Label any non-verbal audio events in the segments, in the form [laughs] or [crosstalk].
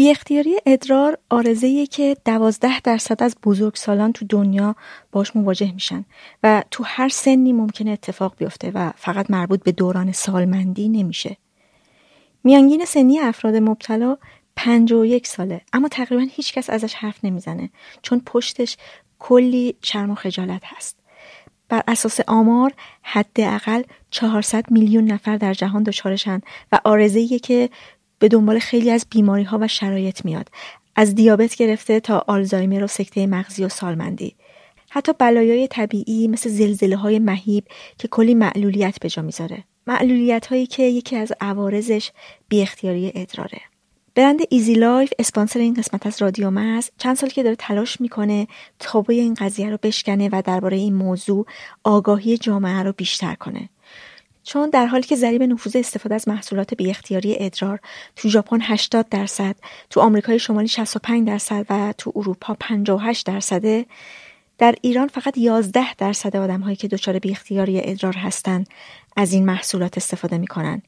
بی اختیاری ادرار آرزه که دوازده درصد از بزرگسالان تو دنیا باش مواجه میشن و تو هر سنی ممکنه اتفاق بیفته و فقط مربوط به دوران سالمندی نمیشه. میانگین سنی افراد مبتلا یک ساله اما تقریبا هیچکس ازش حرف نمی‌زنه چون پشتش کلی شرم و خجالت هست. بر اساس آمار حداقل 400 میلیون نفر در جهان دچارشن و عارضه که به دنبال خیلی از بیماری ها و شرایط میاد. از دیابت گرفته تا آلزایمر و سکته مغزی و سالمندی. حتی بلایای طبیعی مثل زلزله های مهیب که کلی معلولیت به جا می‌ذاره. معلولیت هایی که یکی از عوارضش بی اختیاری ادراره. برند ایزی لایف اسپانسر این قسمت از رادیو مرز چند سال که داره تلاش می‌کنه تابوی این قضیه رو بشکنه و درباره این موضوع آگاهی جامعه رو بیشتر کنه. چون در حالی که ضریب نفوذ استفاده از محصولات بی اختیاری ادرار تو ژاپن 80 درصد، تو آمریکای شمالی 65 درصد و تو اروپا 58 درصده در ایران فقط 11 درصد آدم هایی که دچار بی اختیاری ادرار هستند از این محصولات استفاده می‌کنن.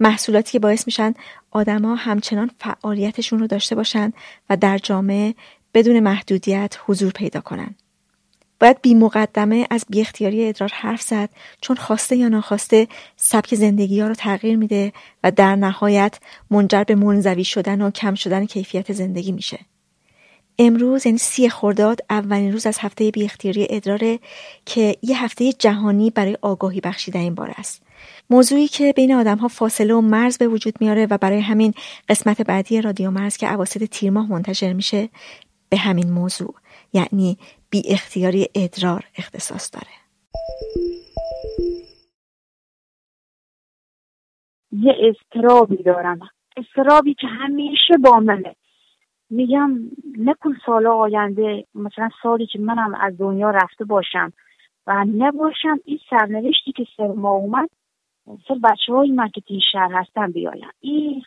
محصولاتی که باعث میشن آدما همچنان فعالیتشون رو داشته باشن و در جامعه بدون محدودیت حضور پیدا کنن. باید بی مقدمه از بی اختیاری ادرار حرف زد چون خواسته یا ناخواسته سبک زندگی ها رو تغییر میده و در نهایت منجر به منزوی شدن و کم شدن کیفیت زندگی میشه. امروز یعنی سی خرداد اولین روز از هفته بی اختیاری ادراره که یه هفته جهانی برای آگاهی بخشیدن این بار است. موضوعی که بین آدم ها فاصله و مرز به وجود میاره و برای همین قسمت بعدی رادیو مرز که عواسط تیر ماه منتشر میشه به همین موضوع یعنی بی اختیاری ادرار اختصاص داره. یه استرابی دارم. استرابی که همیشه با منه. میگم نکن سال آینده مثلا سالی که منم از دنیا رفته باشم و نباشم این سرنوشتی که سر ما اومد سر بچه های من که تین شهر هستن بیایم. این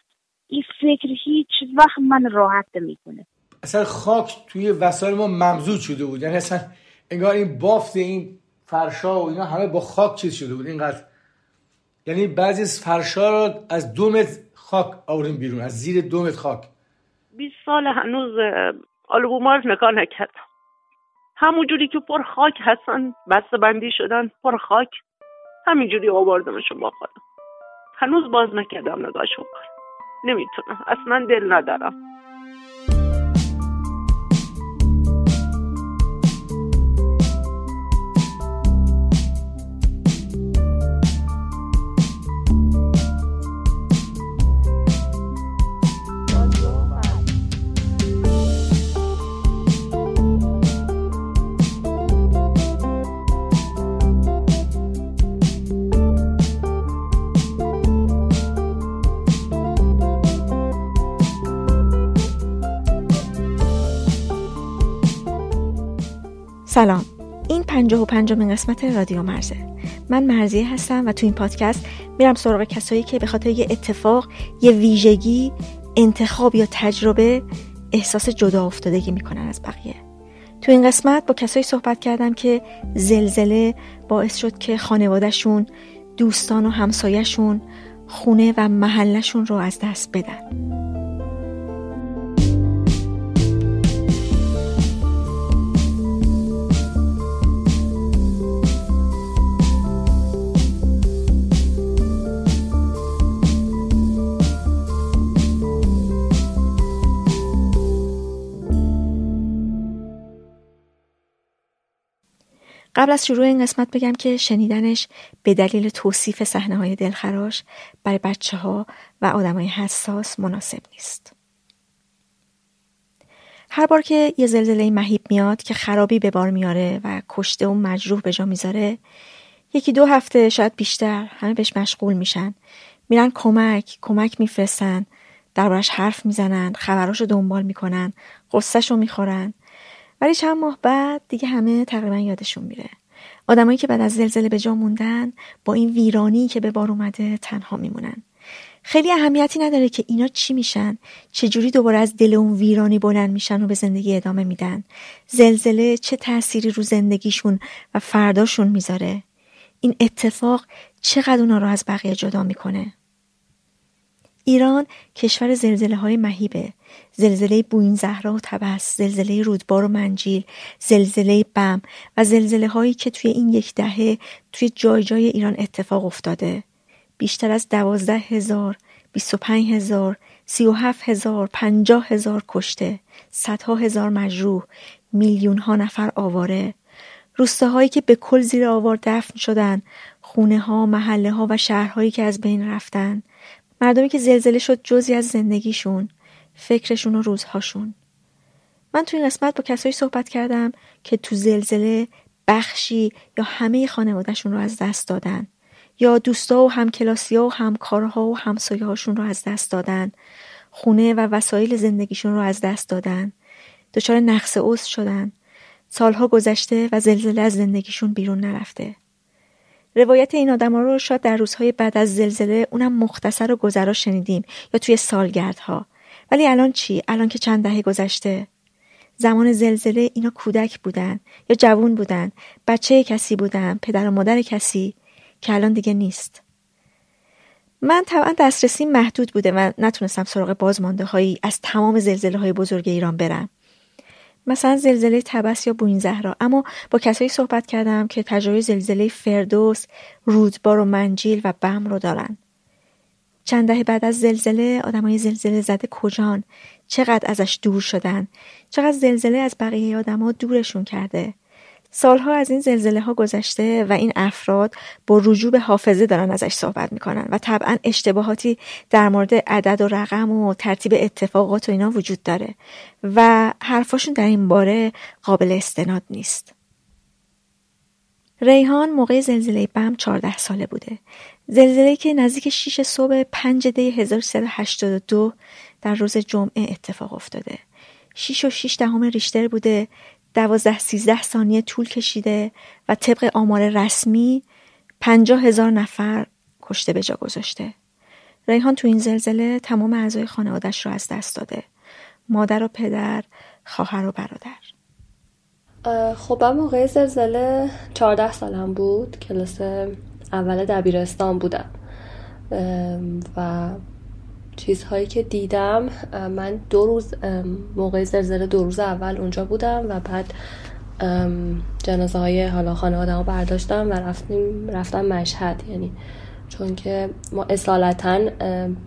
این فکر هیچ وقت من راحت می‌کنه اصلا خاک توی وسایل ما ممزود شده بود. یعنی اصلا انگار این بافت این فرشا و اینا همه با خاک چیز شده بود. اینقدر. یعنی بعضی از فرشا رو از دومت خاک آوریم بیرون. از زیر دومت خاک. 20 سال هنوز آلبوما رو نگاه نکردم. همونجوری که پر خاک هستن بسته بندی شدن پر خاک. همینجوری آوردمشون با خودم هنوز باز نکردم نگاهشون. کنم نمی‌تونم. اصلا دل ندارم. سلام. این پنجاه و پنجمین قسمت رادیو مرزه. من مرزیه هستم و تو این پادکست میرم سراغ کسایی که به خاطر یه اتفاق یه ویژگی انتخاب یا تجربه احساس جدا افتادگی می‌کنن از بقیه. تو این قسمت با کسایی صحبت کردم که زلزله باعث شد که خانوادهشون دوستان و همسایهشون خونه و محلشون رو از دست بدن. قبل از شروع این قسمت بگم که شنیدنش به دلیل توصیف صحنه های دلخراش برای بچه ها و آدمای حساس مناسب نیست. هر بار که یه زلزله مهیب میاد که خرابی به بار میاره و کشته و مجروح به جا می‌ذاره یکی دو هفته شاید بیشتر همه بهش مشغول میشن میرن کمک کمک میفرستن دربارش حرف می‌زنن خبراشو دنبال می‌کنن قصهشو می‌خورن ولی چند ماه بعد دیگه همه تقریبا یادشون میره. آدمایی که بعد از زلزله به جا موندن با این ویرانی که به بار اومده تنها میمونن. خیلی اهمیتی نداره که اینا چی میشن چجوری دوباره از دل اون ویرانی بلند میشن و به زندگی ادامه میدن. زلزله چه تأثیری رو زندگیشون و فرداشون می‌ذاره؟ این اتفاق چقدر اونا رو از بقیه جدا می‌کنه؟ ایران کشور زلزله های مهیبه. زلزله بوین زهرا و تبس زلزله رودبار و منجیل زلزله بم و زلزله هایی که توی این یک دهه توی جای جای ایران اتفاق افتاده. بیشتر از دوازده هزار بیست و پنج هزار سی و هفت هزار پنجاه هزار کشته صدها هزار مجروح میلیون ها نفر آواره. روستاهایی که به کل زیر آوار دفن شدن خونه ها محله ها و شهرهایی که از بین رفتن. مردمی که زلزله شد جزی از زندگیشون فکرشون و روزهاشون. من تو این قسمت با کسایی صحبت کردم که تو زلزله بخشی یا همه خانوادهشون رو از دست دادن یا دوستا و همکلاسی ها و همکارها و همسایه هاشون رو از دست دادن خونه و وسایل زندگیشون رو از دست دادن دچار نقص عضو شدن. سالها گذشته و زلزله از زندگیشون بیرون نرفته. روایت این آدم رو شاید در روزهای بعد از زلزله اونم مختصر و گذرا شنیدیم یا توی سالگردها. ولی الان چی؟ الان که چند دهه گذشته. زمان زلزله اینا کودک بودن یا جوون بودن. بچه کسی بودن پدر و مادر کسی که الان دیگه نیست. من طبعا دسترسی محدود بوده و نتونستم سراغ بازمانده هایی از تمام زلزله های بزرگ ایران برم. مثلا زلزله تبس یا بوین زهرا اما با کسایی صحبت کردم که تجربه زلزله فردوس رودبار و منجیل و بم رو دارن. چند دهه بعد از زلزله آدمای زلزله زده کجان؟ چقدر ازش دور شدن؟ چقدر زلزله از بقیه آدما دورشون کرده؟ سالها از این زلزله ها گذشته و این افراد با رجوع به حافظه دارن ازش صحبت می‌کنن و طبعا اشتباهاتی در مورد عدد و رقم و ترتیب اتفاقات و اینا وجود داره و حرفاشون در این باره قابل استناد نیست. ریحان موقع زلزله بم 14 ساله بوده. زلزله که نزدیک 6 صبح 5 دی 1382 در روز جمعه اتفاق افتاده. 6 و 6 دهم ریشتر بوده دوازده سیزده ثانیه طول کشیده و طبق آمار رسمی پنجاه هزار نفر کشته به جا گذاشته. ریحان تو این زلزله تمام اعضای خانوادش رو از دست داده. مادر و پدر، خواهر و برادر. خب من موقع زلزله چهارده سالم بود کلاس اول دبیرستان بودم و چیزهایی که دیدم من دو روز موقع زلزله دو روز اول اونجا بودم و بعد جنازه های حالا خانواده ها برداشتم و رفتیم رفتم مشهد. یعنی چون که ما اصالتا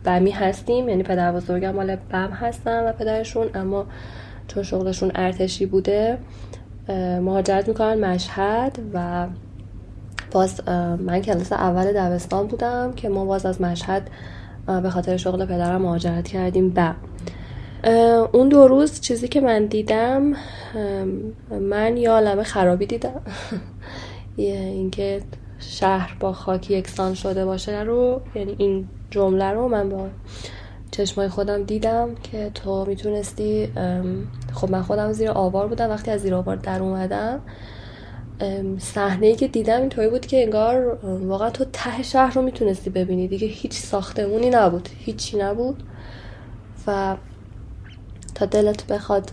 بمی هستیم یعنی پدر بزرگم مال بم هستن و پدرشون اما چون شغلشون ارتشی بوده مهاجرت می‌کنن مشهد و باز من کلاس اول دبستان بودم که ما باز از مشهد به خاطر شغل پدرم مهاجرت کردیم. با اون دو روز چیزی که من دیدم من یه عالم خرابی دیدم. [laughs] اینکه شهر با خاک یکسان شده باشه رو یعنی این جمله رو من با چشمای خودم دیدم که تو می‌تونستی خب من خودم زیر آوار بودم. وقتی از زیر آوار در اومدم صحنه که دیدم اینطوری بود که انگار واقعا تو ته شهر رو می‌تونستی ببینی. دیگه هیچ ساختمونی نبود. هیچی نبود. و تا دلت بخواد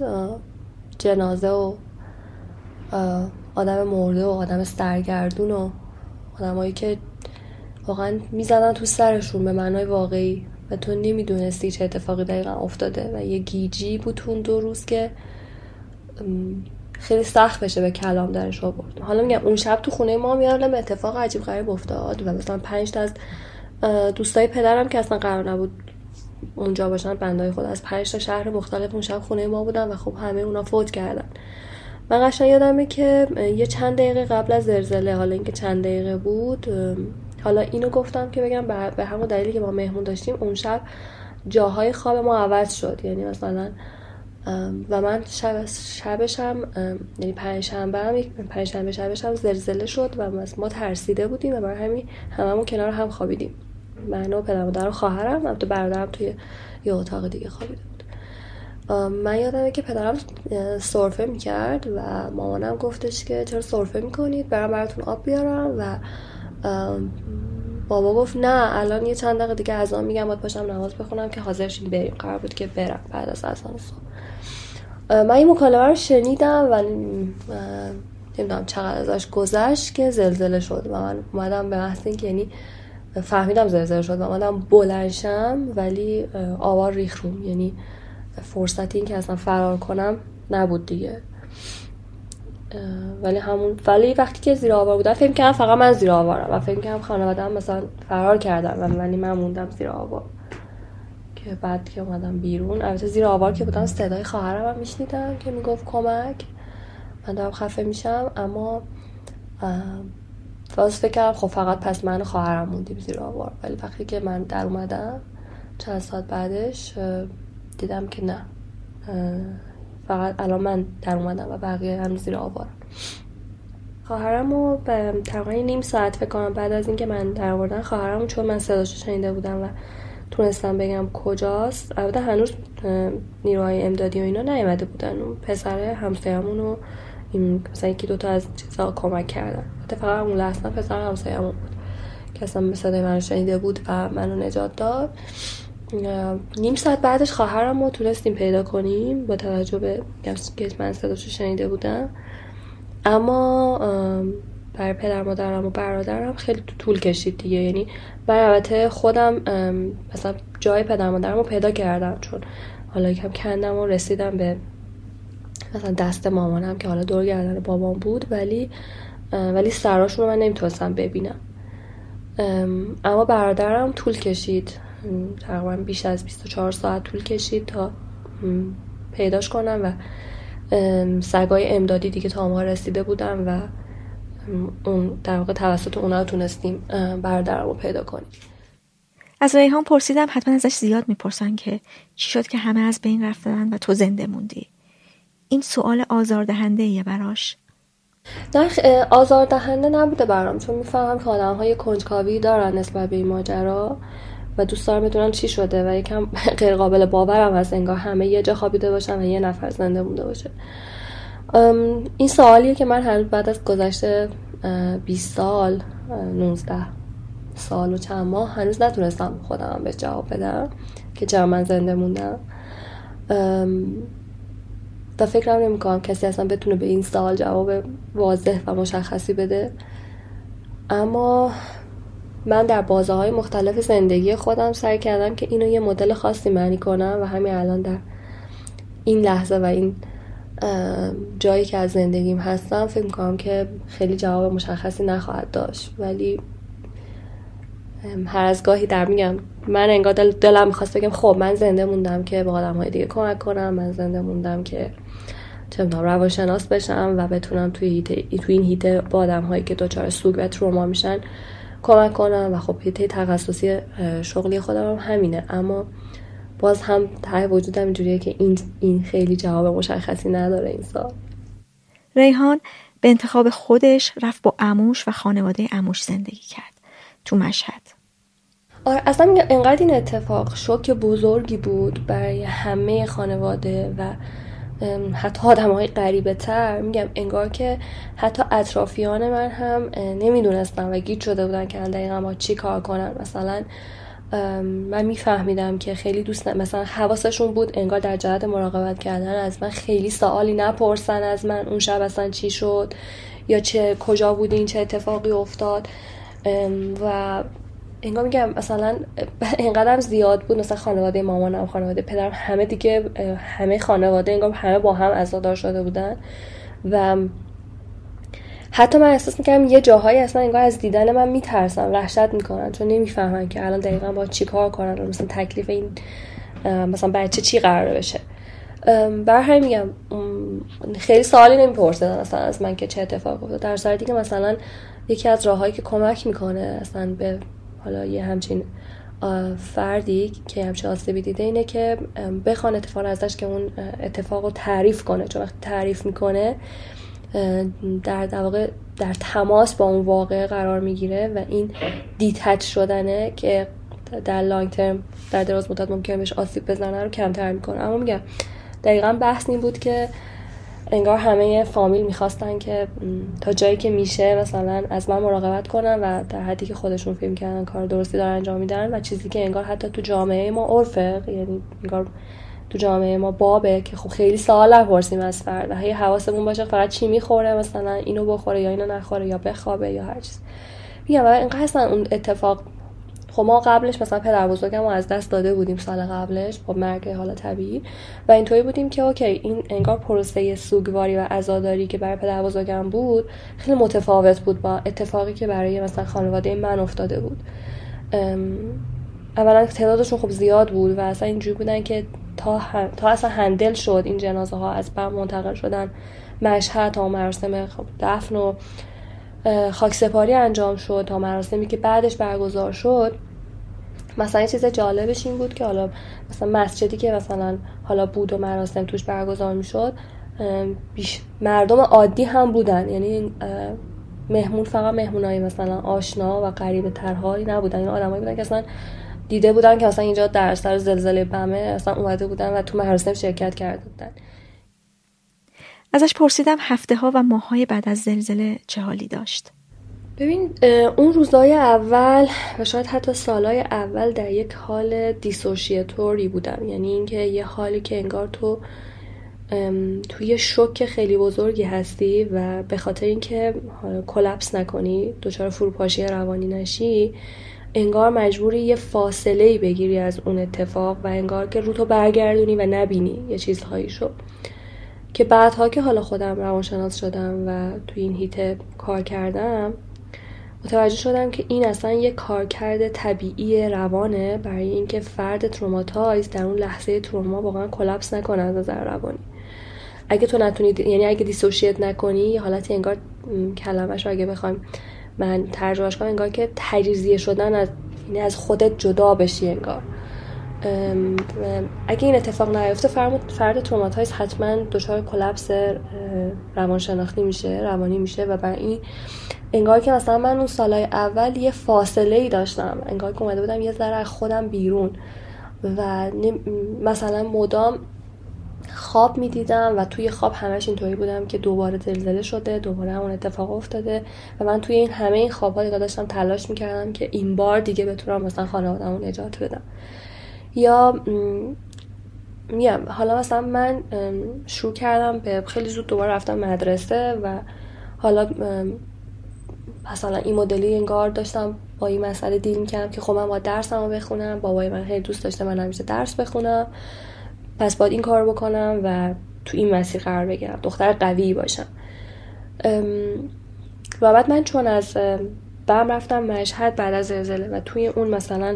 جنازه و آدم مرده و آدم سرگردون و آدمایی که واقعا می‌زدن تو سرشون به معنای واقعی و تو نمی‌دونستی چه اتفاقی دقیقا افتاده. و یه گیجی بود اون دو روز که خیلی سخت بشه به کلام درش آورد. حالا میگم اون شب تو خونه ما میارم اتفاق عجیب غریب افتاد و مثلا پنج تا از دوستای پدرم که اصلا قرار نبود اونجا باشن بندای خود. از پنج تا شهر مختلف اون شب خونه ما بودن و خب همه اونا فوت کردن. من قشنگ یادمه که یه چند دقیقه قبل از زلزله حالا اینکه چند دقیقه بود حالا اینو گفتم که بگم به همون دلیلی که ما مهمون داشتیم اون شب جاهای خواب ما عوض شد. یعنی مثلا و من شب شبشم یعنی پنجشنبه هم پنجشنبه شبش هم زلزله شد و ما ترسیده بودیم و برای همین هممون کنار هم خوابیدیم. من و پدر مادر و خواهرم البته برادرم توی یه اتاق دیگه خوابیده بود. من یادمه که پدرم سرفه می‌کرد و مامانم گفتش که چرا سرفه می‌کنید؟ برام براتون آب بیارم و بابا گفت نه الان یه چند دقیقه دیگه از آن میگم باید پاشم نماز بخونم که حاضرشین بریم. قرار بود که برم بعد از اذان صبح. من این مکالمه رو شنیدم و نمی‌دونم چقدر ازش گذشت که زلزله شد و من اومدم به محض اینکه یعنی فهمیدم زلزله شد و آمدم بلنشم ولی آوار ریخ روم. یعنی فرصتی این که اصلا فرار کنم نبود دیگه. ولی همون ولی وقتی که زیر آوار بودم فکر کردم فقط من زیر آوارم و فکر کردم خانواده هم مثلا فرار کردم ولی من موندم زیر آوار. که بعد که اومدم بیرون البته زیر آوار که بودم صدای خواهرم هم میشنیدم که می‌گفت کمک. من دارم خفه میشم اما باز فکر کردم خب فقط پس من خواهرم موندیم زیر آوار. ولی وقتی که من در اومدم چند ساعت بعدش دیدم که نه. فقط الان من در اومدم و بقیه هم زیر آوار. خواهرم رو تقریبا نیم ساعت فکر کنم بعد از اینکه من در آوردن خواهرم چون من صداشو شنیده بودم و تونستم بگم کجاست. البته هنوز نیروهای امدادی و اینا نیومده بودن. اون پسر همسایمون رو مثلا یکی دوتا از چیزا کمک کردن. فقط اون لحظه پسر همسایمون بود که اصلا به صدای من شنیده بود و منو نجات داد. نیم ساعت بعدش خواهرم رو تونستیم پیدا کنیم با توجه به که من صداشو شنیده بودم. اما برای پدر مادرم و برادرم خیلی طول کشید دیگه. یعنی من البته خودم مثلا جای پدر مادرم رو پیدا کردم چون حالا یکم کندم و رسیدم به مثلا دست مامانم که حالا دور گردن بابام بود ولی ولی سراشون رو من نمی‌تونستم ببینم. اما برادرم طول کشید. تقریبا بیش از 24 ساعت طول کشید تا پیداش کنم و سگای امدادی دیگه تا ما رسیده بودم و اون در واقع توسط اونا تونستیم برادرم رو پیدا کنیم. از ریحان پرسیدم حتما ازش زیاد می‌پرسن که چی شد که همه از بین رفتن و تو زنده موندی؟ این سوال آزاردهنده یه براش. نه آزاردهنده نبوده برام چون می‌فهمم که آدم های کنجکاوی دارن نسبت به این ماجرا و دوست دارم بدونم چی شده و یکم [laughs] غیر قابل باورم هست انگار همه یه جا خوابیده باشن و یه نفر زنده مونده باشه. این سوالیه که من هنوز بعد از گذشته 20 سال 19 سال و چند ماه هنوز نتونستم خودم به جواب بدم که چرا من زنده موندم. و فکرم نمی کنم کسی اصلا بتونه به این سوال جواب واضح و مشخصی بده. اما من در بازه های مختلف زندگی خودم سعی کردم که اینو یه مدل خاصی معنی کنم و همین الان در این لحظه و این جایی که از زندگیم هستم فکر می‌کنم که خیلی جواب مشخصی نخواهد داشت. ولی هر از گاهی در میگم من انگار دل دلم می‌خواست بگم خب من زنده موندم که به آدم های دیگه کمک کنم من زنده موندم که چه روانشناس بشم و بتونم توی, توی این هیته با آدم هایی که دچار سوگ و تروما میشن کمک کنم. و خب هیته تخصصی شغلی خودم هم همینه. اما باز هم ته وجودم اینجوریه که این, این خیلی جواب مشخصی نداره این سال. ریحان به انتخاب خودش رفت با اموش و خانواده اموش زندگی کرد تو مشهد. آره اصلا میگم انقدر این اتفاق شوک بزرگی بود برای همه خانواده و حتی آدم های قریبه تر میگم انگار که حتی اطرافیان من هم نمی‌دونستم و گیت شده بودن که دقیقا با چی کار کنن. مثلا من میفهمیدم که خیلی دوست مثلا حواسشون بود انگار در جهت مراقبت کردن از من خیلی سوالی نپرسن از من اون شب اصلا چی شد یا چه کجا بودین چه اتفاقی افتاد. و انگار میگم مثلا [laughs] اینقدر زیاد بود مثلا خانواده مامانم خانواده پدرم همه دیگه همه خانواده انگار همه با هم عزادار شده بودن. و حتی من احساس می‌کنم یه جاهایی اصلا انگار از دیدن من میترسن وحشت می‌کنن. چون نمی‌فهمن که الان دقیقا با چی کار کنن مثلا تکلیف این مثلا بچه چی قرار بشه. بر همین میگم خیلی سوالی نمی‌پرسن اصلا از من که چه اتفاق افتاد در صورتی که مثلا یکی از راههایی که کمک می‌کنه اصلا به حالا یه همچین فردی که همچین آسیبی دیده اینه که بخوان اتفاق ازش که اون اتفاق رو تعریف کنه. چون وقتی تعریف می‌کنه در واقع در تماس با اون واقع قرار می‌گیره و این دیتچ شدنه که در لانگ ترم در دراز مدت ممکن بهش آسیب بزنه رو کمتر می‌کنه. اما میگم دقیقا بحث این بود که انگار همه فامیل می‌خواستن که تا جایی که میشه مثلا از من مراقبت کنن و در حدی که خودشون فیلم کردن کار درستی دارن انجام میدن و چیزی که انگار حتی تو جامعه ما عرفه یعنی انگار تو جامعه ما بابه که خب خیلی سوال نپرسیم از فرد و هی حواسمون باشه فقط چی می‌خوره مثلا اینو بخوره یا اینو نخوره یا بخوابه یا هر چیز. میگم و اینقدر اصلا اون اتفاق خب ما قبلش مثلا پدر بزرگم از دست داده بودیم سال قبلش با مرگ حالا طبیعی و اینطوری بودیم که اوکی این انگار پروسه سوگواری و عزاداری که برای پدر بزرگم بود خیلی متفاوت بود با اتفاقی که برای مثلا خانواده من افتاده بود. اولا تعدادشون خب زیاد بود و اصلا اینجوری بودن که تا, تا اصلا هندل شد این جنازه ها از بم منتقل شدن مشهد تا مراسم خب دفن و خاک سپاری انجام شد تا مراسمی که بعدش برگزار شد. مثلا یه چیز جالبش این بود که حالا مثلا مسجدی که مثلا حالا بود و مراسم توش برگزار می‌شد بیش مردم عادی هم بودن. یعنی مهمون فقط مهمونایی مثلا آشنا و قریب ترهایی نبودن. این آدمایی بودن که اصلا دیده بودن که اصلا اینجا در سر زلزله بمه اصلا اومده بودن و تو مراسم شرکت کرده بودن. ازش پرسیدم هفته ها و ماه های بعد از زلزله چه حالی داشت؟ ببین اون روزای اول و شاید حتی سالای اول در یک حال دیسوشیتوری بودم. یعنی اینکه یه حالی که انگار تو توی شوک خیلی بزرگی هستی و به خاطر اینکه کلپس نکنی دچار فروپاشی روانی نشی انگار مجبوری یه فاصله ای بگیری از اون اتفاق و انگار که رو تو برگردونی و نبینی یه چیزهایی شو. که بعدها که حالا خودم روانشناس شدم و توی این حیطه کار کردم متوجه شدم که این اصلا یه کارکرد طبیعی روانه برای اینکه فرد traumatize در اون لحظه تروما واقعا collapse نکنه از نظر روانی. اگه تو نتونید یعنی اگه dissociate نکنی یه حالتی انگار کلمش رو اگه بخوایم من ترجمهش کنم انگار که تجزیه شدن از یعنی از خودت جدا بشی انگار. اگه این اتفاق نیفته فرد traumatize حتما دچار collapse روانشناختی میشه روانی میشه و برای این انگار که مثلا من اون سالهای اول یه فاصله ای داشتم. انگار که اومده بودم یه ذره خودم بیرون. و مثلا مدام خواب می‌دیدم و توی خواب همش اینطوری بودم که دوباره زلزله شده دوباره همون اتفاق افتاده و من توی این همه این خواب ها داشتم تلاش می‌کردم که این بار دیگه بتونم مثلا خانوادهمو نجات بدم. یا میگم حالا مثلا من شروع کردم به خیلی زود دوباره رفتم مدرسه و حالا مثلا این مدلی انگار داشتم با این مسئله دیل می‌کردم که خب من با درسمو بخونم بابای من خیلی دوست داشته من همیشه درس بخونم. پس باید این کار بکنم و تو این مسیر قرار بگیرم. دختر قوی باشم. و بعد من چون از بم رفتم مشهد بعد از زلزله و توی اون مثلا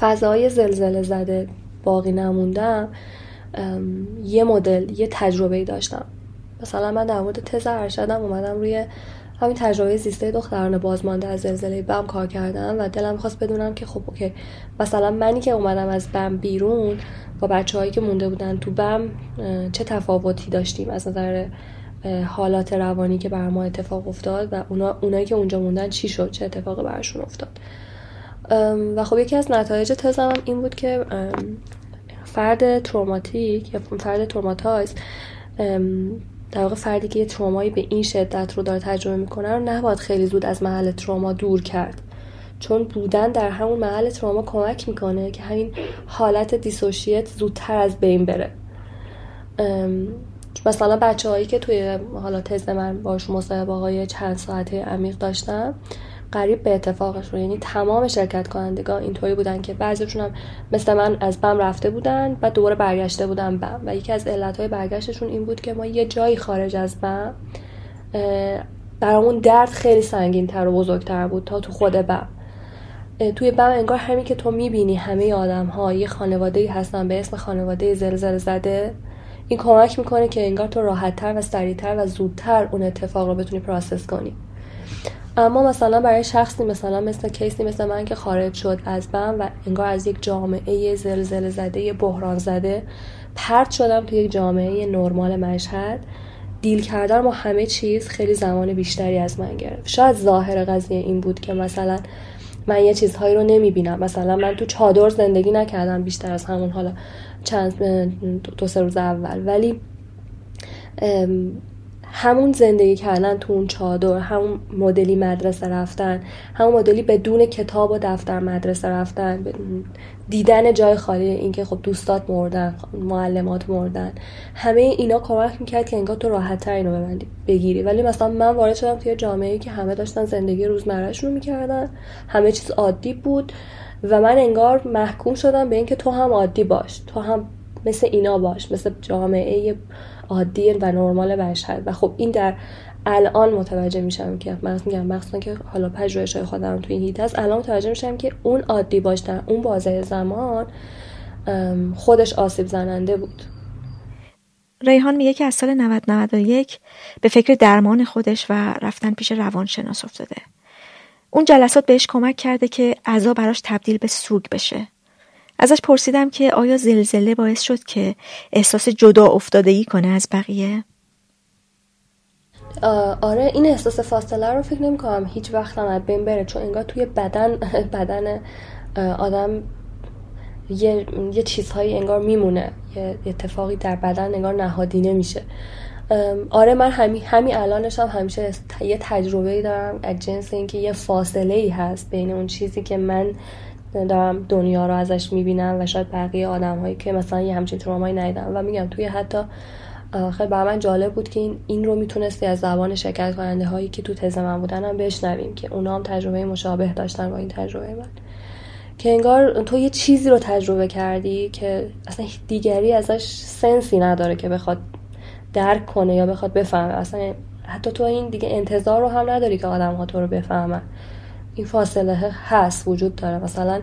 فضای زلزله زده باقی نموندم یه مدل یه تجربه داشتم. مثلا من در مورد تز ارشدم اومدم روی همین تجربه زیسته دختران بازمانده از زلزله بم کار کردم و دلم خواست بدونم که خب اوکی. مثلا منی که اومدم از بم بیرون با بچه هایی که مونده بودن تو بم چه تفاوتی داشتیم از نظر حالات روانی که بر ما اتفاق افتاد و اونا اونایی که اونجا موندن چی شد چه اتفاقی برشون افتاد. و خب یکی از نتایج تزم این بود که فرد traumatic یا فرد traumatize در واقع فردی که یه ترومایی به این شدت رو داره تجربه می‌کنه رو نباید خیلی زود از محل تروما دور کرد. چون بودن در همون محل تروما کمک می‌کنه که همین حالت dissociate زودتر از بین بره. مثلا بچه هایی که توی حالا تز من باش مصاحبه های چند ساعته عمیق داشتم قریب به اتفاقش رو یعنی تمام شرکت کنندگان اینطوری بودن که بعضیشون هم مثل من از بم رفته بودن و دوباره برگشته بودن بم. و یکی از علتهای برگشتشون این بود که ما یه جایی خارج از بم برامون درد خیلی سنگین تر و بزرگتر بود تا تو خود بم. توی بم انگار همین که تو می‌بینی همه آدم ها یه خانواده هستن به اسم خانواده زلزله زده این کمک می‌کنه که انگار تو راحتتر و سریعتر و زودتر اون اتفاق رو بتونی process کنی. اما مثلا برای شخصی مثلا مثل case ی مثل من که خارج شد از بم و انگار از یک جامعه زلزله زده بحران زده پرت شدم توی یک جامعه نرمال مشهد deal کردن با همه چیز خیلی زمان بیشتری از من گرفت. شاید ظاهر قضیه این بود که مثلا من یه چیزهایی رو نمی‌بینم. مثلا من تو چادر زندگی نکردم بیشتر از همون حالا چند دو سه روز اول. ولی همون زندگی کردن تو اون چادر همون مدلی مدرسه رفتن همون مدلی بدون کتاب و دفتر مدرسه رفتن دیدن جای خالی اینکه خب دوستات مردن معلمات مردن. همه اینا کمک می‌کرد که انگار تو راحت تر اینو ببندی بگیری. ولی مثلا من وارد شدم توی جامعه که همه داشتن زندگی روزمرهش رو می‌کردن. همه چیز عادی بود و من انگار محکوم شدم به اینکه تو هم عادی باش. تو هم مثل اینا باش مثل جامعه عادی و نرمال بشر. و خب این در الان متوجه میشم که من میگم مخصوصا که حالا پژوهش های خودم تو این هیت هست الان متوجه میشم که اون عادی باش در اون بازه زمان خودش آسیب زننده بود. ریحان میگه که از سال 9091 به فکر درمان خودش و رفتن پیش روانشناس افتاده. اون جلسات بهش کمک کرده که عذا براش تبدیل به سوگ بشه. ازش پرسیدم که آیا زلزله باعث شد که احساس جدا افتادگی کنه از بقیه؟ آره این احساس فاصله رو فکر نمی کنم. هیچ وقت هم بین بره چون انگار توی بدن [laughs] بدن آدم یه, یه چیزهایی انگار میمونه. یه اتفاقی در بدن انگار نهادینه میشه آره من همین همین الانش هم همیشه یه تجربه دارم از جنس اینکه یه فاصله ای هست بین اون چیزی که من دارم دنیا رو ازش می‌بینم و شاید بقیه آدم هایی که مثلا یه همچین ترومایی ندیدم و میگم توی حتی خیلی برای من جالب بود که این, این رو می‌تونستی از زبان شرکت کننده هایی که تو تز من بودن هم بشنویم که اونا هم تجربه مشابه داشتن با این تجربه من. که انگار تو یه چیزی رو تجربه کردی که اصلا دیگری ازش سنسی نداره که بخواد درک کنه یا بخواد بفهمه. اصلا حتی تو این دیگه انتظار رو هم نداری که آدم ها تو رو بفهمن. این فاصله هست وجود داره. مثلا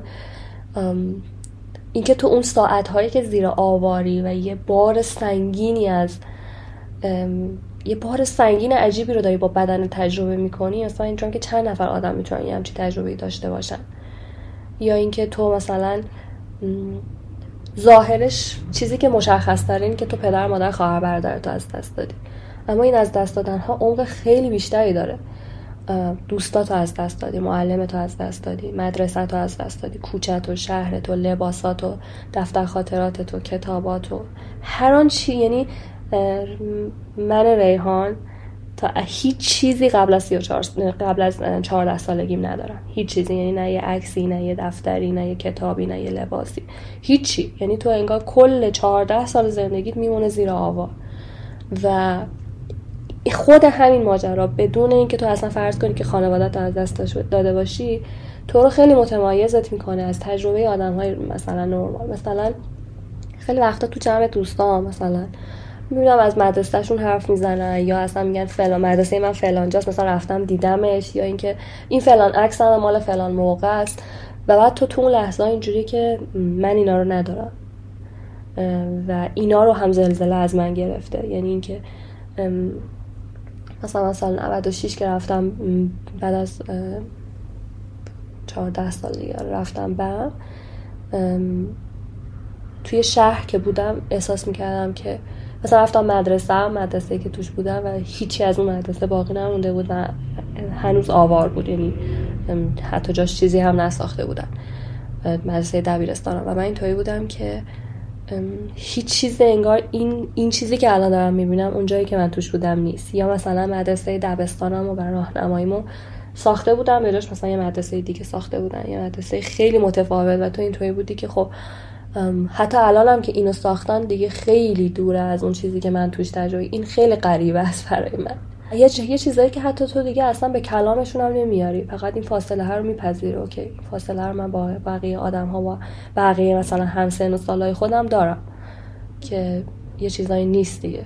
اینکه تو اون ساعت هایی که زیر آواری و یه بار سنگینی از یه بار سنگین عجیبی رو داری با بدن تجربه می‌کنی مثلا این که چند نفر آدم می‌تونن یه همچی تجربه داشته باشن. یا اینکه تو مثلا ظاهرش چیزی که مشخص ترین که تو پدر مادر خواهر برادر تو از دست دادی. اما این از دست دادن ها عمق خیلی بیشتری داره. دوستاتو از دست دادی معلمتو از دست دادی مدرسه از دست دادی کوچت و شهرت و لباسات و دفتر خاطراتت و کتابات و هر آن چی یعنی من ریحان تا هیچ چیزی قبل از 34 قبل از 14 سالگیم ندارم. هیچ چیزی یعنی نه یه عکسی نه یه دفتری نه یه کتابی نه یه لباسی. هیچی یعنی تو انگار کل 14 سال زندگیت میمونه زیر آوا. و خود همین ماجرا بدون اینکه تو اصلا فرض کنی که خانوادت از دست داده باشی تو رو خیلی متمایزت می‌کنه از تجربه آدم های مثلا نرمال. مثلا خیلی وقتا تو جمع دوستان مثلا می‌بینم از مدرسهشون حرف می‌زنن یا اصلا میگن فلان مدرسه من فلانجاست مثلا رفتم دیدمش یا اینکه این فلان عکس مال فلان موقع است. و بعد تو تو اون لحظه اینجوری که من اینا رو ندارم. و اینا رو هم زلزله از من گرفته. یعنی اینکه مثلا سال 96 که رفتم بعد از 14 سال دیگه رفتم برم توی شهر که بودم احساس می‌کردم که مثلا رفتم مدرسه مدرسه که توش بودم و هیچی از اون مدرسه باقی نمونده بود و هنوز آوار بود. یعنی حتی جاش چیزی هم نساخته بودن. مدرسه دبیرستانم. و من اینطوری بودم که هیچ چیز انگار این این چیزی که الان دارم می‌بینم اون جایی که من توش بودم نیست. یا مثلا مدرسه دبستانم و راهنماییمو ساخته بودم به مثلا یه مدرسه دیگه ساخته بودن یه مدرسه خیلی متفاوت و تو اینطوری بودی که خب حتی الانم که اینو ساختن دیگه خیلی دوره از اون چیزی که من توش تجربه این خیلی غریبه است برای من. یه یه چیزایی که حتی تو دیگه اصلا به کلامشون هم نمیاری. فقط این فاصله ها رو میپذیری. اوکی. فاصله رو من با بقیه آدم ها و بقیه مثلا همسن و سالای خودم دارم که یه چیزایی نیست دیگه.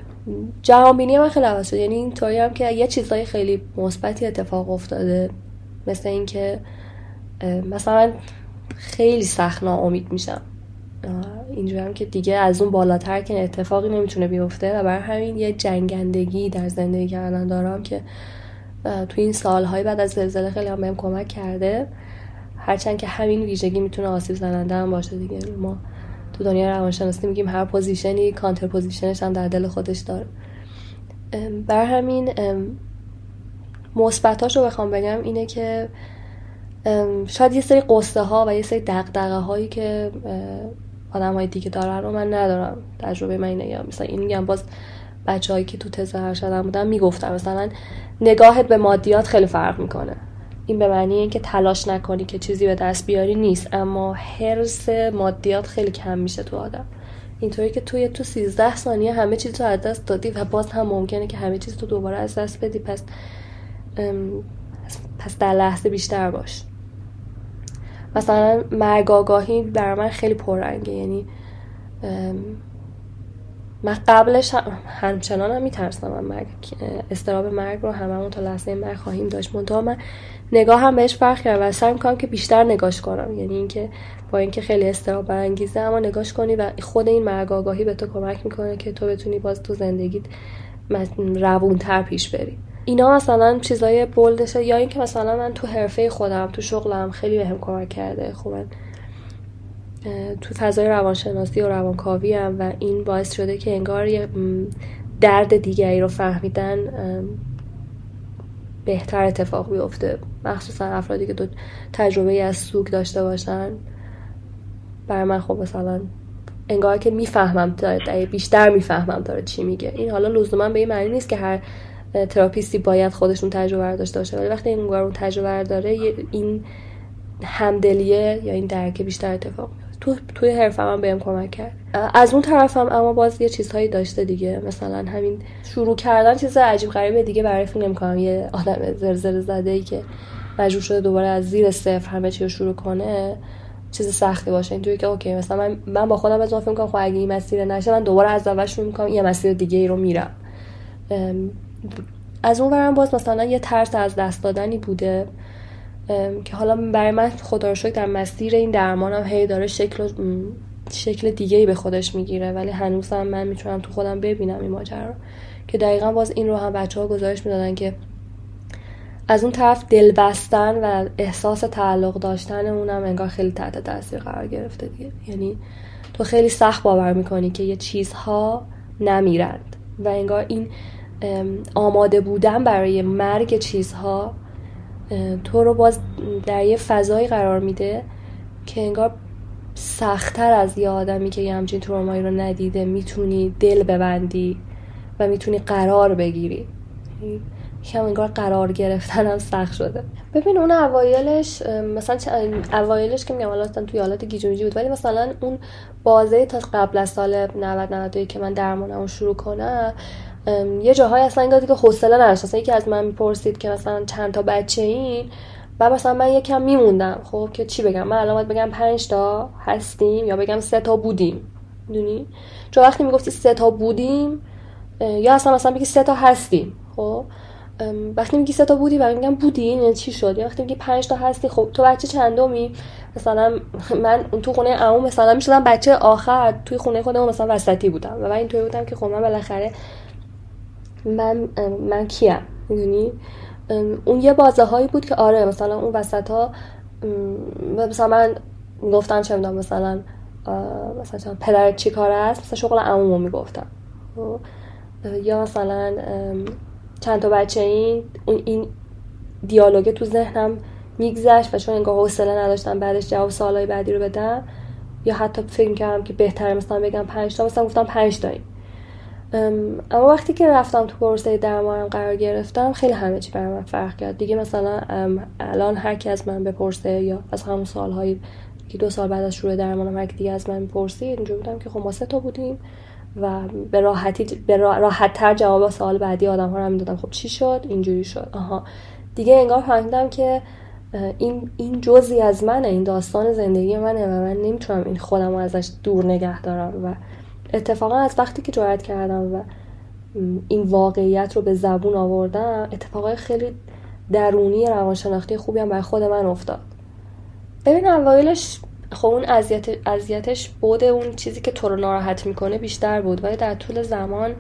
جهان بینی من خیلی عوض شد یعنی اینطوری هم که یه چیزای خیلی مثبتی اتفاق افتاده. مثل اینکه مثلا خیلی سخت ناامید میشم. اینجوری هم که دیگه از اون بالاتر که اتفاقی نمی‌تونه بیفته و برای همین یه جنگندگی در زندگی کردن دارم که تو این سالهای بعد از زلزله خیلی هم بهم کمک کرده. هرچند که همین ویژگی می‌تونه آسیب زننده هم باشه دیگه. ما تو دنیا روانشناسی میگیم هر position ی counter position ش هم در دل خودش داره. بر همین مثبتاش رو بخوام بگم اینه که شاید یه سری قصه ها و یه سری دغدغه هایی که آدم های دیگه دارن رو من ندارم. تجربه من اینه. یا مثلا این میگم باز بچههایی که تو تزه ارشدم بودن می‌گفتن. مثلا نگاهت به مادیات خیلی فرق می‌کنه. این به معنی اینکه تلاش نکنی که چیزی به دست بیاری نیست. اما حرس مادیات خیلی کم میشه تو آدم. اینطوری که توی تو 13 ثانیه همه چیز تو از دست دادی و باز هم ممکنه که همه چیز تو دوباره از دست بدی. پس پس در لحظه بیشتر باش. مثلا مرگ آگاهی برای من خیلی پررنگه. یعنی من قبلش همچنان هم میترسم من مرگ. استراب مرگ رو هممون تا لحظه مرگ خواهیم داشت. منتها من نگاه هم بهش فرق کرد و سعی می‌کنم که بیشتر نگاش کنم. یعنی اینکه با اینکه خیلی استراب برانگیزه اما نگاش کنی و خود این مرگ آگاهی به تو کمک می‌کنه که تو بتونی باز تو زندگیت روونتر پیش بری. اینا مثلا چیزای بولدشه یا اینکه مثلا من تو حرفه خودم تو شغلم خیلی بهم به کمک کرده. خب تو فضای روانشناسی و روانکاوی هم و این باعث شده که انگار یه درد دیگری رو فهمیدن بهتر اتفاق بیفته. مخصوصا افرادی که دو تجربه از سوگ داشته باشن. برای من خب مثلا انگار که می‌فهمم بیشتر می‌فهمم داره چی میگه. این حالا لزوما به این معنی نیست که هر تراپیستی باید خودشون تجربه داشته باشه. ولی وقتی این اون تجربه داره این همدلیه یا این درک بیشتر اتفاق میفته تو توی حرفم هم بهم کمک کرد. از اون طرفم اما باز یه چیزهایی داشته دیگه. مثلا همین شروع کردن چیز عجیب غریب دیگه برای فکر نمی‌کنم یه آدم زرزر زده ای که مجبور شده دوباره از زیر صفر همه چی رو شروع کنه چیز سختی باشه. اینطوری که اوکی مثلا من, من با خودم از فکر می‌کنم خب اگه این مسیر نشه من دوباره از اول شروع می‌کنم یه مسیر دیگه ای رو میرم. از اون ورم باز مثلا یه ترس از دست دادنی بوده که حالا برای من خدا رو شکر در مسیر این درمانم هی داره شکل شکل دیگه ای به خودش می‌گیره. ولی هنوزم من می‌تونم تو خودم ببینم این ماجرا رو. که دقیقا باز این رو هم بچه ها گزارش می‌دادن که از اون طرف دل بستن و احساس تعلق داشتن اونم انگار خیلی تحت تاثیر قرار گرفته دیگه. یعنی تو خیلی سخت باور می‌کنی که یه چیزها نمیرند. و انگار این آماده بودن برای مرگ چیزها تو رو باز در یه فضایی قرار میده که انگار سختتر از یه آدمی که یه همچین ترومایی رو ندیده می‌تونی دل ببندی و می‌تونی قرار بگیری. کم انگار قرار گرفتن هم سخت شده. ببین اون اوایلش مثلا اوایلش که میگم حالا توی حالت گیجونجی بود ولی مثلا اون بازه تا قبل از سال 90 92 که من درمانمو شروع کنم یه جاهای اصلا انگار دیگه حوصله نداشت. اصلا یکی از من می‌پرسید که مثلا چند تا بچه این؟ و مثلا من یکم میموندم. خب که چی بگم؟ من الان بگم پنج تا هستیم یا بگم سه تا بودیم. می‌دونی؟ چون وقتی می‌گفتی سه تا بودیم یا اصلا مثلا بگی سه تا هستیم. خب؟ وقتی میگی سه تا بودی و میگم بودیم یعنی چی شد؟ یا وقتی میگی پنج تا هستی خب تو بچه چندمی؟ مثلا من تو خونه عمو مثلا می‌شدم بچه آخر توی خونه خودم مثلا وسطی بودم. و من اینطوری بودم که خب من بالاخره من من کیم می‌دونی؟ اون یه بازه هایی بود که آره مثلا اون وسط ها مثلا من گفتم چه می‌دونم مثلا مثلا پدر چی کار است مثلا شغل عمومو می‌گفتم. خب؟ یا مثلا چند تا بچه این این دیالوگ تو ذهنم میگذشت و چون انگار حوصله نداشتم بعدش جواب سوالای بعدی رو بدم یا حتی فکر کردم که بهتره مثلا بگم پنج تا مثلا گفتم پنج تایی اما وقتی که رفتم تو پروسه درمانم قرار گرفتم خیلی همه چی برای من فرق کرد. دیگه مثلا الان هر کی از من بپرسه یا از همون سالهایی که دو سال بعد از شروع درمانم هر دیگه از من پرسی اینجوری بودم که خب ما سه تا بودیم و به راحتی به راحت تر جواب سوال بعدی آدم ها رو می‌دادم. خب چی شد؟ اینجوری شد. آها. دیگه انگار فهمیدم که این این جزی از منه. این داستان زندگی منه و من نمی‌تونم این خودم رو ازش دور نگه دارم و اتفاقا از وقتی که جرأت کردم و این واقعیت رو به زبون آوردم اتفاقای خیلی درونی روانشناختی خوبی هم برای خود من افتاد. ببین اوایلش خب اون اذیت اذیتش بود اون چیزی که تو رو ناراحت می‌کنه بیشتر بود ولی در طول زمان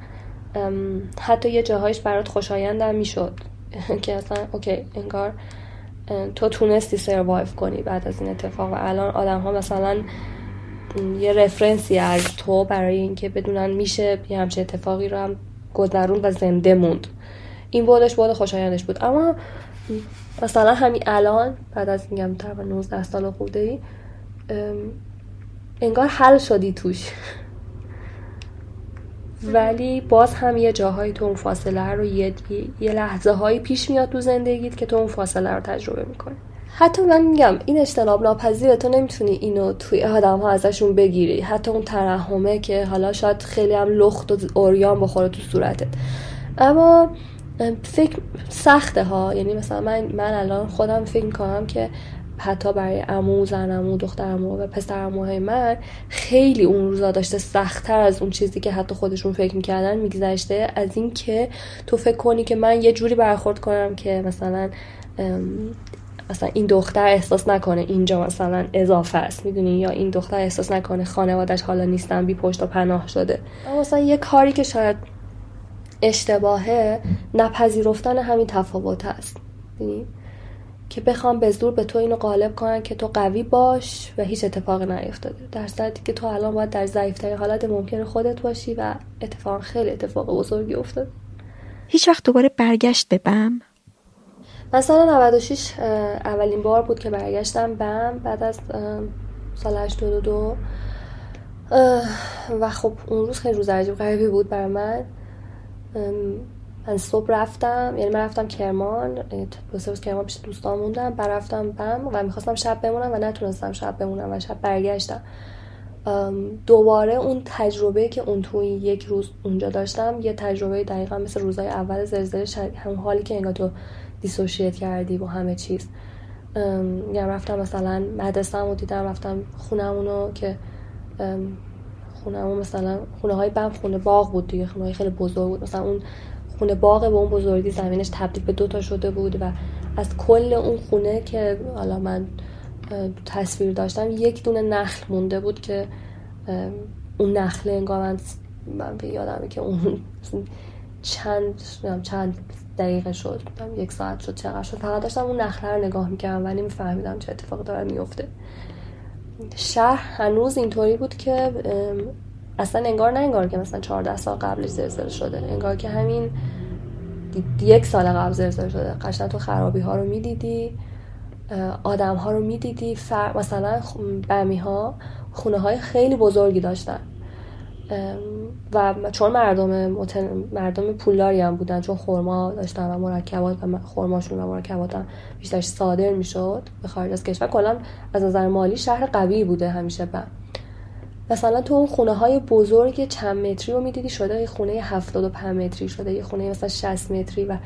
حتی یه جاهایش برات خوشایندم می‌شد. [laughs] که اصلا اوکی انگار تو تونستی سروایو کنی بعد از این اتفاق و الان آدم ها مثلا یه رفرنسی از تو برای اینکه بدونن میشه یه همچه اتفاقی رو هم گذرون و زنده موند. این بودش بود خوشایندش بود. اما مثلا همین الان بعد از میگم تقریبا 19 سال خورده ای انگار حل شدی توش. ولی باز هم یه جاهایی تو اون فاصله رو یه, یه لحظه هایی پیش میاد تو زندگیت که تو اون فاصله رو تجربه می‌کنی. حتی من میگم این اجتناب ناپذیره تو نمی‌تونی اینو توی آدم ها ازشون بگیری. حتی اون ترحمه که حالا شاید خیلی هم لخت و اوریان بخوره تو صورتت. اما فکر سخته ها. یعنی مثلا من, من الان خودم فکر می‌کنم که حتی برای امو زنمو دخترمو و پسرموهای من خیلی اون روزا داشته سختتر از اون چیزی که حتی خودشون فکر می‌کردن میگذشته. از این که تو فکر کنی که من یه جوری برخورد کنم که مثلا مثلا این دختر احساس نکنه اینجا مثلا اضافه است می‌دونی؟ یا این دختر احساس نکنه خانوادش حالا نیستن بی پشت و پناه شده. مثلا یه کاری که شاید اشتباهه نپذیرفتن همین تفاوت است که بخوام به زور به تو اینو غالب کنن که تو قوی باش و هیچ اتفاقی نیفتاده. در صورتی که تو الان باید در ضعیفترین حالت ممکن خودت باشی و اتفاق خیلی اتفاق بزرگی افتاد هیچ وقت دوباره برگشت به بم. مثلا 96 اولین بار بود که برگشتم بم بعد از سال 82 و خب اون روز خیلی روز عجیب غریبی بود بر من. من صبح رفتم یعنی من رفتم کرمان دو سه روز کرمان پیش دوستان موندم بعد رفتم بم و می‌خواستم شب بمونم و نتونستم شب بمونم و شب برگشتم. دوباره اون تجربه که اون توی یک روز اونجا داشتم یه تجربه دقیقا مثل روزای اول زلزله همون حالی که انگار تو دیسوشیت کردی با همه چیز. یعنی رفتم مثلا مدرسه رو دیدم رفتم خونمونو که خونمون مثلا خونه های بم خونه باغ بود دیگه خونه های خیلی بزرگ بود. مثلا اون خونه باغ به اون بزرگی زمینش تبدیل به دوتا شده بود و از کل اون خونه که حالا من تصویر داشتم یک دونه نخل مونده بود که اون نخله انگار من من یادمه که اون چند چند دقیقه شد. یک ساعت شد چقدر شد. فقط داشتم اون نخله رو نگاه می‌کردم و نمیفهمیدم چه اتفاقی داره میفته شهر هنوز اینطوری بود که اصلا انگار نه انگار که مثلا 14 سال قبلش زلزله شده. انگار که همین یک سال قبل زلزله شده. قشنگ تو خرابی ها رو می‌دیدی آدم ها رو می‌دیدی فر... مثلا بمی ها خونه های خیلی بزرگی داشتن. و چون مردم مردم پولداری هم بودن چون خورما داشتن و مرکبات و خورماشون و مرکبات هم بیشتر صادر می‌شد به خارج از کشور. کلا از نظر مالی شهر قوی بوده همیشه بم مثلا تو اون خونه های بزرگ چند متری رو می‌دیدی شده یه خونه 75 متری شده یه خونه مثلا 60 متری و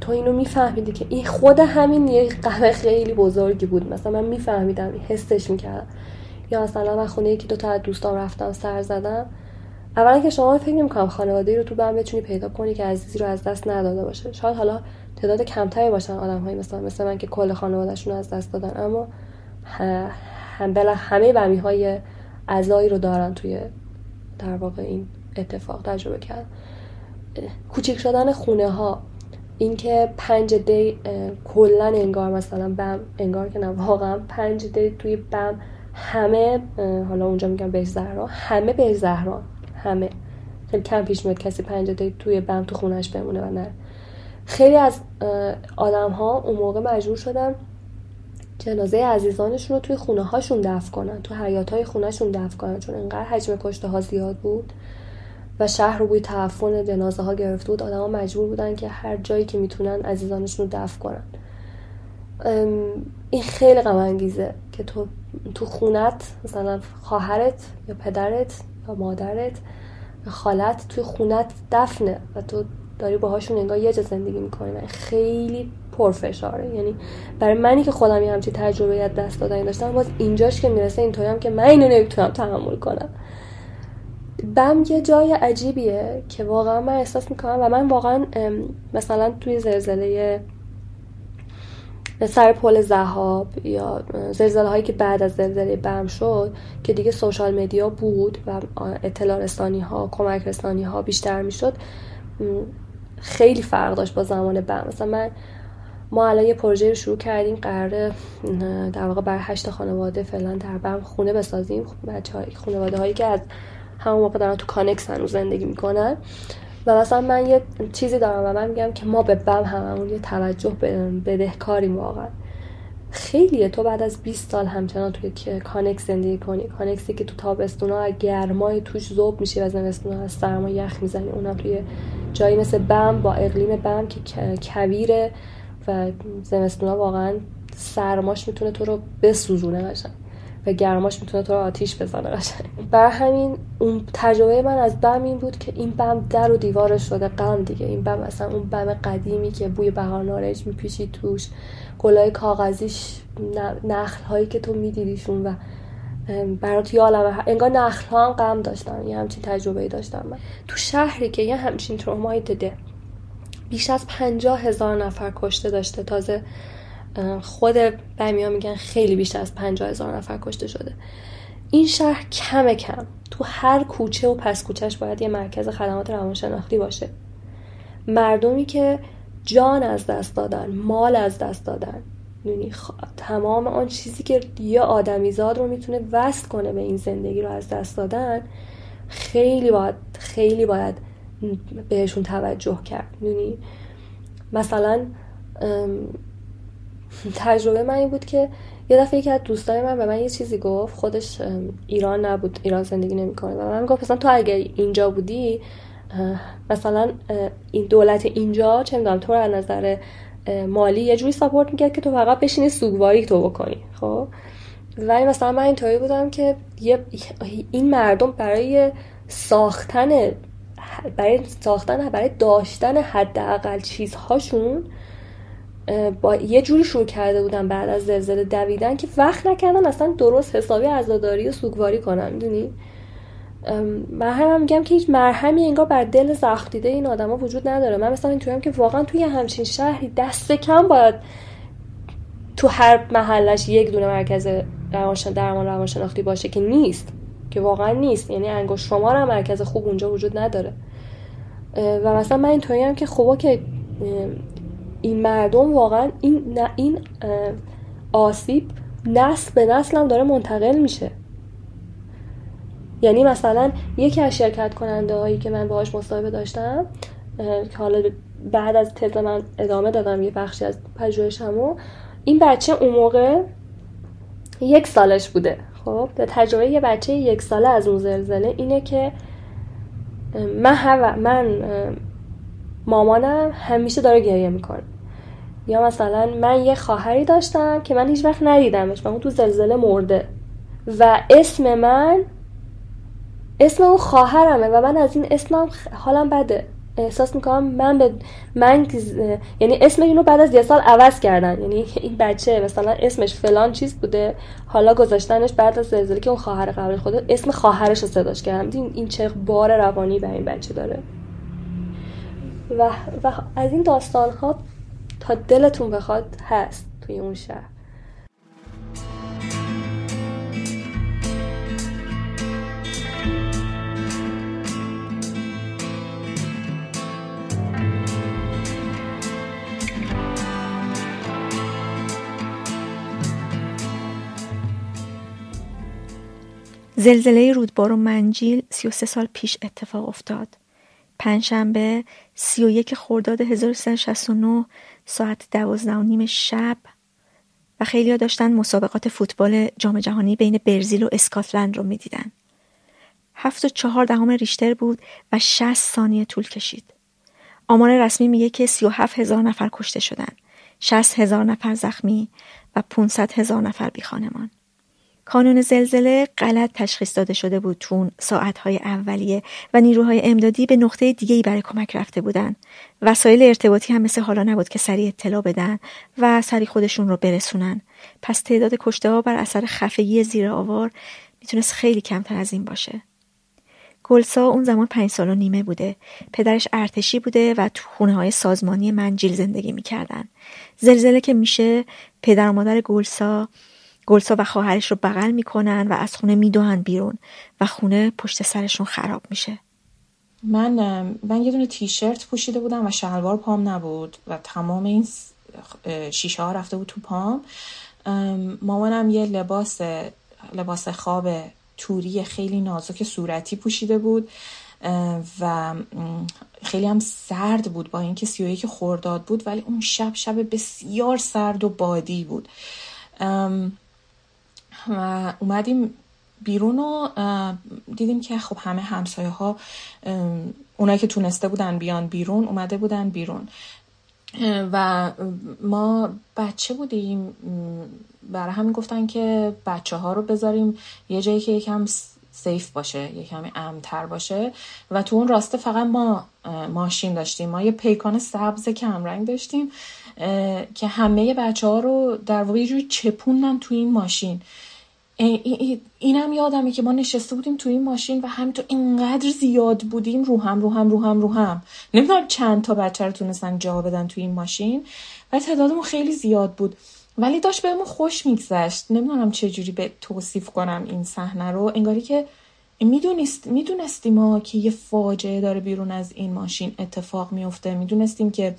تو اینو میفهمیدی که این خود همین یه قهوه خیلی بزرگی بود. مثلا من میفهمیدم حسش می‌کردم. یا مثلا من خونه یکی دو تا از دوستان رفتم سر زدم اولا که شما فکر نمی‌کنم خانواده رو تو بهم بتونی پیدا کنی که عزیزی رو از دست نداده باشه. شاید حالا تعداد کمتری باشن آدم های مثلا مثل من که کل خانوادهشون از دست دادن. اما هم همه بمی های رو دارن توی در واقع این اتفاق تجربه کرد کوچیک شدن خونه ها اینکه پنج دی کلا انگار مثلا بم انگار که نه واقعا پنج دی توی بم همه حالا اونجا میگم به زهرا همه به زهرا همه. خیلی کم پیش میاد کسی پنج دی توی بم تو خونش بمونه و نه. خیلی از آدم ها اون موقع مجبور شدن جنازه عزیزانشون رو توی خونه هاشون دفن کنن تو حیات های خونهشون دفن کنن چون انقدر حجم کشته ها زیاد بود و شهر رو بوی تعفن جنازه ها گرفته بود آدم ها مجبور بودن که هر جایی که می‌تونن عزیزانشون رو دفن کنن. این خیلی غم انگیزه که تو تو خونت مثلا خواهرت یا پدرت یا مادرت خالت توی خونت دفنه و تو داری باهاشون انگار یه جا زندگی می‌کنی خیلی پرفشاره. یعنی برای منی که خودم یه همچین تجربه از دست دادن داشتم باز اینجاش که می‌رسه اینطوری هم که من اینو نمی‌تونم تحمل کنم. بم یه جای عجیبیه که واقعا من احساس می‌کنم و من واقعا مثلا توی زلزله سر پل زهاب یا زلزله هایی که بعد از زلزله بم شد که دیگه سوشال مدیا بود و اطلاع رسانی ها کمک رسانی ها بیشتر می‌شد خیلی فرق داشت با زمان بم. مثلا من ما الان یه پروژه رو شروع کردیم قرار در واقع بر هشت خانواده فعلا در بم خونه بسازیم. بچه های خانواده هایی که از همون موقع دارن تو کانکس هنوز زندگی می‌کنن. و مثلا من یه چیزی دارم و من میگم که ما به بم هممون یه توجه بدهکاریم واقعا. خیلیه. تو بعد از 20 سال همچنان توی کانکس زندگی کنی. کانکسی که تو تابستونا گرمای توش ذوب میشی و زمستونا از سرما یخ می‌زنی. اونم توی جایی مثل بم با اقلیم بم که کویره و زمستونا واقعا سرماش می‌تونه تو رو بسوزونه قشنگ. و گرماش می‌تونه تو رو آتیش بزنه قشنگ. بر همین اون تجربه من از بم این بود که این بم در و دیوارش شده غم دیگه. این بم مثلا اون بم قدیمی که بوی بهار نارنج میپیشید توش گلای کاغذیش نخل هایی که تو میدیدیشون و برات یالم انگار نخل هم غم داشتن. یه همچین تجربه داشتم من. تو شهری که یه همچین ترومایی دیده بیش از پنجاه هزار نفر کشته داشته. تازه خود بمیا میگن خیلی بیشتر از پنجاه هزار نفر کشته شده. این شهر کم کم. تو هر کوچه و پس کوچهش باید یه مرکز خدمات روانشناختی باشه. مردمی که جان از دست دادن مال از دست دادن یعنی تمام آن چیزی که یه آدمیزاد رو می‌تونه وست کنه به این زندگی رو از دست دادن خیلی باید خیلی باید بهشون توجه کرد. یعنی مثلا تجربه من این بود که یه دفعه یکی از دوستای من به من یه چیزی گفت خودش ایران نبود ایران زندگی نمی‌کنه. و من گفت مثلا تو اگه اینجا بودی مثلا این دولت اینجا چه می‌دونم تو از نظر مالی یه جوری ساپورت می‌کرد که تو فقط بشینی سوگواری تو بکنی خب؟ ولی مثلا من اینطوری بودم که این مردم برای ساختن برای ساختن برای داشتن حداقل چیزهاشون با یه جوری شروع کرده بودن بعد از زلزله دویدن که وقت نکردن اصلا درست حسابی عزاداری و سوگواری کنن می‌دونی؟ من هم میگم که هیچ مرهمی انگار بر دل زخم دیده این آدما وجود نداره. من مثلا اینطوریم که واقعا توی همچین شهری دست کم باید تو هر محلش یک دونه مرکز روانشن درمان روانشناختی باشه که نیست که واقعا نیست. یعنی انگشت شمار هم مرکز خوب اونجا وجود نداره. و مثلا من اینطوریم که خوبا که این مردم واقعا این این آسیب نسل به نسل هم داره منتقل میشه. یعنی مثلا یکی از شرکت کننده هایی که من باهاش مصاحبه داشتم که حالا بعد از تز من ادامه دادم یه بخشی از پژوهشمو این بچه اون موقع یک سالش بوده. خب به تجربه یه بچه یک ساله از اون زلزله اینه که من, من مامانم همیشه داره گریه می‌کنه. یا مثلا من یه خواهری داشتم که من هیچ وقت ندیدمش و اون تو زلزله مرده. و اسم من اسم اون خواهرمه و من از این اسمم حالم بده. احساس می‌کنم من به من یعنی اسم اینو بعد از یه سال عوض کردن. یعنی این بچه مثلا اسمش فلان چیز بوده. حالا گذاشتنش بعد از زلزله که اون خواهر قبل خود اسم خواهرش رو صداش کردم. این این چه بار روانی به این بچه داره. و, و از این داستان ها دلتون بخواد هست توی اون شهر زلزله رودبار و منجیل 33 سال پیش اتفاق افتاد. پنجشنبه 31 خرداد 1369 ساعت دوازده و نیم شب و خیلی ها داشتن مسابقات فوتبال جام جهانی بین برزیل و اسکاتلند رو می‌دیدن. هفت و چهار دهم ریشتر بود و شست ثانیه طول کشید. آمار رسمی میگه که سی و هفت هزار نفر کشته شدن. شست هزار نفر زخمی و 500 هزار نفر بی خانمان. کانون زلزله غلط تشخیص داده شده بود تو ساعتهای اولیه و نیروهای امدادی به نقطه دیگه برای کمک رفته بودن. وسایل ارتباطی هم مثل حالا نبود که سریع اطلاع بدن و سریع خودشون رو برسونن. پس تعداد کشته ها بر اثر خفگی زیر آوار می‌تونست خیلی کمتر از این باشه. گلسا اون زمان پنج سال و نیمه بوده. پدرش ارتشی بوده و تو خونه های سازمانی منجیل زندگی می‌کردن. زلزله که میشه پدر و مادر گلسا گلسا و خواهرش رو بغل می‌کنن و از خونه میدوهن بیرون و خونه پشت سرشون خراب میشه. من من یه دونه تیشرت پوشیده بودم و شلوار پام نبود و تمام این شیشه ها رفته بود تو پام. مامانم یه لباس لباس خواب توری خیلی نازک صورتی پوشیده بود و خیلی هم سرد بود با اینکه سی و یک خورداد بود ولی اون شب شب بسیار سرد و بادی بود. و اومدیم بیرون و دیدیم که خب همه همسایه ها اونایی که تونسته بودن بیان بیرون اومده بودن بیرون. و ما بچه بودیم برای همین گفتن که بچه ها رو بذاریم یه جایی که یکم سیف باشه یه کمی امتر باشه. و تو اون راسته فقط ما ماشین داشتیم. ما یه پیکان سبز کمرنگ داشتیم که همه بچه ها رو در واقع یه جوری چپوندن تو این ماشین. اینم یادمه که ما نشسته بودیم تو این ماشین و همینطور اینقدر زیاد بودیم رو هم رو هم رو هم رو هم. نمی‌دونم چند تا بچه رو تونستن جا بدن تو این ماشین و تعدادمون خیلی زیاد بود. ولی داشت بهمون خوش میگذشت. نمی‌دونم چه جوری به توصیف کنم این صحنه رو. انگاری که می‌دونست می‌دونستیم ما که یه فاجعه داره بیرون از این ماشین اتفاق میفته می‌دونستیم که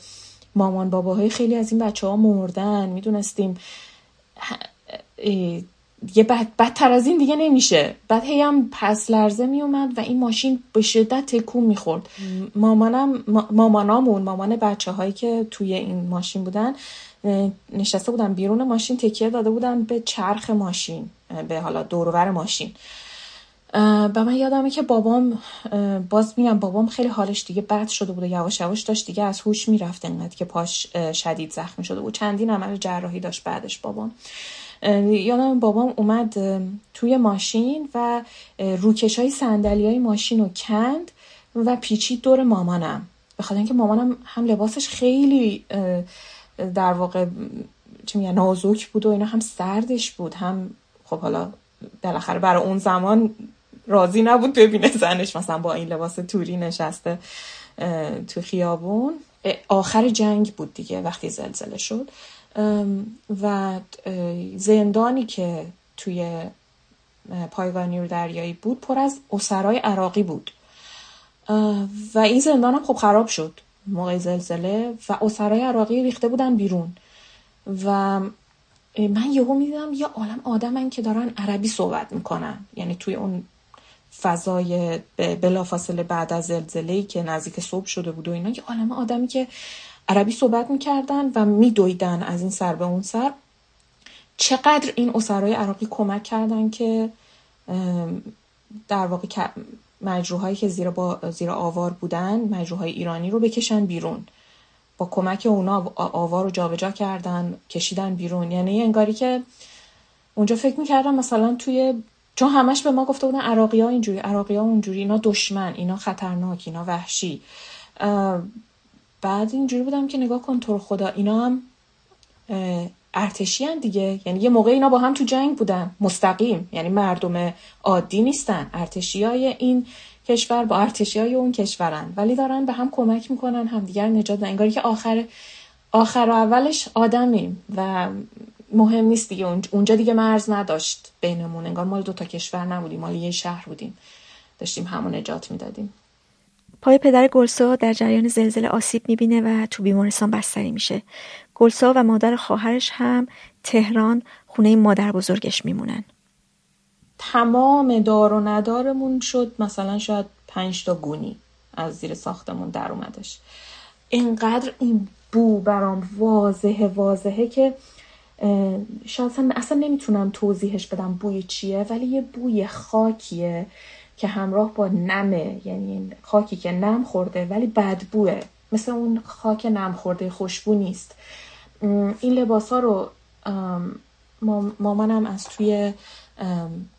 مامان باباهای خیلی از این بچه ها مردن. می‌دونستیم یه بد بدتر از این دیگه نمیشه. بعد هی هم پس لرزه میومد و این ماشین به شدت تکون می‌خورد. مامانم مامانامون مامان بچه هایی که توی این ماشین بودن نشسته بودن بیرون ماشین تکیه داده بودن به چرخ ماشین به حالا دورور ماشین. و من یادمه که بابام باز میگم بابام خیلی حالش دیگه بد شده بود و یواش یواش داشت دیگه از هوش می‌رفت انقدر که پاش شدید زخمی شده بود. چندین عمل جراحی داشت بعدش بابام. یادم بابام اومد توی ماشین و روکش های سندلی های ماشین رو کند و پیچید دور مامانم. بخاطر اینکه مامانم هم لباسش خیلی در واقع چه میگن نازک بود و اینا هم سردش بود. هم خب حالا بالاخره برای اون زمان راضی نبود ببینه زنش مثلا با این لباس توری نشسته تو خیابون. آخر جنگ بود دیگه وقتی زلزله شد. و زندانی که توی پایگاه نیرو دریایی بود پر از اسرای عراقی بود. و این زندان هم خب خراب شد موقع زلزله و اسرای عراقی ریخته بودن بیرون. و من یهو می‌دیدم یه عالم آدمن که دارن عربی صحبت می‌کنن. یعنی توی اون فضای بلافاصله بعد از زلزله که نزدیک صبح شده بود و اینا یه عالم آدمی که عربی صحبت می‌کردن و میدویدن از این سر به اون سر. چقدر این اسرای عراقی کمک کردن که در واقع مجروحایی که زیر, با زیر آوار بودن مجروحای ایرانی رو بکشن بیرون. با کمک اونا آوار رو جابجا کردن کشیدن بیرون. یعنی انگاری که اونجا فکر می‌کردم مثلا توی چون همش به ما گفته بودن عراقی ها اینجوری عراقی ها اونجوری اینا دشمن اینا خطرناک اینا وحشی. بعد اینجوری بودم که نگاه کن تو خدا اینا هم ارتشی هن دیگه. یعنی یه موقع اینا با هم تو جنگ بودن. مستقیم. یعنی مردم عادی نیستن. ارتشی های این کشور با ارتشی های اون کشورن. ولی دارن به هم کمک می‌کنن همدیگر نجات انگاری که آخر آخر و اولش آدمیم و مهم نیست دیگه. اونجا دیگه مرز نداشت بینمون. انگار مال دوتا کشور نبودیم. مال یه شهر بودیم. داشتیم همون نجات می‌دادیم. پای پدر گلسا در جریان زلزله آسیب می‌بینه و تو بیمارستان بستری میشه. گلسا و مادر خواهرش هم تهران خونه مادر بزرگش میمونن. تمام دار و ندارمون شد. مثلا شاید پنج تا گونی از زیر ساختمون در اومدش. اینقدر این بو برام واضحه واضحه که شاید اصلا نمی‌تونم توضیحش بدم بوی چیه ولی یه بوی خاکیه. که همراه با نمه یعنی خاکی که نم خورده ولی بدبوه مثل اون خاک نم خورده خوشبو نیست. این لباس ها رو مامانم از توی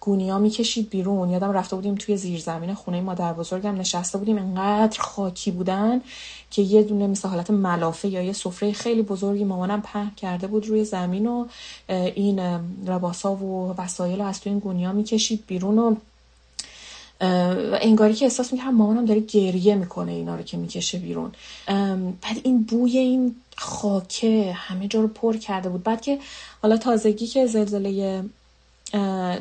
گونیا می‌کشید بیرون. یادم رفته بودیم توی زیرزمین خونه مادر بزرگم نشسته بودیم. انقدر خاکی بودن که یه دونه مثل حالت ملافه یا یه سفره خیلی بزرگی مامانم پهن کرده بود روی زمین و این لباسا و وسایل رو از توی این گونیا می‌کشید بیرون و انگاری که احساس می‌کنم مامانم داره گریه می‌کنه اینا رو که می‌کشه بیرون. بعد این بوی این خاکه همه جا رو پر کرده بود. بعد که حالا تازگی که زلزله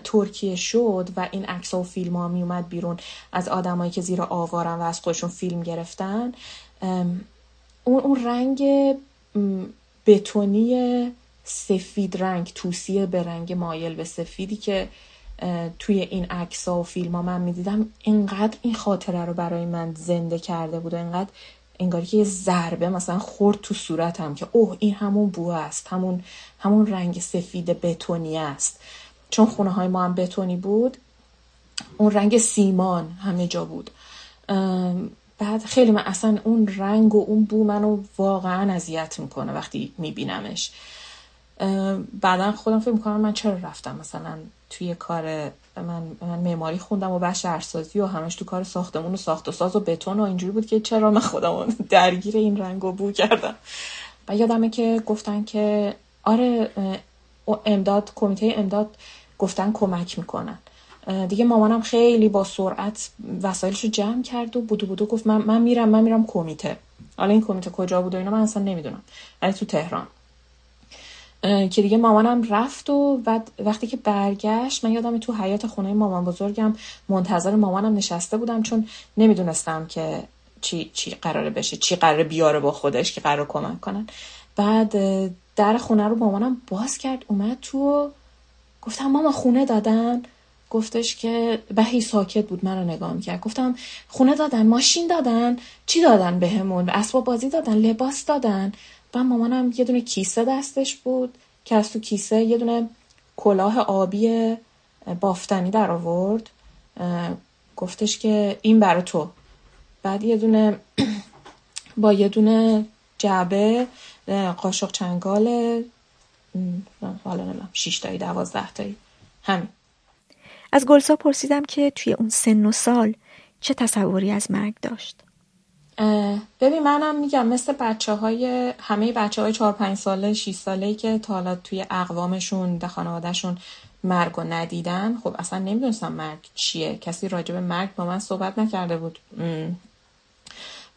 ترکیه شد و این عکس و فیلم ها می اومد بیرون از آدمایی که زیر آوارن و از خودشون فیلم گرفتن اون اون رنگ بتونی سفید رنگ توصیه به رنگ مایل به سفیدی که توی این عکس و فیلم ها من می‌دیدم اینقدر این خاطره رو برای من زنده کرده بود و اینقدر انگاری که یه ضربه مثلا خورد تو صورتم که اوه این همون بو است همون همون رنگ سفید بتونی است. چون خونه های ما هم بتونی بود اون رنگ سیمان همه جا بود. بعد خیلی من اصلا اون رنگ و اون بو منو واقعا اذیت می‌کنه وقتی میبینمش. بعدا خودم فکر می‌کنم من چرا رفتم مثلا توی کار من من معماری خوندم و بخش شهرسازی و همش تو کار ساختمون و ساخت و ساز و بتون و اینجوری بود که چرا من خودم درگیر این رنگ و بو کردم. و یادمه که گفتن که آره امداد کمیته امداد گفتن کمک می‌کنن. دیگه مامانم خیلی با سرعت وسایلش رو جمع کرد و بودو بودو گفت من, من میرم من میرم کمیته. حالا این کمیته کجا بود و اینا من اصلا نمی‌دونم. ولی تو تهران. که دیگه مامانم رفت و بعد وقتی که برگشت من یادم تو حیات خونه مامان بزرگم منتظر مامانم نشسته بودم چون نمی‌دونستم که چی, چی قراره بشه چی قراره بیاره با خودش که قرار کمک کنن. بعد در خونه رو مامانم باز کرد اومد تو گفتم ماما خونه دادن؟ گفتش که بهی ساکت بود من رو نگاه می‌کرد. گفتم خونه دادن؟ ماشین دادن؟ چی دادن بهمون؟ به اسباب بازی دادن؟ لباس دادن؟ و مامانم یه دونه کیسه دستش بود که از تو کیسه یه دونه کلاه آبی بافتنی در آورد. گفتش که این برا تو. بعد یه دونه [clears throat] با یه دونه جعبه قاشق چنگال حالا نمیم شیش تایی دوازده تایی. همین. از گلسا پرسیدم که توی اون سن و سال چه تصوری از مرگ داشت؟ ببین منم میگم مثل بچه های همه بچه های چهار پنج ساله شیش ساله که تا حالا توی اقوامشون ده خانوادهشون مرگ و ندیدن خب اصلا نمی‌دونستم مرگ چیه. کسی راجع به مرگ با من صحبت نکرده بود.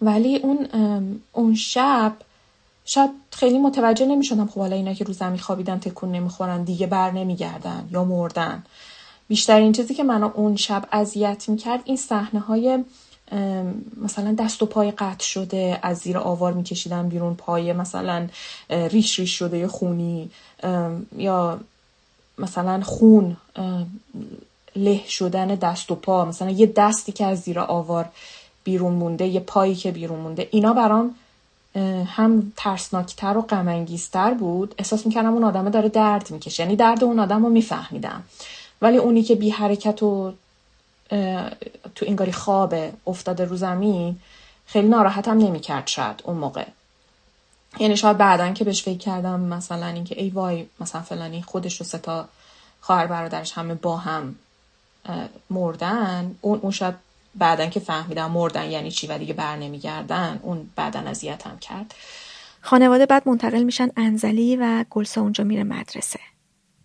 ولی اون اون شب شاید خیلی متوجه نمی‌شدم خب حالا اینا که رو زمین خوابیدن تکون نمی‌خورن دیگه بر نمیگردن یا مردن. بیشترین چیزی که منو اون شب اذیت می‌کرد این صحنه های مثلا دست و پای قطع شده از زیر آوار میکشیدن بیرون پای مثلا ریش ریش شده خونی یا مثلا خون له شدن دست و پا مثلا یه دستی که از زیر آوار بیرون مونده یه پایی که بیرون مونده اینا برام هم ترسناکتر و غمانگیزتر بود. احساس می‌کردم اون آدمه داره درد می‌کشه. یعنی درد اون آدم رو میفهمیدم. ولی اونی که بی حرکت و تو انگاری خواب افتاده رو زمین خیلی ناراحتم نمی‌کرد شاید اون موقع. یعنی شاید بعدا که بهش فکر کردم مثلا اینکه ای وای مثلا فلانی خودش رو ستا خواهر برادرش همه با هم مردن. اون اون شاید بعدا که فهمیدم مردن یعنی چی و دیگه بر نمیگردن اون بعدا اذیتم کرد. خانواده بعد منتقل میشن انزلی و گلسا اونجا میره مدرسه.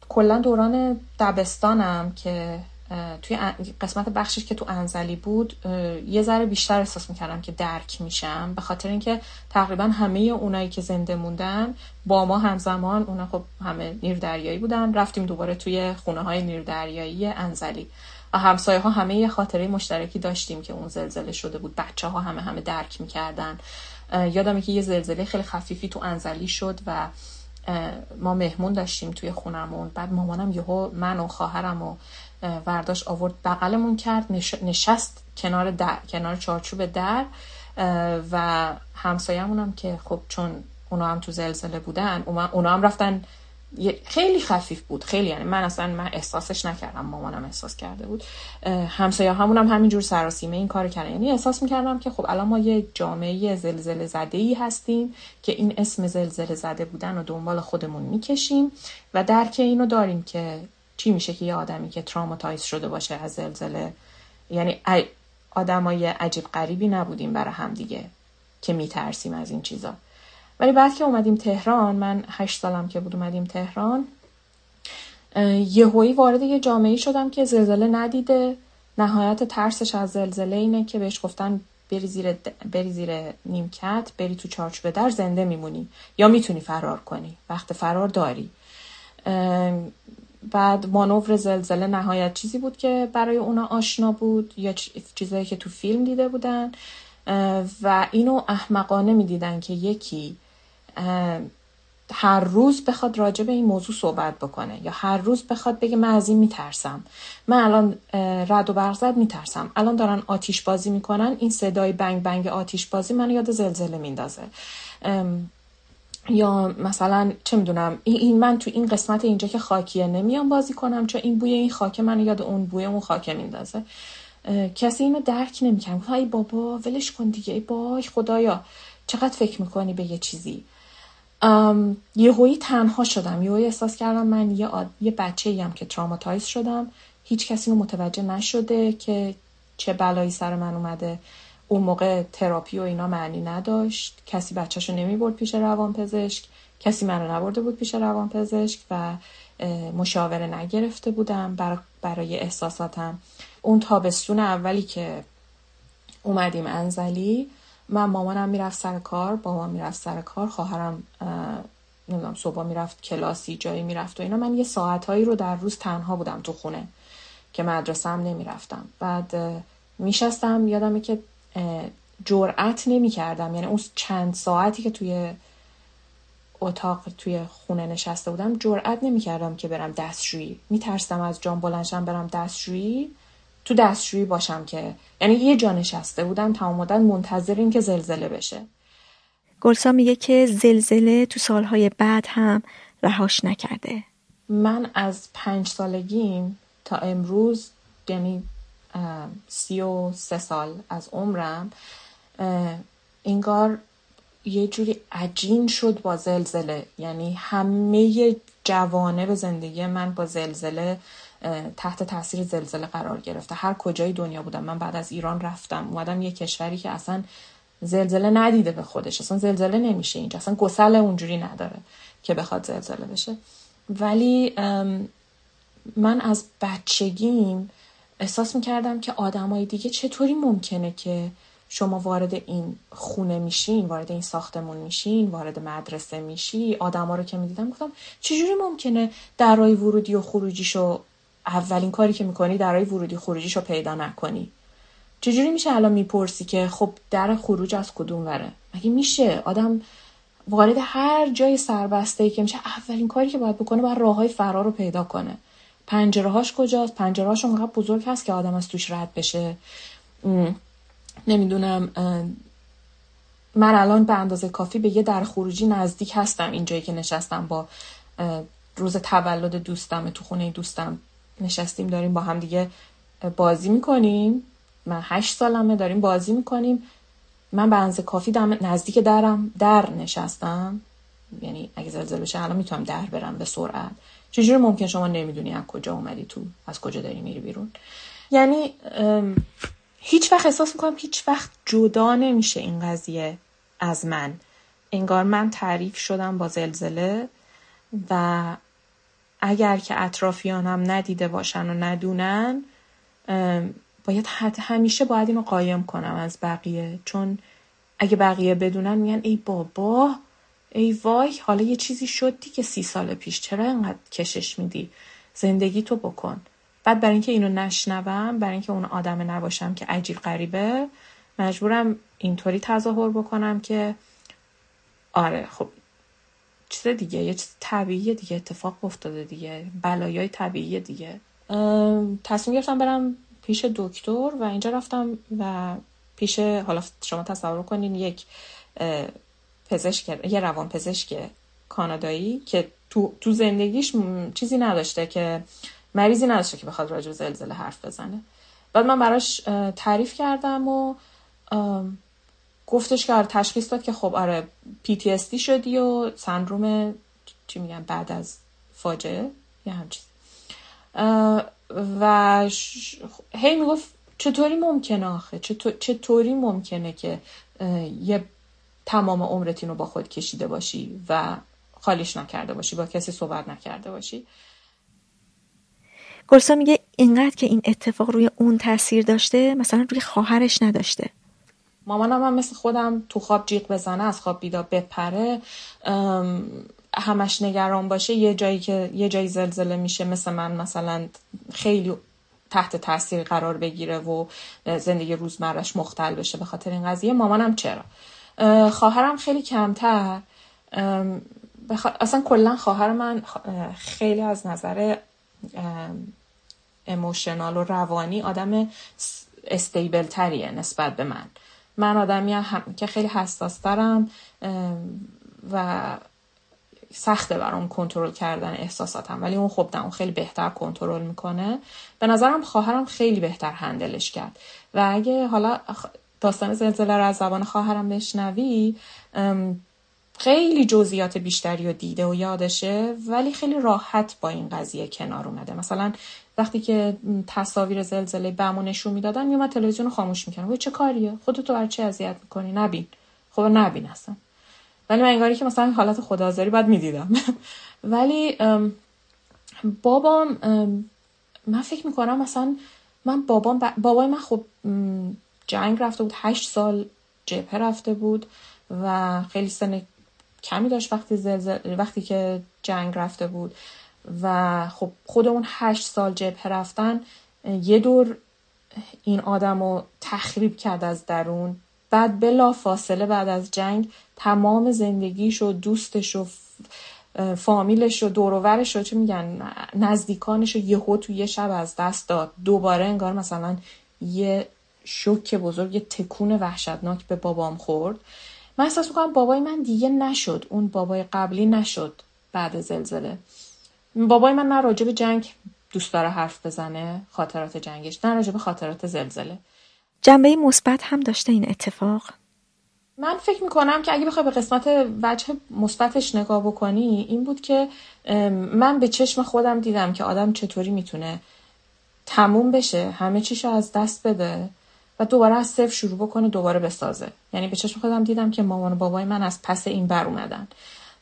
کلا دوران دبستانم که توی قسمت بخشش که تو انزلی بود یه ذره بیشتر احساس می‌کردم که درک میشم. به خاطر اینکه تقریبا همه اونایی که زنده موندن با ما همزمان اونا خب همه نیر دریایی بودن رفتیم دوباره توی خونه های نیر دریایی انزلی. و همسایه ها همه یه خاطره مشترکی داشتیم که اون زلزله شده بود. بچه ها همه همه درک می‌کردن. یادمه که یه زلزله خیلی خفیفی تو انزلی شد و ما مهمون داشتیم توی خونمون. بعد مامانم یهو من و خواهرم و ورداش آورد بغلمون کرد نشست کنار در کنار چارچوب در و همسایه‌مون هم که خب چون اونا هم تو زلزله بودن اونا هم رفتن خیلی خفیف بود خیلی یعنی من اصلا من احساسش نکردم مامانم احساس کرده بود. همسایه همون هم همینجور سراسیمه این کار کردن. یعنی احساس می‌کردم که خب الان ما یه جامعه زلزله زده ای هستیم که این اسم زلزله زده بودن و دنبال خودمون می‌کشیم و درک اینو داریم که چی میشه که یه آدمی که تراماتایز شده باشه از زلزله؟ یعنی آدمای عجیب غریبی نبودیم برای هم دیگه که میترسیم از این چیزا. ولی بعد که اومدیم تهران من هشت سالم که بود اومدیم تهران یهویی وارد یه جامعه شدم که زلزله ندیده. نهایت ترسش از زلزله اینه که بهش گفتن بری زیر, بری زیر نیمکت بری تو چارچوب در زنده میمونی. یا می‌تونی فرار کنی. وقت فرار داری. بعد مانور زلزله نهایت چیزی بود که برای اونا آشنا بود یا چیزایی که تو فیلم دیده بودن. و اینو احمقانه می‌دیدن که یکی هر روز بخواد راجع به این موضوع صحبت بکنه یا هر روز بخواد بگه من از این میترسم. من الان رد و برق زد میترسم. الان دارن آتیش بازی می‌کنن این صدای بنگ بنگ آتیش بازی من یاد زلزله میندازه. یا مثلا چه می‌دونم این من تو این قسمت اینجا که خاکیه نمیام بازی کنم چون این بوی این خاک من یاد اون بوی اون خاکه میندازه. کسی اینو درک نمی‌کنه های بابا ولش کن دیگه ای بای خدایا چقدر فکر می‌کنی به یه چیزی؟ یه تنها شدم. یه احساس کردم من یه, آد... یه بچه هم که تراماتایز شدم. هیچ کسی رو متوجه نشده که چه بلایی سر من اومده. اون موقع تراپی و اینا معنی نداشت. کسی بچهشو نمی برد پیش روانپزشک. کسی منو نبرده بود پیش روانپزشک و مشاوره نگرفته بودم برای احساساتم. اون تابستون اولی که اومدیم انزلی من مامانم می‌رفت سر کار بابام می‌رفت سر کار خواهرم نمی‌دونم صبح می‌رفت کلاسی جایی می‌رفت و اینا. من یه ساعتهایی رو در روز تنها بودم تو خونه که مدرسه هم نمی‌رفتم. بعد میشستم یادمه که جرأت نمی کردم یعنی اون چند ساعتی که توی اتاق توی خونه نشسته بودم جرأت نمی کردم که برم دستشویی. میترسم از جان بلنشم برم دستشویی. تو دستشویی باشم که. یعنی یه جا نشسته بودم تمام مدت منتظر این که زلزله بشه. گلسا میگه که زلزله تو سالهای بعد هم رهاش نکرده. من از پنج سالگیم تا امروز یعنی سی و سه سال از عمرم انگار یه جوری عجین شد با زلزله. یعنی همه جوانه به زندگی من با زلزله تحت تاثیر زلزله قرار گرفته. هر کجای دنیا بودم. من بعد از ایران رفتم. اومدم یه کشوری که اصلا زلزله ندیده به خودش. اصلا زلزله نمیشه اینجا. اصلا گسل اونجوری نداره که بخواد زلزله بشه. ولی من از بچگیم احساس می‌کردم که آدمای دیگه چطوری ممکنه که شما وارد این خونه میشین وارد این ساختمون میشین وارد مدرسه میشی؟ آدما رو که می‌دیدم گفتم چجوری ممکنه درای ورودی و خروجیشو اولین کاری که می‌کنی درای ورودی خروجیشو پیدا نکنی؟ چجوری میشه الان می‌پرسی که خب در خروج از کدوم وره؟ مگه میشه؟ آدم وارد هر جای سربسته ای که میشه اولین کاری که باید بکنه باید راه های فرار رو پیدا کنه. پنجره هاش کجاست؟ پنجره هاش اونقدر بزرگ هست که آدم از توش رد بشه. نمی‌دونم من الان به اندازه کافی به یه در خروجی نزدیک هستم اینجایی که نشستم با روز تولد دوستم تو خونه دوستم نشستیم داریم با هم دیگه بازی می‌کنیم. من هشت سالمه داریم بازی می‌کنیم. من به اندازه کافی نزدیک درم در نشستم. یعنی اگه زلزله بشه الان می‌تونم در برم به سرعت. چجوری ممکن شما نمی‌دونی از کجا اومدی تو؟ از کجا داری میری بیرون؟ یعنی هیچ وقت احساس می‌کنم هیچ وقت جدا نمیشه این قضیه از من. انگار من تعریف شدم با زلزله و اگر که اطرافیانم ندیده باشن و ندونن باید همیشه باید اینو قایم کنم از بقیه. چون اگه بقیه بدونن میگن ای بابا ای وای حالا یه چیزی شد که سی سال پیش. چرا اینقدر کشش میدی؟ زندگی تو بکن. بعد برای اینکه اینو نشنوم برای اینکه اون آدم نباشم که عجیب غریبه مجبورم اینطوری تظاهر بکنم که آره خب چیز دیگه یه چیز طبیعی دیگه اتفاق افتاده دیگه بلایای طبیعی دیگه. تصمیم گرفتم برم پیش دکتر و اینجا رفتم و پیش حالا شما تصور کنین یک پزشک یه روان پزشک کانادایی که تو, تو زندگیش چیزی نداشته که مریضی نداشته که بخواد راجع به زلزله حرف بزنه. بعد من براش تعریف کردم و گفتش که آره تشخیص داد که خب آره PTSD شدی و سندروم چی میگن بعد از فاجعه یا همچیز و هی می‌گفت چطوری ممکنه آخه؟ چطوری ممکنه که یه تمام عمرتین رو با خود کشیده باشی و خالیش نکرده باشی با کسی صحبت نکرده باشی. گلسا میگه اینقدر که این اتفاق روی اون تاثیر داشته مثلا روی خواهرش نداشته. مامانم هم مثل خودم تو خواب جیغ بزنه از خواب بیدار بپره. همش نگران باشه. یه جایی که یه جایی زلزله میشه مثل من مثلا خیلی تحت تاثیر قرار بگیره و زندگی روزمرش مختل بشه. به خاطر این قضیه مامانم چرا؟ خواهرم خیلی کمتر. اصلا کلا خواهر من خیلی از نظر اموشنال و روانی آدم استیبل تریه نسبت به من. من آدمی هم که خیلی حساس دارم و سخته برام کنترل کردن احساساتم ولی اون خب اون خیلی بهتر کنترل می‌کنه. به نظرم خواهرم خیلی بهتر هندلش کرد. و اگه حالا داستان زلزله رو از زبان خواهرم بشنوی خیلی جزئیات بیشتری رو دیده و یادشه ولی خیلی راحت با این قضیه کنار اومده. مثلا وقتی که تصاویر زلزله بمو نشون می‌دادن میومد تلویزیون رو خاموش می‌کنه چه کاریه؟ خودتو بر چه اذیت می‌کنی؟ نبین. خب نبین اصلا. ولی من انگاری که مثلا حالت خدازاری باید می‌دیدم. [laughs] ولی بابام من فکر می‌کنم مثلا من بابام بابای من خب جنگ رفته بود هشت سال جبهه رفته بود و خیلی سن کمی داشت وقتی زلزل وقتی که جنگ رفته بود و خب خود اون هشت سال جبهه رفتن یه دور این آدم رو تخریب کرد از درون. بعد بلا فاصله بعد از جنگ تمام زندگیش و دوستش و فامیلش و دوروورش و چه میگن نزدیکانش رو یهو تو یه شب از دست داد. دوباره انگار مثلا یه شوک بزرگ یه تکون وحشتناک به بابام خورد. من احساس می‌کنم بابای من دیگه نشد. اون بابای قبلی نشد بعد زلزله. بابای من نه راجب جنگ دوست داره حرف بزنه خاطرات جنگش نه راجب خاطرات زلزله. جنبه مثبت هم داشته این اتفاق؟ من فکر می‌کنم که اگه بخوای به قسمت وجه مثبتش نگاه بکنی این بود که من به چشم خودم دیدم که آدم چطوری می‌تونه تموم بشه همه چیشو از دست بده. و دوباره از صفر شروع بکنه دوباره بسازه. یعنی به چشم خودم دیدم که مامان و بابای من از پس این بر اومدن.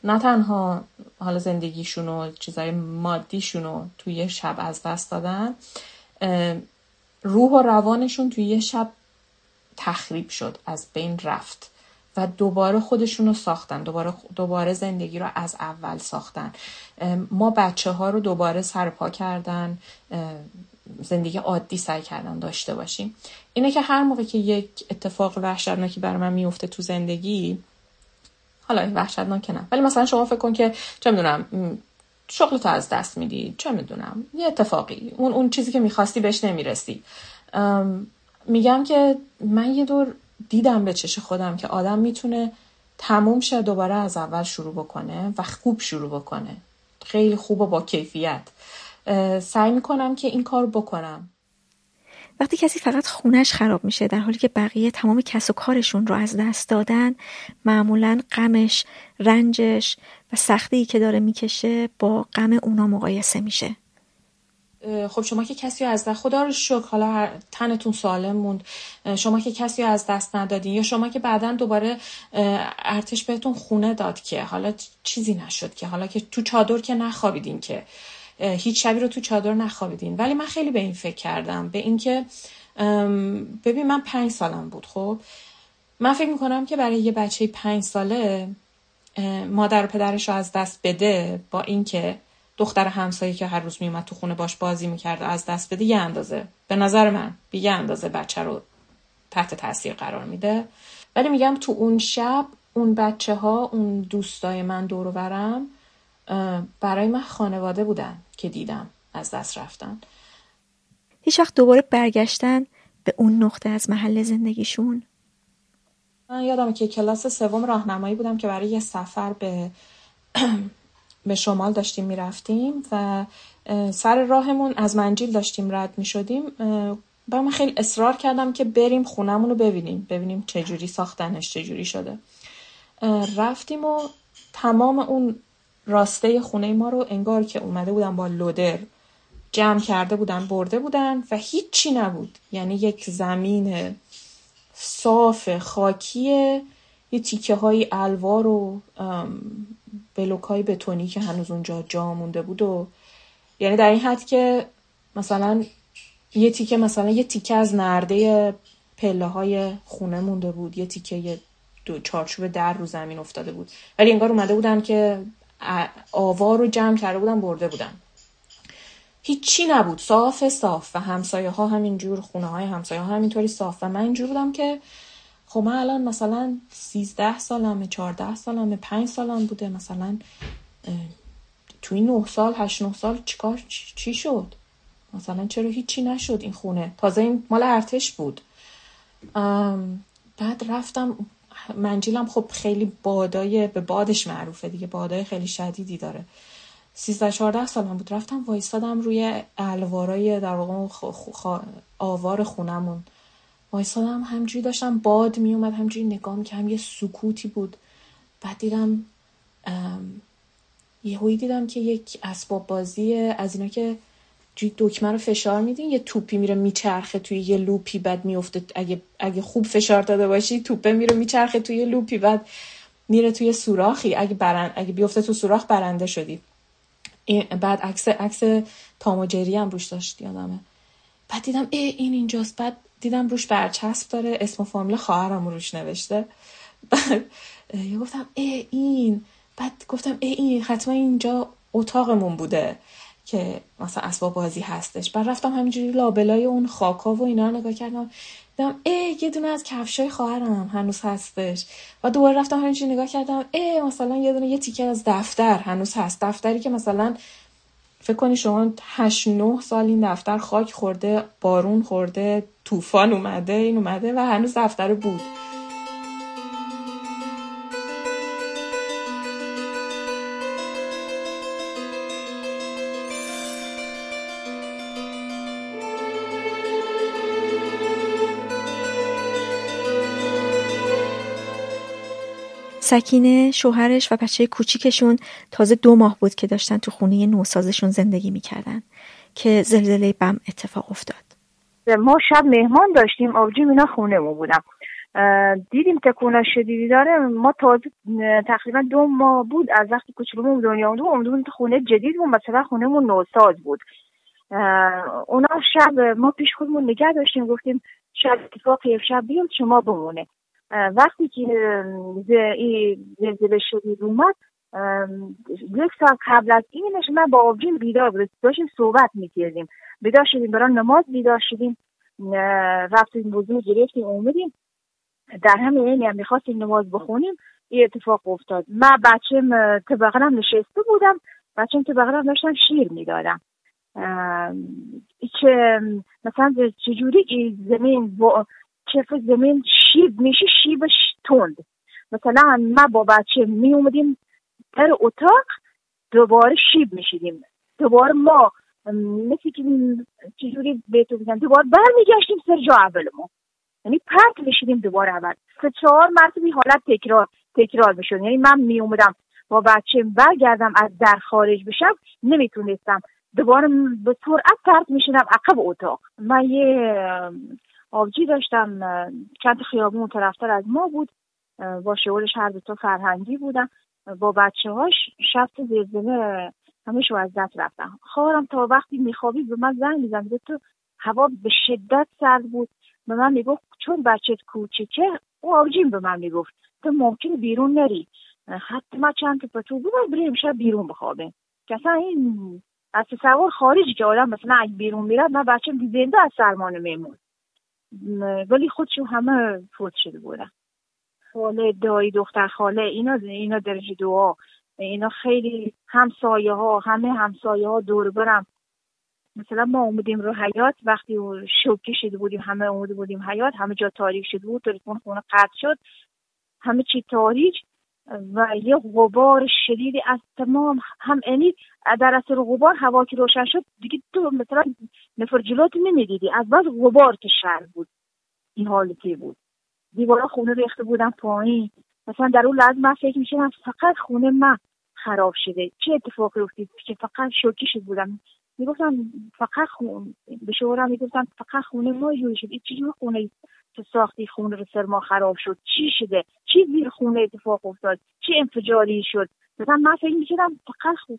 نه تنها حالا زندگیشون و چیزای مادیشون رو توی شب از دست دادن روح و روانشون توی یه شب تخریب شد از بین رفت و دوباره خودشون رو ساختن دوباره, دوباره زندگی رو از اول ساختن. ما بچه ها رو دوباره سرپا کردن زندگی عادی سعی کردن داشته باشیم. اینه که هر موقع که یک اتفاق وحشتناکی برای من میفته تو زندگی حالا وحشتناک نه. ولی مثلا شما فکر کن که چه می‌دونم شغل تو از دست میدی چه می‌دونم یه اتفاقی اون اون چیزی که می‌خواستی بهش نمی‌رسی. میگم که من یه دور دیدم به چش خودم که آدم می‌تونه تموم شه دوباره از اول شروع بکنه و خوب شروع بکنه. خیلی خوب و با کیفیت. سعی می‌کنم که این کار بکنم. وقتی کسی فقط خونش خراب میشه در حالی که بقیه تمام کس و کارشون رو از دست دادن معمولا غمش رنجش و سختی که داره می‌کشه با غم اونا مقایسه میشه. خب شما که کسی از دست خدا رو شکر حالا تنتون سالم موند. شما که کسی رو از دست ندادین یا شما که بعدا دوباره ارتش بهتون خونه داد که حالا چیزی نشد که حالا که تو چادر که نخوابیدین که هیچ شبی رو تو چادر نخوابیدین. ولی من خیلی به این فکر کردم. به اینکه ببین من پنج سالم بود خب؟ من فکر می‌کنم که برای یه بچه پنج ساله مادر و پدرش رو از دست بده با اینکه دختر همسایه که هر روز میومد تو خونه باش بازی می‌کرد از دست بده یه اندازه. به نظر من به یه اندازه بچه رو تحت تاثیر قرار میده. ولی میگم تو اون شب اون بچه ها اون دوستای من دور برم برای من خانواده بودن. که دیدم از دست رفتن. هیچ وقت دوباره برگشتن به اون نقطه از محل زندگیشون؟ من یادم که کلاس سوم راهنمایی بودم که برای یه سفر به [clears throat] به شمال داشتیم می‌رفتیم و سر راهمون از منجیل داشتیم رد می شدیم با من خیلی اصرار کردم که بریم خونمون رو ببینیم ببینیم چجوری ساختنش چجوری شده. رفتیم و تمام اون راسته خونه ما رو انگار که اومده بودن با لودر جمع کرده بودن برده بودن و هیچی نبود. یعنی یک زمین صاف خاکیه یه تیکه های الوار و بلوک های بتونی که هنوز اونجا جا مونده بود و یعنی در این حد که مثلا یه تیکه مثلا یه تیکه از نرده پله های خونه مونده بود. یه تیکه یه دو چارچوب در رو زمین افتاده بود. ولی انگار اومده بودن که آوار رو جمع کرده بودن برده بودن. هیچی نبود. صاف صاف. و همسایه ها همینجور خونه های همسایه ها همینطوری صاف. و من اینجور بودم که خب من الان مثلا سیزده سالمه چهارده سالمه پنج سالم بوده. مثلا توی نه سال هشت نه سال چیکار چی شد؟ مثلا چرا هیچی نشد این خونه؟ تازه این مال ارتش بود. بعد رفتم منجیلم خب خیلی بادای به بادش معروفه دیگه بادای خیلی شدیدی داره. سیزده چهارده سالم بود. رفتم وایستادم روی الوارای در واقع آوار خونمون. وایستادم همجوری داشتم باد میومد همجوری نگاه هم یه سکوتی بود. بعد دیدم یه دیدم که یک اسباب بازی از اینا که دکمه رو فشار میدین یه توپی میره میچرخه توی یه loop ی بعد میفته اگه, اگه خوب فشار داده باشی توپه میره میچرخه توی یه loop ی بعد میره توی سوراخی. اگه برن اگه بیفته تو سوراخ برنده شدی. بعد عکس عکس تاموجری هم روش داشت یادمه. بعد دیدم ای این اینجاست. بعد دیدم روش برچسب داره اسم و فامیل خواهرم روش نوشته. بعد گفتم ای این. بعد گفتم ای این حتما اینجا اتاقمون بوده. که مثلا اسباب بازی هستش. بعد رفتم همینجوری لابلای اون خاکا و اینا رو نگاه کردم. دیدم ای یه دونه از کفشای خواهرم هنوز هستش. و دوباره رفتم همینجوری نگاه کردم. ای مثلا یه دونه یه تیکه از دفتر هنوز هست. دفتری که مثلا فکر کنی شما هشت نه سال این دفتر خاک خورده بارون خورده طوفان اومده این اومده و هنوز دفتر بود. سکینه شوهرش و بچه کوچیکشون تازه دو ماه بود که داشتن تو خونه نوسازشون زندگی می‌کردن که زلزله بم اتفاق افتاد. ما شب مهمان داشتیم آبجیم اینا خونه مو بودم دیدیم تکونه شدیدی داره. ما تازه تقریبا دو ماه بود از وقتی کوچولومون دنیا اومده اومدیم خونه جدید بود مثلا خونهمون نوساز بود. اونا شب ما پیش خودمون نگه داشتیم گفتیم شب اتفاقی شب بیاد شما بمونه. وقتی که زلزله شدید اومد یک سال قبل از اینش من با آبجین بیدار بود داشتیم صحبت می‌کردیم بیدار شدیم برای نماز بیدار شدیم رفتیم وضوع گرفتیم اومدیم در همین اینی هم می‌خواستیم نماز بخونیم این اتفاق افتاد من بچم تو نشسته بودم بچم تو بغلم داشتم شیر می‌دادم که مثلا چجوری زمین چف زمین شیب میشه شیبش تند. مثلا ما با بچه می اومدیم در اتاق دوباره شیب میشیدیم. دوباره ما مثل که چجوری بهتون بگم دوباره برمیگشتیم سر جا اول ما یعنی پرت میشیدیم دوباره اول. سه چهار مرتبه حالت تکرار تکرار می‌شد. یعنی من می اومدم با بچه برگردم از در خارج بشم نمی‌تونستم. دوباره به سرعت پرت میشیدم عقب اتاق. من یه آبجی داشتم چند خیابون طرفتر از ما بود با شعورش هر دو فرهنگی بودم با بچه هاش شب زلزله همه شو از دست رفتم خواهرم تا وقتی میخوابید به من زنگ میزن تو هوا به شدت سرد بود. به من می‌گفت چون بچه کوچیکه او آبجیم به من می‌گفت. تو ممکن بیرون نری. حتی چند تا پتو بودم بریم شب بیرون بخوابیم. که اصلا این از تصور خارجی که آدم مثلا اگه بیرون میرد من بچه زنده از سرمان میمون. ولی خودشون همه فوت شده بودن. خاله دایی دختر خاله اینا اینا درجه دعا. اینا خیلی همسایه ها همه همسایه ها دور برم مثلا ما اومدیم رو حیات وقتی شوکه شده بودیم همه اومده بودیم حیات همه جا تاریک شده بود تلفن خونه قطع شد. همه چی تاریک. و یه غبار شدیدی از تمام هم یعنی در اثر غبار هوا که روشن شد دیگه تو مثلا نفر جلوت نمی‌دیدی. از بعد غبار که شهر بود این حالتی بود. دیوارا خونه ریخته بودن پایین. مثلا در اون لحظه من فکر میشم فقط خونه من خراب شده. چه اتفاقی افتید که فقط شوکی شد بودم؟ می‌گفتم فقط خون به شورم می‌گفتم فقط خونه ما جوری شد. چجور خونه تو ساختی خونه رو سر ما خراب شد. چی شده؟ چی زیر خونه اتفاق افتاد؟ چی انفجاری شد؟ مثلا من فکر می‌کردم فقط خون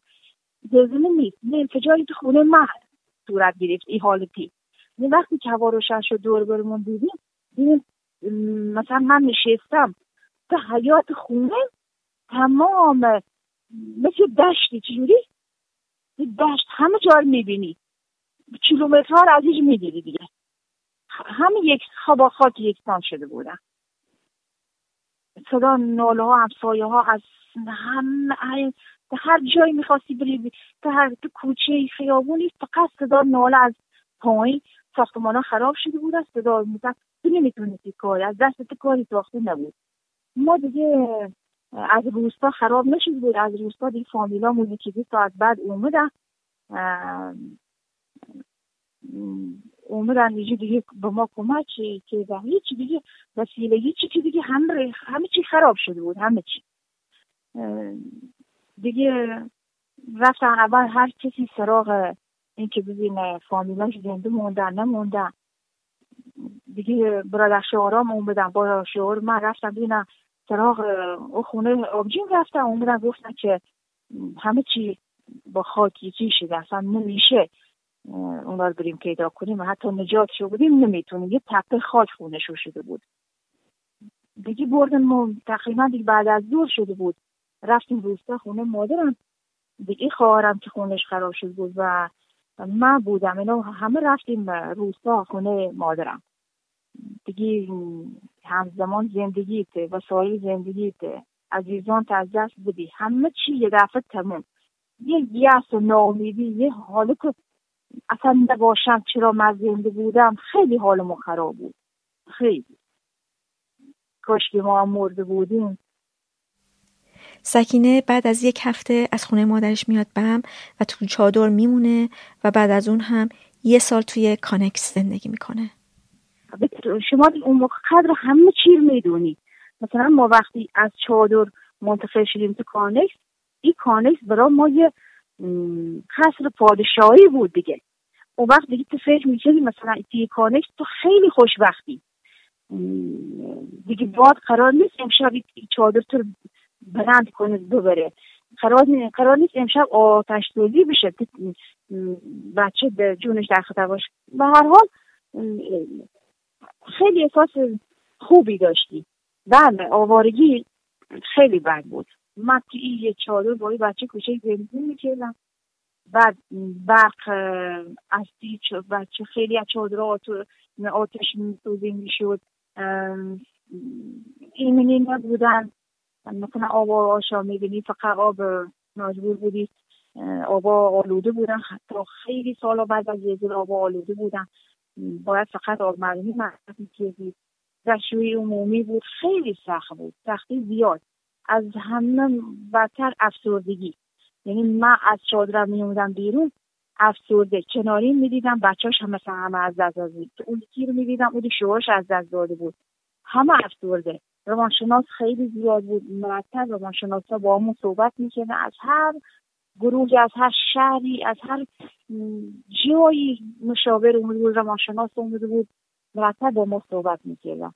زلزله نیست نه انفجاری تو خونه من صورت گرفت این حالتی. این وقتی که هوا روشن شد دور برمون دیدیم دیدیم مثلا من نشستم تو حیات خونه تمام مثل دشتی چجوری؟ دشت همه جا رو می‌بینی. کیلومترها رو ازش می‌دیدی دیگه. همه یک با خاک یکسان شده بودن. صدا ناله ها همسایه ها از هم هر جایی می‌خواستی بری تا هر تو کوچه خیابونی فقط صدا ناله از پایین. ساختمان ها خراب شده بود از صدا می‌زد تو نمی‌تونستی کاری از دست کاری ساخته نبود. ما دیگه از روستا خراب نشده بود. از روستا دیگه فامیلا یکی دو ساعت بعد اومدن. اومدن دیگه دیگه به ما کمک که هیچی دیگه وسیله هیچی که دیگه همه همه چی خراب شده بود همه چی دیگه رفتن اول هر کسی سراغ این که ببین فامیلاش زنده موندن نموندن دیگه برادر شعارام اون بدن با شعار من رفتم ببینم سراغ او خونه آبجین رفتم اون گفتن که همه چی با خاک یکی شده اصلا نمیشه اونا رو بریم پیدا کنیم و حتی نجات شو بودیم نمی‌تونیم. یه تپه خاک خونه شو شده بود. دیگه بردن ما تقریبا دیگه بعد از دور شده بود. رفتیم روستا خونه. مادرم دیگه خواهرم که خونش خراب شده بود و من بودم. اینا همه رفتیم روستا خونه مادرم. دیگه همزمان زندگیته و سایه زندگیته عزیزان از دست بودی همه چی یه دفعه تموم. یه یأس و ناامیدی یه حالی که اصلا نباشم چرا من زنده بودم خیلی حال خراب بود. خیلی. کاش که ما هم مرده بودیم. سکینه بعد از یک هفته از خونه مادرش میاد بم و تو چادر میمونه و بعد از اون هم یه سال توی کانکس زندگی می‌کنه. شما اون موقع قدر همه چی می‌دونید مثلا ما وقتی از چادر منتقل شدیم تو کانکس این کانکس برای ما یه قصر پادشاهی بود دیگه. اون وقت دیگه تو فکر می‌کنی مثلا توی کانکس تو خیلی خوشبختی. دیگه باد قرار نیست امشب چادر تو بلند کنه ببره. قرار, قرار نیست امشب آتش سوزی بشه. بچه به جونش در خطر باشه. به هر حال خیلی احساس خوبی داشتی. بله آوارگی خیلی بد بود. من توی یه چادر با بچه کوچه زندگی می‌کردم. بعد برق از بچه خیلی از چادر آتش میسوزی می‌شد. این بودن مثلا آب آشا می‌بینی فقط آب مجبور بودی آبا آلوده بودن. حتی خیلی سالا بعد از یه آبا آلوده بودن. باید فقط آب مردمی مصرف می‌کردی. دستشوی عمومی بود. خیلی سخت بود. سختی زیاد. از همه بدتر افسردگی. یعنی من از چادرم میومدم بیرون افسرده. کناری می‌دیدم بچهاش هم مثلا همه از دست داده اون یکی رو می‌دیدم اون شوهاش از دست داده بود. همه افسرده. روانشناس خیلی زیاد بود. مرتب روانشناس ها با همون صحبت می‌کردن. از هر گروه از هر شهری از هر جایی مشاور اومده بود روانشناس اومده بود مرتب با ما صحبت می‌کردن.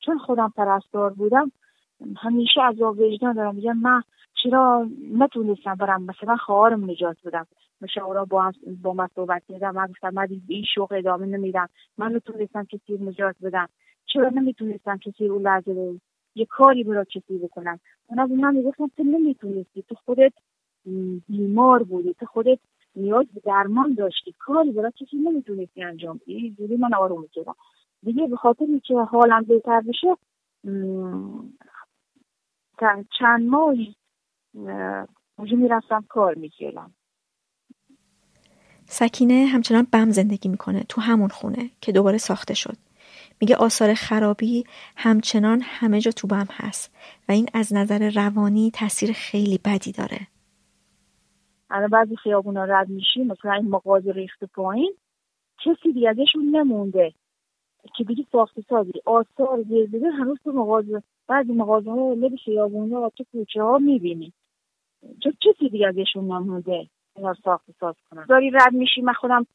چون خودم پرستار بودم همیشه از وجدان دارم. میگم من چرا نتونستم برم؟ مثلا خواهرم نجات بدم مشاورا با هم با من صحبت کردم من گفتم من این شوق ادامه نمیدم. من نتونستم کسی نجات بدم. چرا نمی‌تونستم کسی رو لحظه یه کاری برای کسی بکنم؟ اونا به من می‌گفتن تو نمی‌تونستی. تو خودت بیمار بودی. تو خودت نیاز به درمان داشتی. کاری برای کسی نمی‌تونستی انجام بدی. جوری من آروم می‌کردم. دیگه به خاطر که حالم بهتر بشه چند ماهی اونجا می‌رفتم کار می‌کردم. سکینه همچنان بم زندگی می‌کنه تو همون خونه که دوباره ساخته شد. میگه آثار خرابی همچنان همه جا تو بم هست و این از نظر روانی تاثیر خیلی بدی داره. الان بعضی خیابونا رد میشی مثلا این مغازه ریخت پایین کسی دیگه ازشون نمونده. که دیگه ساخت سازی آثار زلزله هنوز تو مغازه بعضی مغازه ها لب خیابونا و تو کوچه ها می‌بینی. چون کسی دیگه ازشون نمونده اینا ساخت ساز کنن؟ داری رد میشی من خودم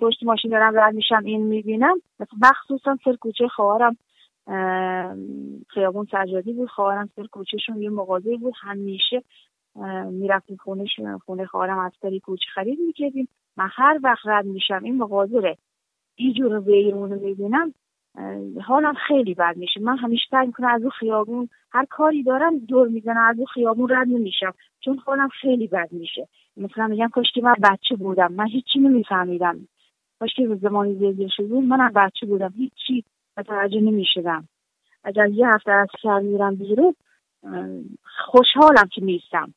پشت ماشین دارم رد میشم این می‌بینم. مخصوصا سر کوچه خواهرم خیابون سجادی بود خواهرم سر کوچهشون یه مغازه بود. همیشه می‌رفتیم خونه خونه خواهرم از سری کوچه خرید می‌کردیم. من هر وقت رد میشم این مغازه اینجور بیرون رو می‌بینم. حالم خیلی بد میشه. من همیشه سعی می‌کنم از او خیابون هر کاری دارم دور می‌زنم از او خیابون رد نمیشم. چون حالم خیلی بد میشه. مثلا میگم کاش که من بچه بودم. من هیچی نمیفهمیدم. کاش که زمانی زلزله شده منم بچه بودم. هیچی متوجه نمی‌شدم. اگر یه هفته از شهر میرم بیرون خوشحالم که نیستم.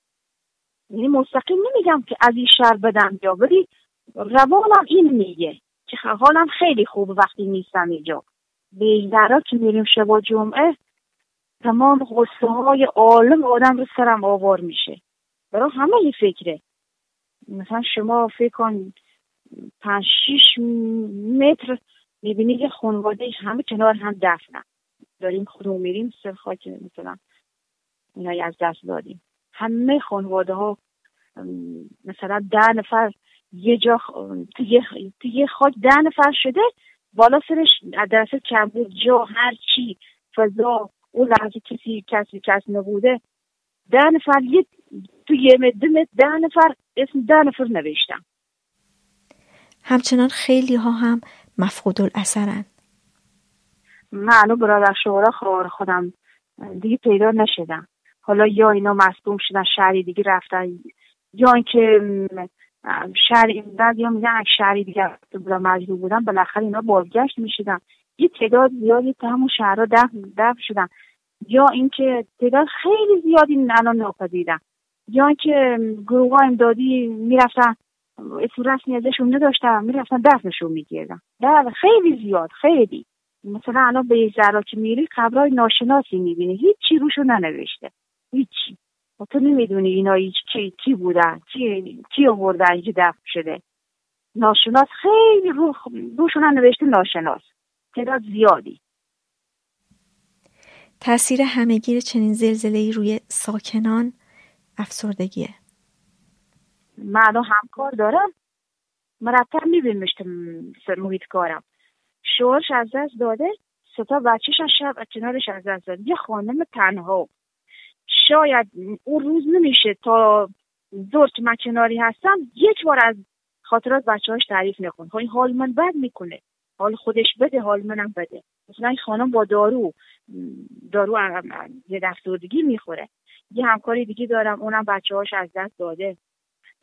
یعنی مستقیم نمیگم که از این شهر بدم یا ولی روانم این میگه که حالم خیلی خوب وقتی نیستم اینجا. بیزدرا که میریم شبا جمعه تمام غصه های عالم آدم رو سرم آوار میشه. برای همه این فکره. مثلا شما فکر کن پنج شیش متر می‌بینی که خانواده همه کنار هم دفنن. داریم خودمون میریم سر خاک مثلا اینایی از دست دادیم. همه خانواده ها مثلا ده نفر یه جا توی یه خاک ده نفر شده بالا سرش درس کمبود جا هر چی فضا اون لحظه کسی کسی کس نبوده. ده نفر یه تو یه مدمت ده نفر اسم ده نفر نوشتم. همچنان خیلی ها هم مفقود الاثرن. من برادر شورا خواهر خودم دیگه پیدا نشدم. حالا یا اینا مصدوم شدن شهری دیگه رفتن. یا اینکه شهر بعد یا میگن شهری دیگه بودن مجبور بودن بالاخره اینا بازگشت می‌شدن. یه تعداد زیادی تو همون شهرها دفع شدن. یا اینکه تعداد خیلی زیادی الان ناپدیدن. یا اینکه گروه ها امدادی می‌رفتن اسم رسمی ازشون نداشتن می‌رفتن دفنشون میگیردن بله خیلی زیاد خیلی. مثلا الان به زرا که میری قبرای ناشناسی می‌بینی. هیچی روشو ننوشته. هیچی. و تو نمی‌دونی اینا کی کی بودن کی کی آوردن اینجا دفن شده. ناشناس خیلی رو روشون نوشته ناشناس. تعداد زیادی. تاثیر همهگیر چنین زلزله روی ساکنان افسردگیه. من همکار دارم. مرتب میبینمشتم محیط کارم. شوهرش از دست داده ستا بچهش از شب کنارش از دست داده. یه خانم تنها. شاید اون روز نمیشه تا زور که من کناری هستم یک بار از خاطرات بچه هاش تعریف نکن. خب این حال من بد می‌کنه. حال خودش بده حال منم بده. مثلا این خانم با دارو دارو یه دفتردگی می‌خوره. یه همکاری دیگه دارم اونم بچه هاش از دست داده.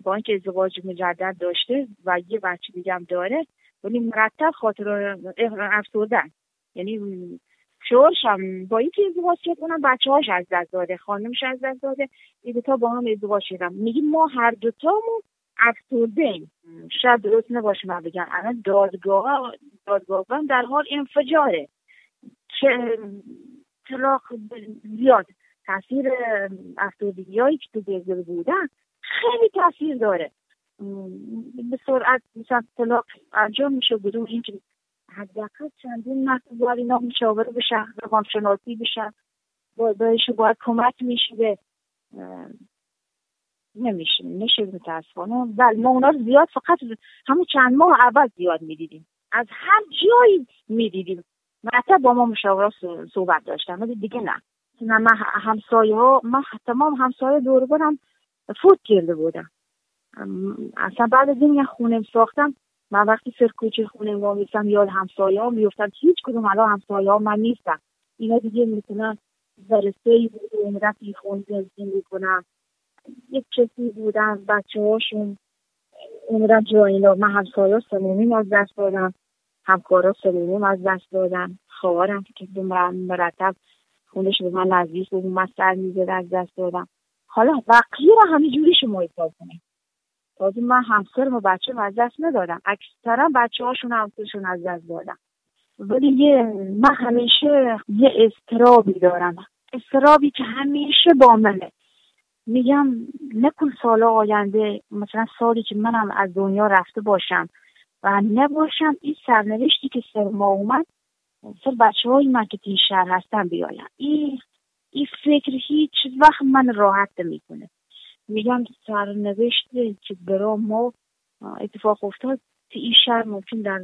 با اینکه ازدواج مجدد داشته و یه بچه دیگه هم داره ولی مرتب خاطر افسردن. یعنی شورش هم با اینکه ازدواج کرد اونم بچه هاش از دست داده خانمش از دست داده این دوتا با هم ازدواج شدن. میگیم ما هر دوتامون افسرده ایم شاید درست نباشه من بگم. الان دادگاه دادگاه در حال انفجاره. که طلاق زیاد. تاثیر افسردگی هایی که تو زلزله بودن خیلی تاثیر داره. به سرعت مثلا طلاق انجام میشه بدون اینکه حداقل چندین مرتبه اینا مشاوره بشن روانشناسی بشن بهش باید کمک میشه به نمیشه نمیشه متاسفانه. بله ما اونا زیاد فقط همون چند ماه اول زیاد می‌دیدیم. از هر جایی می‌دیدیم. مرتب با ما مشاوره صحبت داشتن ولی دیگه نه. من همسایه ها من تمام همسایه دور هم فوت کرده بودم. اصلا بعد از این خونه ساختم. من وقتی سر کوچه خونه ما میستم یاد همسایه میفتم هیچ کدوم الان همسایه من نیستم. اینا دیگه مثلا برسه ای بود و این رفت خون زندگی کنم یک کسی بودن بچه هاشون اومدن جا اینا. من همسایه سمومیم از دست دادم. همکارا سمومیم از دست دادم خواهرم که مرتب خونش به من نزدیک بود من سر می‌زد از دست دادم. حالا بقیه رو همه جوری شما حساب کنید تازه من همسرم و بچه از دست ندادم. اکثرا بچه هاشون همسرشون از دست دادم ولی یه من همیشه یه استرابی دارم. استرابی که همیشه با منه. میگم نکن سال آینده مثلا سالی که منم از دنیا رفته باشم و نباشم این سرنوشتی که سر ما اومد سر بچه های من که تین شهر هستن بیایم این این فکر هیچ وقت من راحت می‌کنه میگم سرنوشت که برا ما اتفاق افتاد که این شهر ممکن در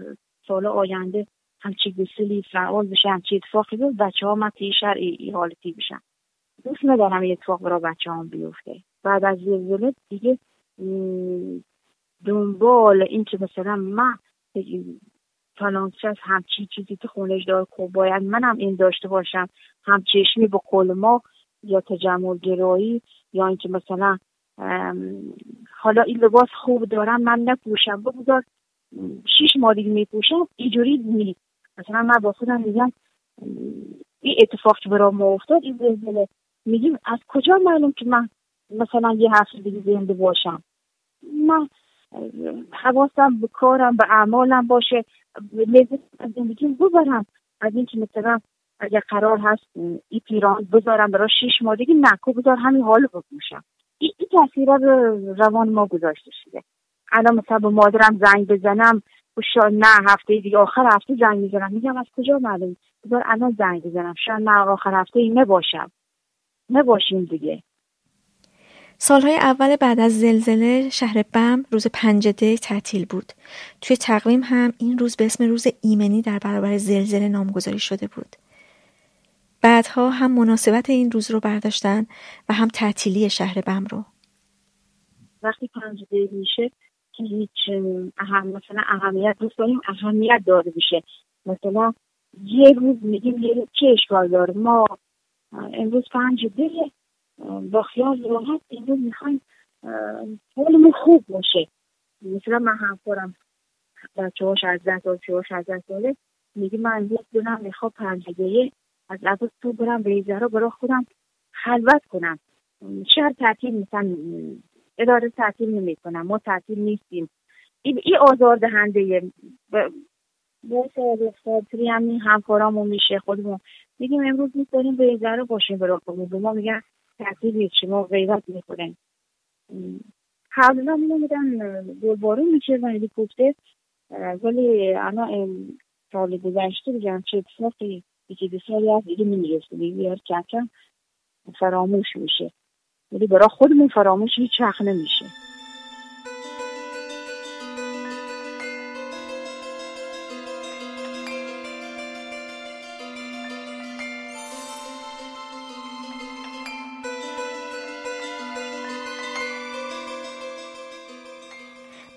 سال آینده همچی گسلی فعال بشه همچی اتفاقی بود بچه ها من این شهر ای, حالتی بشن. دوست ندارم این اتفاق برا بچه هم بیفته. بعد از زلزله دیگه دنبال این که مثلا من فلان از همچی چیزی که خونش دار خب باید منم این داشته باشم هم چشمی با کل ما یا تجمل گرایی یا اینکه مثلا حالا این لباس خوب دارم من نپوشم. بگذار شیش ماه دیگه میپوشم اینجوری نیست. مثلا من با خودم میگم این اتفاق که برای افتاد این زلزله. میگیم از کجا معلوم که من مثلا یه هفته دیگه زنده باشم؟ من حواسم به کارم به اعمالم باشه. لذت از زندگیم ببرم. از اینکه مثلا اگر قرار هست این پیران بذارم برای شیش ماه دیگه نکو بذار همین حال بپوشم. این ای تاثیر رو روان ما گذاشته شده. الان مثلا به مادرم زنگ بزنم شاید نه هفته دیگه آخر هفته زنگ می‌زنم. میگم از کجا معلوم بذار الان زنگ بزنم. شاید نه آخر هفته این نباشم. نباشیم دیگه. سالهای اول بعد از زلزله شهر بم روز پنج دی تعطیل بود. توی تقویم هم این روز به اسم روز ایمنی در برابر زلزله نامگذاری شده بود. بعدها هم مناسبت این روز رو برداشتن و هم تعطیلی شهر بم رو. وقتی پنج میشه که هیچ اهم مثلا اهمیت دوست داریم اهمیت داره بشه مثلا یه روز میگیم یه روز چه اشکال داره؟ ما امروز پنج دی با خیال راحت اینو می‌خوایم حالمون خوب باشه. مثلا من همکارم بچه هاش از ده سال چه از ده ساله من یک دونم می‌خوام پنجگیه از لباس تو برم به ایزرا برای خودم خلوت کنم. شهر تعطیل مثلا اداره تعطیل نمی کنم ما تعطیل نیستیم. این ای آزار دهنده باشه خاطری هم همکارامون میشه خودمون. میگیم امروز نیست داریم به ایزرا باشیم برای خودمون. ما میگن تعطیل شما غیبت می‌کنن حالا می نمیدن بارون میشه و هلیکوپتر. ولی انا سال گذشته بگم چه اتفاقی دو سالی از دیگه نمی‌رسه. دیگه کم فراموش میشه. ولی برای خودمون فراموش هیچ وقت نمیشه.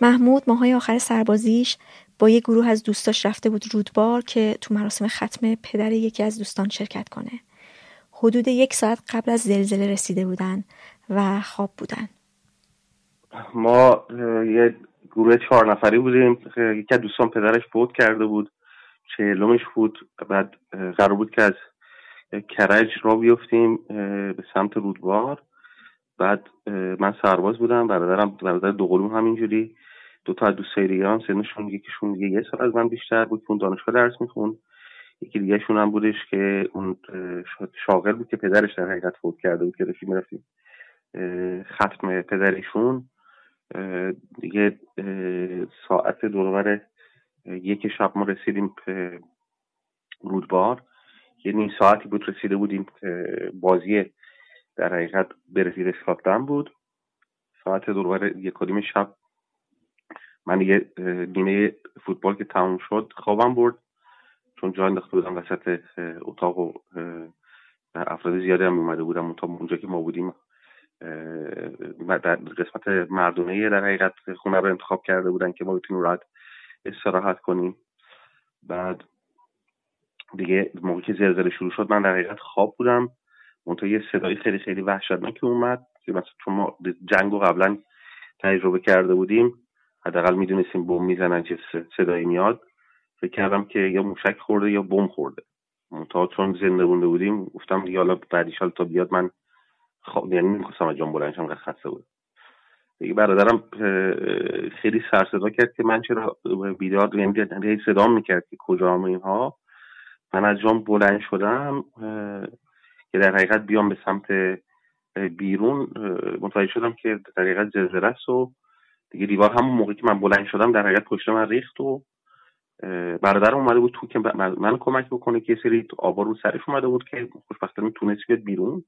محمود ماهای آخر سربازیش با یه گروه از دوستاش رفته بود رودبار که تو مراسم ختم پدر یکی از دوستان شرکت کنه. حدود یک ساعت قبل از زلزله رسیده بودن و خواب بودن. ما یه گروه چهار نفری بودیم یکی از دوستان پدرش فوت کرده بود چهلمش بود بعد قرار بود که از کرج را بیفتیم به سمت رودبار بعد من سرباز بودم برادرم برادر دوقلوم همینجوری دو تا از دوستای دیگه هم سنشون یکیشون دیگه یه سال از من بیشتر بود اون دانشگاه درس می‌خوند. یکی دیگه شون هم بودش که اون شاغل بود که پدرش در حقیقت فوت کرده بود که داشتیم می‌رفتیم ختم پدرشون. دیگه ساعت دورور یک شب ما رسیدیم رودبار. یه نیم ساعتی بود رسیده بودیم بازی در حقیقت برزیل اسکاتلند بود. ساعت دورور یک شب من یه نیمه فوتبال که تموم شد خوابم برد چون جا انداخته بودم وسط اتاق و افراد زیادی هم اومده بودم تا اونجا که ما بودیم در قسمت مردونه در حقیقت خونه رو انتخاب کرده بودن که ما بتونیم راحت استراحت کنیم. بعد دیگه موقعی که زلزله شروع شد من در حقیقت خواب بودم. منتها یه صدای خیلی خیلی وحشتناکی اومد که مثلا چون ما جنگ رو قبلا تجربه کرده بودیم. حداقل می‌دونستیم بم می‌زنن چه صدایی میاد. فکر کردم که یا موشک خورده یا بم خورده. تا چون زنده بونده بودیم گفتم دیگه حالا بعدیش تا بیاد من خواب یعنی نمی‌خواستم از جان بلندشم خسته بود دیگه برادرم خیلی سر صدا کرد که من چرا بیدار یعنی صدا می‌کرد که کجا هم اینها. من از جان بلند شدم که در حقیقت بیام به سمت بیرون متوجه شدم که در حقیقت است و دیگه دیوار همون موقعی که من بلند شدم در حقیقت پشت من ریخت و برادرم اومده بود تو که من کمک بکنه که سری آبا رو سرش اومده بود که خوشبختانه تونست بیاد بیرون.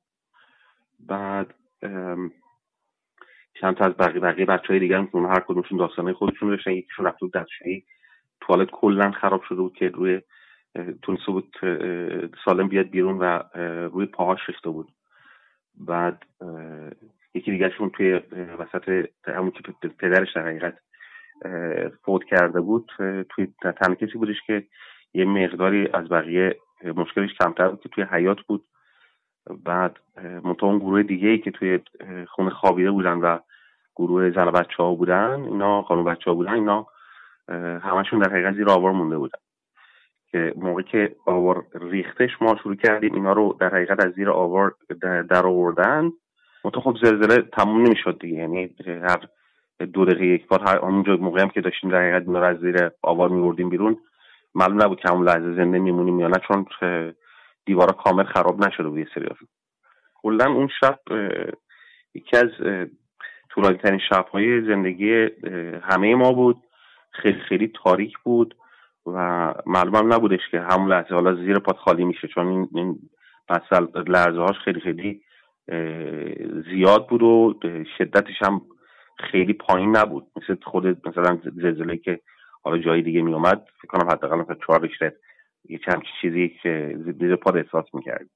بعد چند تا از بقیه بقیه بچه های دیگه هم هر کدومشون داستانه خودشون داشتن یکیشون رفت بود توالت کلا خراب شده بود که روی تونسته بود سالم بیاد بیرون و روی پاهاش ریخته بود. بعد یکی دیگرشون توی وسط همون که پدرش در حقیقت فوت کرده بود توی تنها کسی بودش که یه مقداری از بقیه مشکلش کمتر بود که توی حیات بود. بعد منطقه اون گروه دیگه ای که توی خونه خوابیده بودن و گروه زن بچه ها بودن اینا خانم بچه ها بودن اینا همشون در حقیقت زیر آوار مونده بودن. که موقع که آوار ریختش ما شروع کردیم اینا رو در حقیقت از زیر آوار در آوردن. منتها خب زلزله تموم نمی‌شد دیگه. یعنی هر دو دقیقه یک بار هر اونجا موقعی هم که داشتیم در حقیقت رو از زیر آوار میوردیم بیرون. معلوم نبود که همون لحظه زنده میمونیم یا نه چون دیوارا کامل خراب نشده بود یه سری کلا اون شب یکی از طولانی ترین شبهای زندگی همه ما بود. خیلی خیلی تاریک بود و معلوم نبودش که همون لحظه حالا زیر پاد خالی میشه چون این, این لرزه هاش خیلی خیلی زیاد بود و شدتش هم خیلی پایین نبود. مثل خود مثلا زلزله که حالا جای دیگه می اومد فکر کنم حداقل مثلا چهار ریشتر یه همچین چیزی که زیر پاد احساس می‌کرد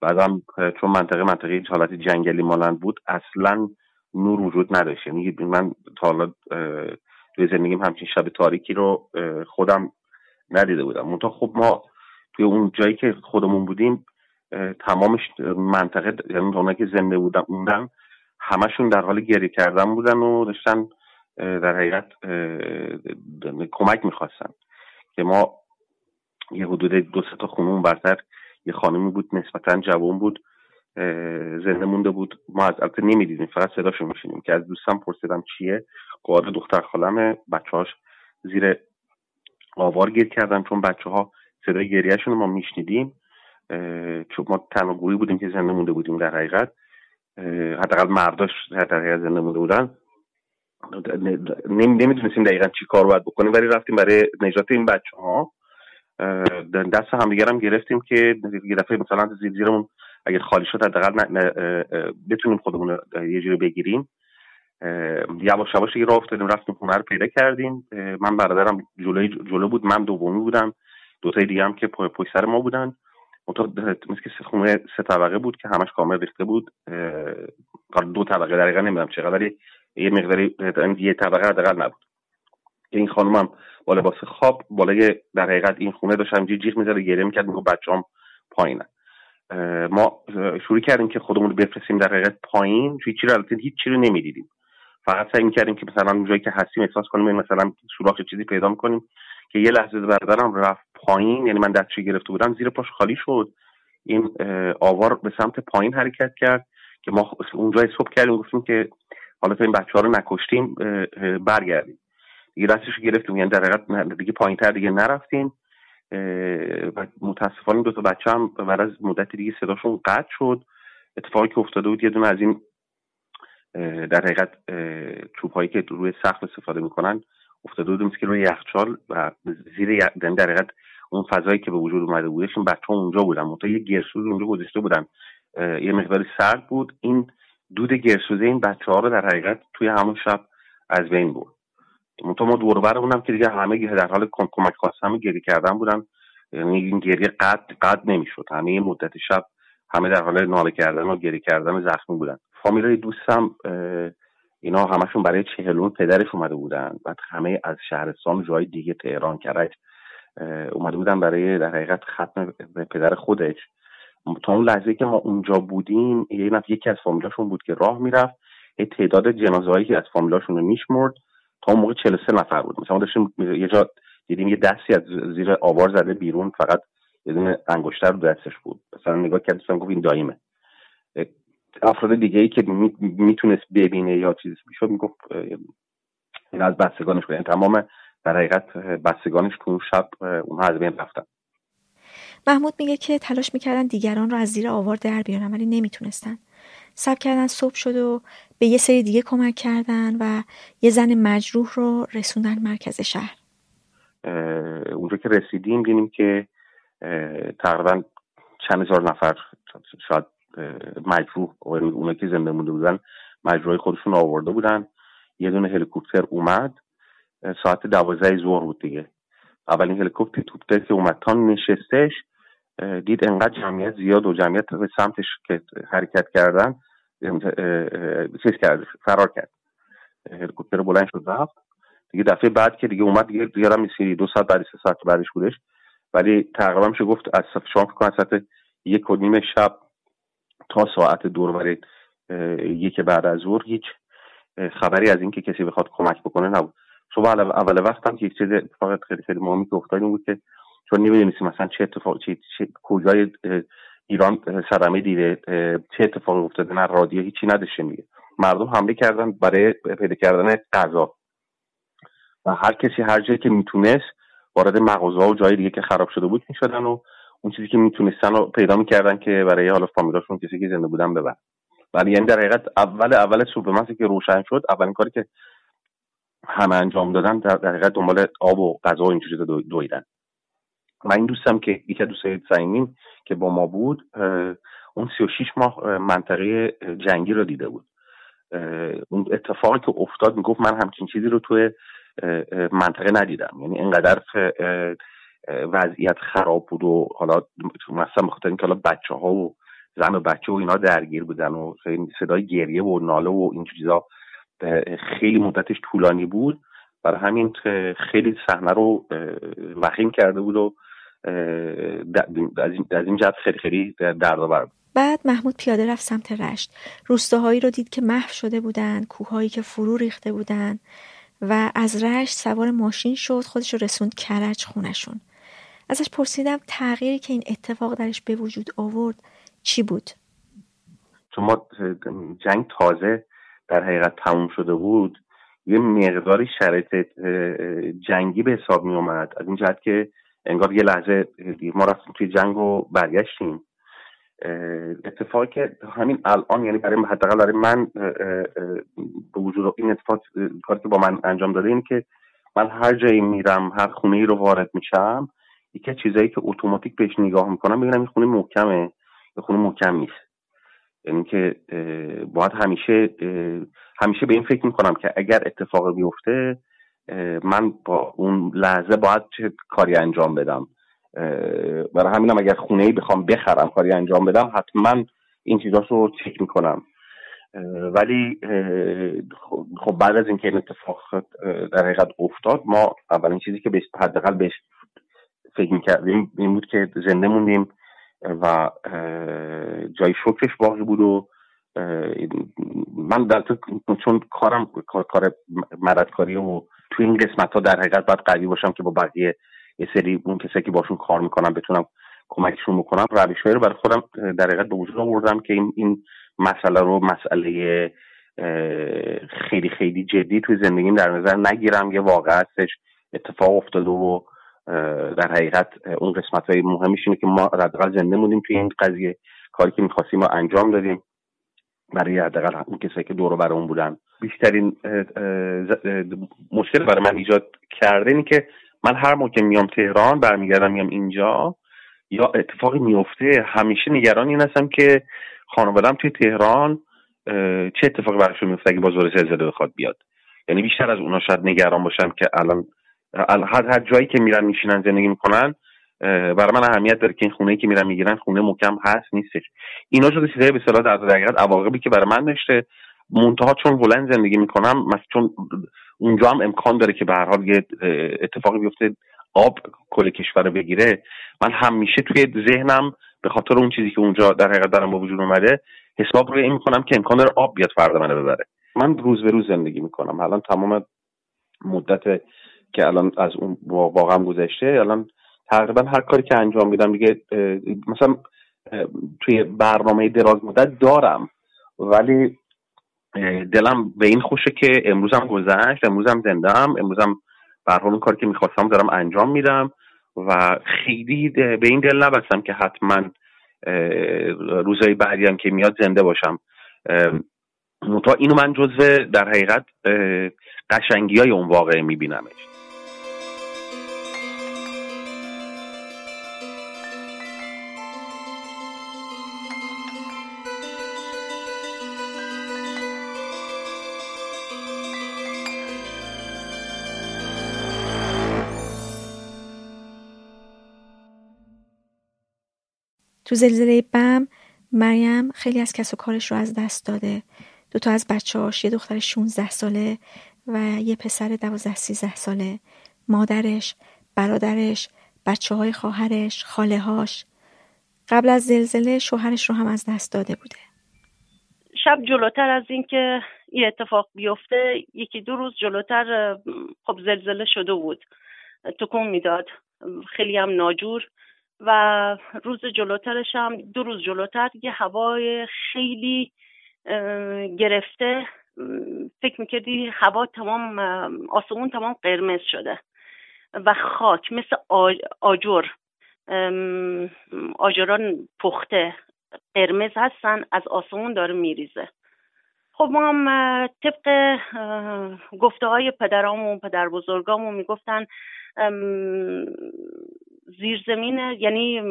بعدم چون منطقه منطقه حالت جنگلی مانند بود اصلا نور وجود نداشت. یعنی من تا حالا توی زندگیم همچین شب تاریکی رو خودم ندیده بودم. منتها خب ما توی اون جایی که خودمون بودیم تمامش منطقه یعنی اونایی که زنده بودن موندن همشون در حال گریه کردن بودن و داشتن در حقیقت کمک می‌خواستن. که ما یه حدود دو تا خونه برتر یه خانمی بود نسبتا جوان بود زنده مونده بود. ما از البته نمی‌دیدیم فقط صداشو میشینیم که از دوستم پرسیدم چیه. قادر دختر خالم بچهاش زیر آوار گیر کردن چون بچه ها صدای گریهشون ما میشنیدیم. چون ما تنها گویی بودیم که زنده مونده بودیم در حقیقت. حداقل مرداش در حقیقت زنده مونده بودن. نمی‌دونستیم دقیقا چی کار باید بکنیم ولی رفتیم برای نجات این بچه ها دست همدیگر هم گرفتیم که یه دفعه مثلا زیر زیرمون اگر خالی شد حداقل بتونیم خودمون یه جوری بگیریم. یواش یواش راه افتادیم رفتیم خونه رو پیدا کردیم. من برادرم جلوی جلو بود من دومی بودم. دو تای دیگه هم که پشت سر ما بودن. مثل که خونه سه طبقه بود که همش کامل ریخته بود. دو طبقه دقیقا نمی‌دونم چقدر ولی یه مقداری یه طبقه حداقل نبود. این خانومم با لباس خواب بالای در حقیقت این خونه داشت همینجوری جیغ می‌زد گریه می‌کرد میگو بچه‌ام پایینن. ما شروع کردیم که خودمون رو بفرستیم در حقیقت پایین. هیچ چیزی البته هیچ چیزی رو نمی‌دیدیم. فقط سعی می‌کردیم که مثلا جایی که هستیم احساس کنیم مثلا سوراخ چیزی پیدا می‌کنیم. که یه لحظه برادرم رفت پایین یعنی من دستشو گرفته بودم زیر پاش خالی شد. این آوار به سمت پایین حرکت کرد که ما اونجا حساب کردیم گفتیم که حالا تا این بچه ها رو نکشتیم برگردیم. دیگه دستش گرفتیم یعنی در حقیقت دیگه پایین تر دیگه نرفتیم. و متاسفانه دو تا بچه هم بعد از مدت دیگه صداشون قطع شد. اتفاقی که افتاده بود یه دونه از این در حقیقت چوب هایی که روی سقف استفاده می‌کنن افتاده بود که روی یخچال و زیر یعنی در حقیقت اون فضایی که به وجود اومده بودش این بچه اونجا بودن. منتها یه گرسوز اونجا گذاشته بودن. یه مقداری سرد بود. این دود گرسوزه این بچه ها رو در حقیقت توی همون شب از بین برد. منتها ما دور اونم که دیگه همه در حال کمک خواستن گریه کردن بودن. یعنی این گریه قد قد نمی‌شد. همه مدت شب همه در حال ناله کردن و گریه کردن و زخمی بودن. فامیلای دوستم اینا همشون برای چهلون پدرش اومده بودن بعد همه از شهرستان جای دیگه تهران کرج اومده بودن برای در حقیقت ختم پدر خودش. تا اون لحظه که ما اونجا بودیم یکی از فامیلاشون بود که راه می‌رفت تعداد جنازه که از فامیلاشون رو میشمرد تا اون موقع 43 نفر بود. مثلا داشتیم یه جا دیدیم یه دستی از زیر آوار زده بیرون فقط یه دونه انگشتر دستش بود. مثلا نگاه کرد گفت این دایمه. افراد دیگه ای که می‌تونست ببینه یا چیزی می‌شد می‌گفت این از بستگانش بود. یعنی تمام در حقیقت بستگانش تو اون شب اونها از بین رفتن. محمود میگه که تلاش می‌کردن دیگران رو از زیر آوار در بیارن ولی نمی‌تونستن. سب کردن صبح شد و به یه سری دیگه کمک کردن و یه زن مجروح رو رسوندن مرکز شهر. اونجا که رسیدیم دیدیم که تقریبا چند هزار نفر شاید مجروح اونا که زنده مونده بودن مجروح خودشون آورده بودن. یه دونه هلیکوپتر اومد. ساعت دوازده ظهر بود دیگه. اولین هلیکوپتر که اومد. تا نشستش دید انقدر جمعیت زیاد و جمعیت به سمتش که حرکت کردن چیز کرد فرار کرد. هلیکوپتر بلند شد رفت. دیگه دفعه بعد که دیگه اومد دیگه دیگه هم دو ساعت بعد سه ساعت بعدش بودش. ولی تقریبا میشه گفت از شام فکر ساعت یک و نیم شب تا ساعت دور یک بعد از ظهر هیچ خبری از اینکه کسی بخواد کمک بکنه نبود. صبح اول وقت هم یک چیز اتفاق خیلی خیلی مهمی که افتاد بود که چون نمی‌دونستی مثلا چه اتفاق چه, چه کجای ایران صدمه دیده چه اتفاقی افتاده نه رادیو هیچی نداشته میگه مردم حمله کردن برای پیدا کردن غذا. و هر کسی هر جایی که می‌تونست وارد مغازه و جای دیگه که خراب شده بود می‌شدن و اون چیزی که می‌تونستن رو پیدا می‌کردن که برای حالا فامیلاشون کسی که زنده بودن ببر ولی یعنی در حقیقت اول اول سوپرمارکتی که روشن شد اولین کاری که همه انجام دادن در حقیقت دنبال آب و غذا و اینجوری دویدن. و این دوستم که یکی دوستای سعیمین که با ما بود اون 36 ماه منطقه جنگی رو دیده بود. اون اتفاقی که افتاد می‌گفت من همچین چیزی رو توی منطقه ندیدم. یعنی اینقدر وضعیت خراب بود و حالا مثلا بخاطر اینکه حالا بچه ها و زن و بچه و اینا درگیر بودن و صدای گریه و ناله و این چیزا خیلی مدتش طولانی بود. برای همین خیلی صحنه رو وخیم کرده بود و از این جهت خیلی خیلی دردآور بود. بعد محمود پیاده رفت سمت رشت. روستاهایی رو دید که محو شده بودن کوههایی که فرو ریخته بودن و از رشت سوار ماشین شد خودش رو رسوند کرج خونشون ازش پرسیدم تغییری که این اتفاق درش به وجود آورد چی بود؟ چون ما جنگ تازه در حقیقت تموم شده بود یه مقداری شرایط جنگی به حساب می اومد. از این جهت که انگار یه لحظه ما رفتیم توی جنگ و برگشتیم. اتفاقی که همین الان یعنی برای حداقل برای من به وجود این اتفاق کاری که با من انجام داده این که من هر جایی میرم هر خونه ای رو وارد میشم یکی چیزایی که اتوماتیک بهش نگاه می‌کنم ببینم این خونه محکمه یا خونه محکم نیست. یعنی که باید همیشه همیشه به این فکر می‌کنم که اگر اتفاق بیفته من با اون لحظه باید چه کاری انجام بدم. برای همینم اگر خونه ای بخوام بخرم کاری انجام بدم حتما این چیزا رو چک می‌کنم. ولی خب بعد از اینکه این اتفاق در حقیقت افتاد ما اولین چیزی که حداقل بهش فکر می‌کردیم این بود که زنده موندیم و جای شکرش باقی بود و من در چون کارم کار مردکاری و تو این قسمت ها در حقیقت باید قوی باشم که با بقیه یه سری اون کسایی که باشون کار می‌کنم بتونم کمکشون بکنم. روش رو برای خودم در حقیقت به وجود آوردم که این, این مسئله رو مسئله خیلی خیلی جدی توی زندگیم در نظر نگیرم. یه واقع هستش اتفاق افتاده و در حقیقت اون قسمت های مهمش اینه که ما حداقل زنده بودیم توی این قضیه. کاری که می‌خواستیم ما انجام دادیم برای حداقل اون کسایی که دور برای بودن. بیشترین مشکل برای من ایجاد کرده اینه که من هر موقع میام تهران برمیگردم میام اینجا یا اتفاقی میفته همیشه نگران این هستم که خانوادم توی تهران چه اتفاقی براشون میفته اگه باز زلزله بخواد بیاد. یعنی بیشتر از اونا شاید نگران باشم که الان هر هر جایی که میرن میشینن زندگی می‌کنن برای من اهمیت داره که این خونه که میرن می‌گیرن خونه محکم هست نیستش. اینا شده چیزای به صلاح در حقیقت عواقبی که برای من داشته. منتها چون بلند زندگی می‌کنم چون اونجا هم امکان داره که به هر حال یه اتفاقی بیفته آب کل کشور بگیره. من همیشه توی ذهنم به خاطر اون چیزی که اونجا در حقیقت دارم با وجود اومده حساب رو این می‌کنم که امکان داره آب بیاد فردا منو ببره. من روز به روز زندگی می‌کنم. الان تمام مدت که الان از اون واقعا گذشته الان تقریبا هر کاری که انجام میدم دیگه مثلا توی برنامه دراز مدت دارم ولی دلم به این خوشه که امروزم گذشت امروزم زندم امروزم به اون کاری که می‌خواستم دارم انجام میدم و خیلی به این دل نبستم که حتما روزهای بعدی هم که میاد زنده باشم. منتها اینو من جزو در حقیقت قشنگی های اون واقعه میبینمش. تو زلزله بم مریم خیلی از کس و کارش رو از دست داده. دو تا از بچه‌هاش یه دختر 16 ساله و یه پسر 12 13 ساله. مادرش برادرش بچه های خواهرش خاله هاش قبل از زلزله شوهرش رو هم از دست داده بوده. شب جلوتر از اینکه این اتفاق بیفته یکی دو روز جلوتر خب زلزله شده بود. تکون می‌داد. خیلی هم ناجور. و روز جلوترش هم دو روز جلوتر یه هوای خیلی گرفته. فکر می‌کردی هوا تمام آسمون تمام قرمز شده و خاک مثل آجر. آجران پخته. قرمز هستن از آسمون داره میریزه. خب ما هم طبق گفته های پدرام و پدر بزرگامون می‌گفتن زیرزمین یعنی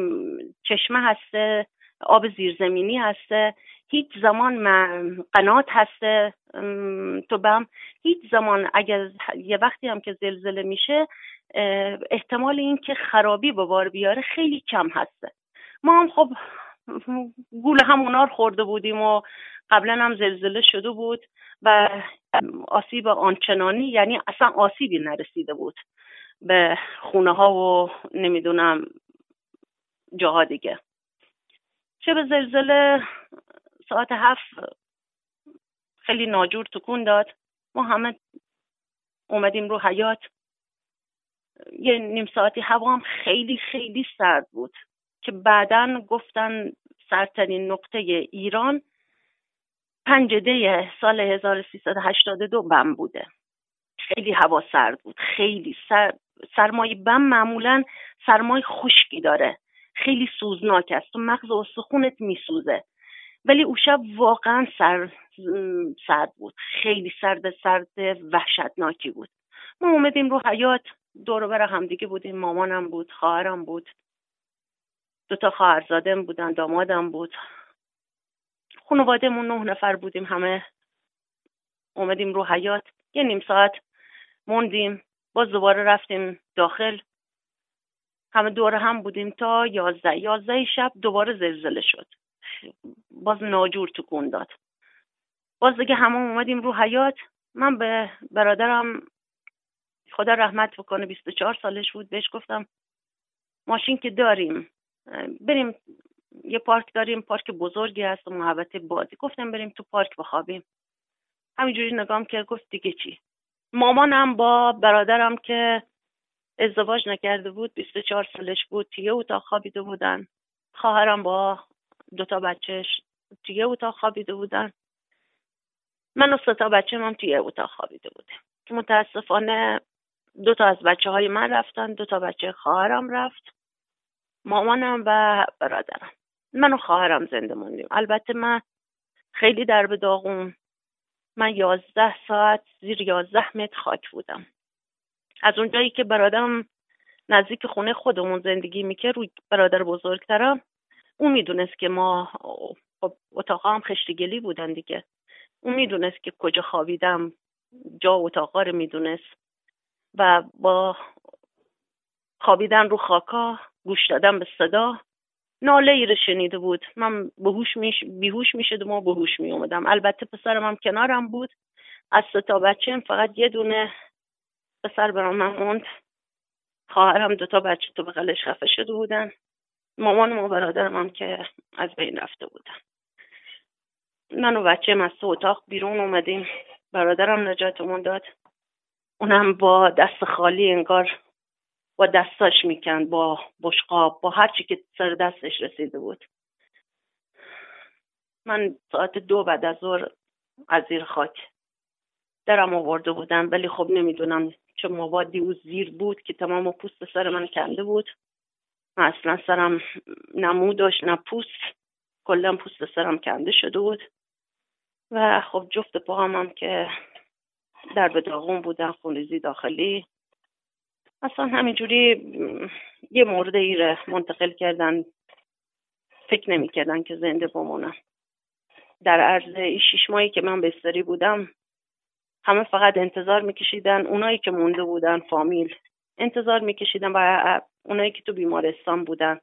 چشمه هسته آب زیرزمینی هسته هیچ زمان قنات هسته تو بم هیچ زمان اگر یه وقتی هم که زلزله میشه احتمال این که خرابی به بار بیاره خیلی کم هسته ما هم خب گول همونار خورده بودیم و قبلا هم زلزله شده بود و آسیب آنچنانی یعنی اصلا آسیبی نرسیده بود. به خونه ها و نمی‌دونم جاها دیگه. به زلزله ساعت هفت خیلی ناجور تکون داد. ما همه اومدیم رو حیات یه نیم ساعتی هوا هم خیلی خیلی سرد بود که بعدا گفتن سردترین نقطه ایران پنجده سال 1382 بم بوده. خیلی هوا سرد بود. خیلی سر سرمای بم معمولا سرمای خشکی داره. خیلی سوزناک است. و مغز استخونت میسوزه. ولی او شب واقعا سر سرد بود. خیلی سرد سرد وحشتناکی بود. ما اومدیم رو حیات دور بر همدیگه بودیم. مامانم بود خواهرم بود. دوتا خواهرزادم بودن دامادم بود. خانوادهمون نه نفر بودیم. همه اومدیم رو حیات یه نیم ساعت موندیم. باز دوباره رفتیم داخل. همه دور هم بودیم تا یازده. یازده شب دوباره زلزله شد. باز ناجور تکون داد. باز دیگه همه اومدیم رو حیات من به برادرم خدا رحمت بکنه 24 سالش بود بهش گفتم ماشین که داریم بریم یه پارک داریم پارک بزرگی هست و محبت بازی گفتم بریم تو پارک بخوابیم. همینجوری نگام کرد گفت دیگه چی؟ مامانم با برادرم که ازدواج نکرده بود 24 سالش بود توی اتاق خوابیده بودن. خواهرم با دوتا بچهش توی اتاق خوابیده بودن. من و ستا بچه هم توی اتاق خوابیده بودیم. متاسفانه دو تا از بچه های من رفتن دو تا بچه خواهرم رفت مامانم و برادرم. من و خواهرم زنده موندیم. البته من خیلی در به داغون من یازده ساعت زیر یازده متر خاک بودم. از اونجایی که برادرم نزدیک خونه خودمون زندگی می‌کرد روی برادر بزرگترم اون می‌دونست که ما خب اتاقا هم خشتگلی بودن دیگه. اون می‌دونست که کجا خوابیدم جا اتاقا رو می‌دونست. و با خوابیدن رو خاکا گوش دادن به صدا ناله ای رو شنیده بود. من بهوش میش بیهوش می‌شدم و بهوش می اومدم البته پسرم هم کنارم بود. از ستا بچه فقط یه دونه پسر برام موند خواهرم دوتا بچه تو بغلش خفه شده بودن. مامان و برادرم هم که از بین رفته بودن. من و بچه از اتاق بیرون اومدیم. برادرم نجاتمون داد. اونم با دست خالی انگار با دستاش می‌کند با بشقاب با هر چی که سر دستش رسیده بود. من ساعت دو بعد از ظهر از زیر خاک درم آورده بودم ولی خب نمی‌دونم چه موادی او زیر بود که تمام پوست سر من کنده بود. من اصلا سرم نمو داشت نه پوست کلا پوست سرم کنده شده بود. و خب جفت پاهم هم که در به داغون بودن خونریزی داخلی اصلا همینجوری یه مورد ای منتقل کردن فکر نمی‌کردن که زنده بمونم. در عرض این شیش ماهی که من بستری بودم همه فقط انتظار میکشیدن اونایی که مونده بودن فامیل. انتظار میکشیدن و اونایی که تو بیمارستان بودن.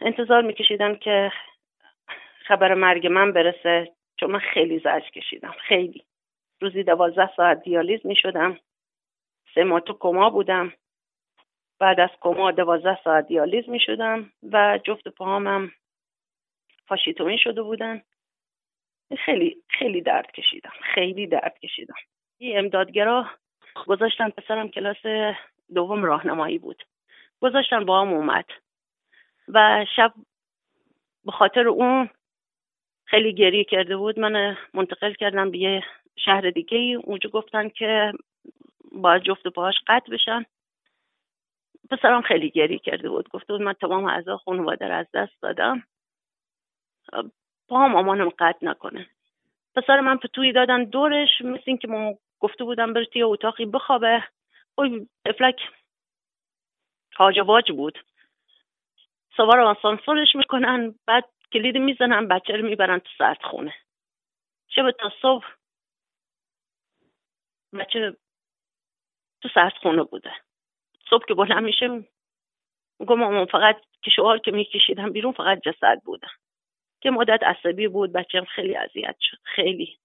انتظار میکشیدن که خبر مرگ من برسه چون من خیلی زج کشیدم. خیلی. روزی دوازده ساعت دیالیز می‌شدم. سه ماه تو کما بودم. بعد از کما دوازده ساعت دیالیز می شدم و جفت پاهامم فاشیتومی شده بودن. خیلی خیلی درد کشیدم. خیلی درد کشیدم. یه امدادگرا گذاشتن پسرم کلاس دوم راهنمایی بود. گذاشتن با هم اومد. و شب به خاطر اون خیلی گریه کرده بود. من منتقل کردم به یه شهر دیگه ای اونجا گفتن که باید جفت پاهاش قطع بشن. پسرم خیلی گریه کرده بود. گفته بود من تمام اعضا خانواده از دست دادم. پاهم مامانم قطع نکنه. پسر من پتوی دادن دورش مثل اینکه ما گفته بودم بر توی اتاقی بخوابه. اوی افلک حاج بود. سوار آسانسورش می‌کنن بعد کلید می‌زنن بچه رو می‌برن تو سرد خونه شب تا صبح بچه تو سرد خونه بوده. صبح که بلند میشه میگم مامان فقط که شعار که میکشیدم بیرون فقط جسد بوده. که مدت عصبی بود بچه خیلی اذیت شد خیلی.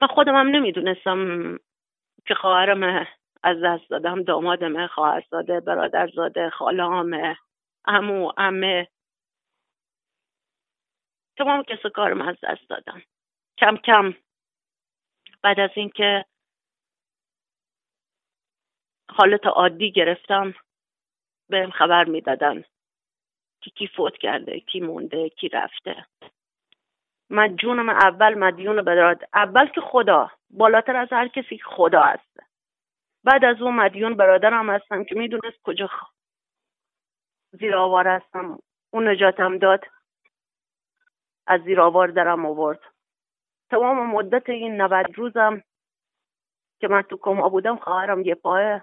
من خودم هم نمی‌دونستم که خواهرم از دست دادم دامادمه خواهرزاده برادرزاده خالامه امو امه. تمام کس کارم از دست دادم. کم کم بعد از اینکه حالت عادی گرفتم بهم خبر می‌دادن که کی فوت کرده کی مونده کی رفته. من جونم اول مدیون براد اول که خدا بالاتر از هر کسی خدا هست. بعد از اون مدیون برادرم هستم که می‌دونست کجا زیر آوار هستم. اون نجاتم داد. از زیر آوار درم آورد. تمام مدت این 90 روزم که من تو کما بودم خواهرم یه پای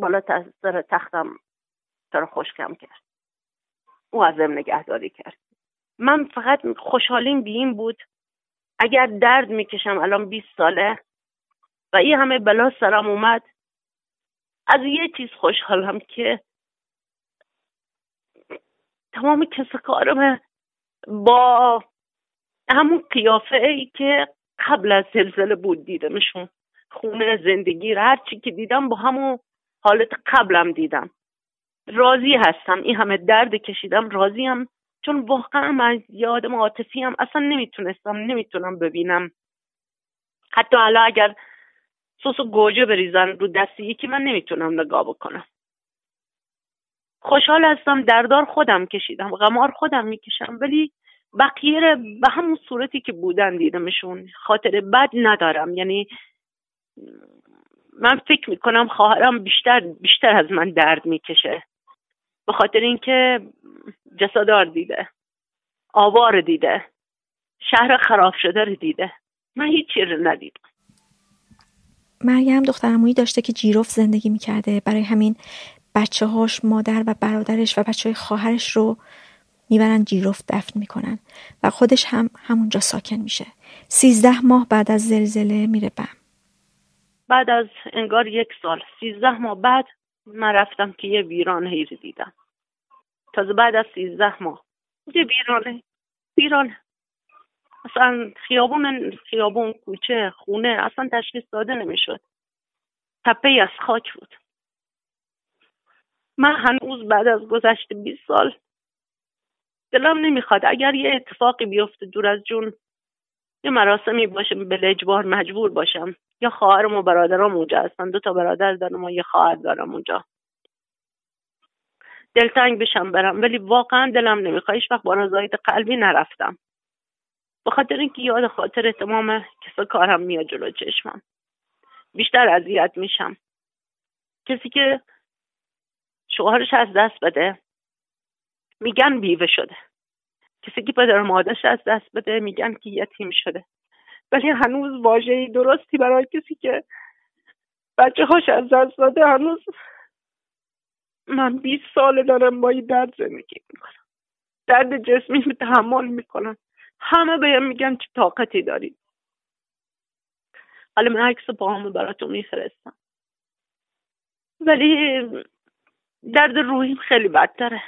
بالا سر تختم سر خوشکم کرد. او ازم نگهداری کرد. من فقط خوشحالیم بی این بود. اگر درد می‌کشم الان 20 ساله. و این همه بلا سرم اومد. از یه چیز خوشحالم که تمام کس کارم با همون قیافه ای که قبل از زلزله بود دیدمشون. خونه زندگی هر چی که دیدم با همون حالت قبلم دیدم. راضی هستم. این همه درد کشیدم راضیم. چون واقعا من یادم عاطفی هم اصلا نمی‌تونستم نمی‌تونم ببینم. حتی حالا اگر سس و گوجه بریزن رو دستی یکی من نمی‌تونم نگاه بکنم. خوشحال هستم. دردار خودم کشیدم. غمار خودم می‌کشم. ولی بقیه به همون صورتی که بودن دیدمشون خاطر بد ندارم. یعنی من فکر می‌کنم خواهرم بیشتر بیشتر از من درد می‌کشه. به خاطر اینکه جسادار دیده. آوار دیده. شهر خراب شده رو دیده. من هیچی رو ندیدم. مریم دخترمویی داشته که جیروف زندگی می‌کرده. برای همین بچه هاش مادر و برادرش و بچه های خواهرش رو می‌برن جیروف دفن می‌کنن. و خودش هم همونجا ساکن میشه. سیزده ماه بعد از زلزله میره بم. بعد از انگار یک سال سیزده ماه بعد من رفتم که یه ویران هیری دیدم. تازه بعد از سیزده ماه. یه ویرانه ویرانه اصلا خیابون خیابون کوچه خونه اصلا تشخیص داده نمی‌شد. تپه از خاک بود. من هنوز بعد از گذشت 20 سال دلم نمی‌خواد اگر یه اتفاقی بیفته دور از جون یه مراسمی باشه به لجبار مجبور باشم. یا خواهرم و برادرم اونجا هستن. دو تا برادر دارم و یه خواهر دارم اونجا. دلتنگ بشم برم. ولی واقعا دلم نمی‌خواد. هیچ وقت با رضایت قلبی نرفتم. به خاطر اینکه یاد خاطر تمام کسا کارم میاد جلو چشمم. بیشتر اذیت میشم. کسی که شوهرش از دست بده میگن بیوه شده. کسی که پدر مادرش از دست بده میگن که یتیم شده. ولی هنوز واژه درستی برای کسی که بچه هاش از دست داده هنوز من 20 ساله دارم با این درد زندگی می‌کنم. درد جسمی تحمل می‌کنم. همه بهم میگن چه طاقتی داری. حالا من عکس همه براتون میفرستم. ولی درد روحیم خیلی بدتره.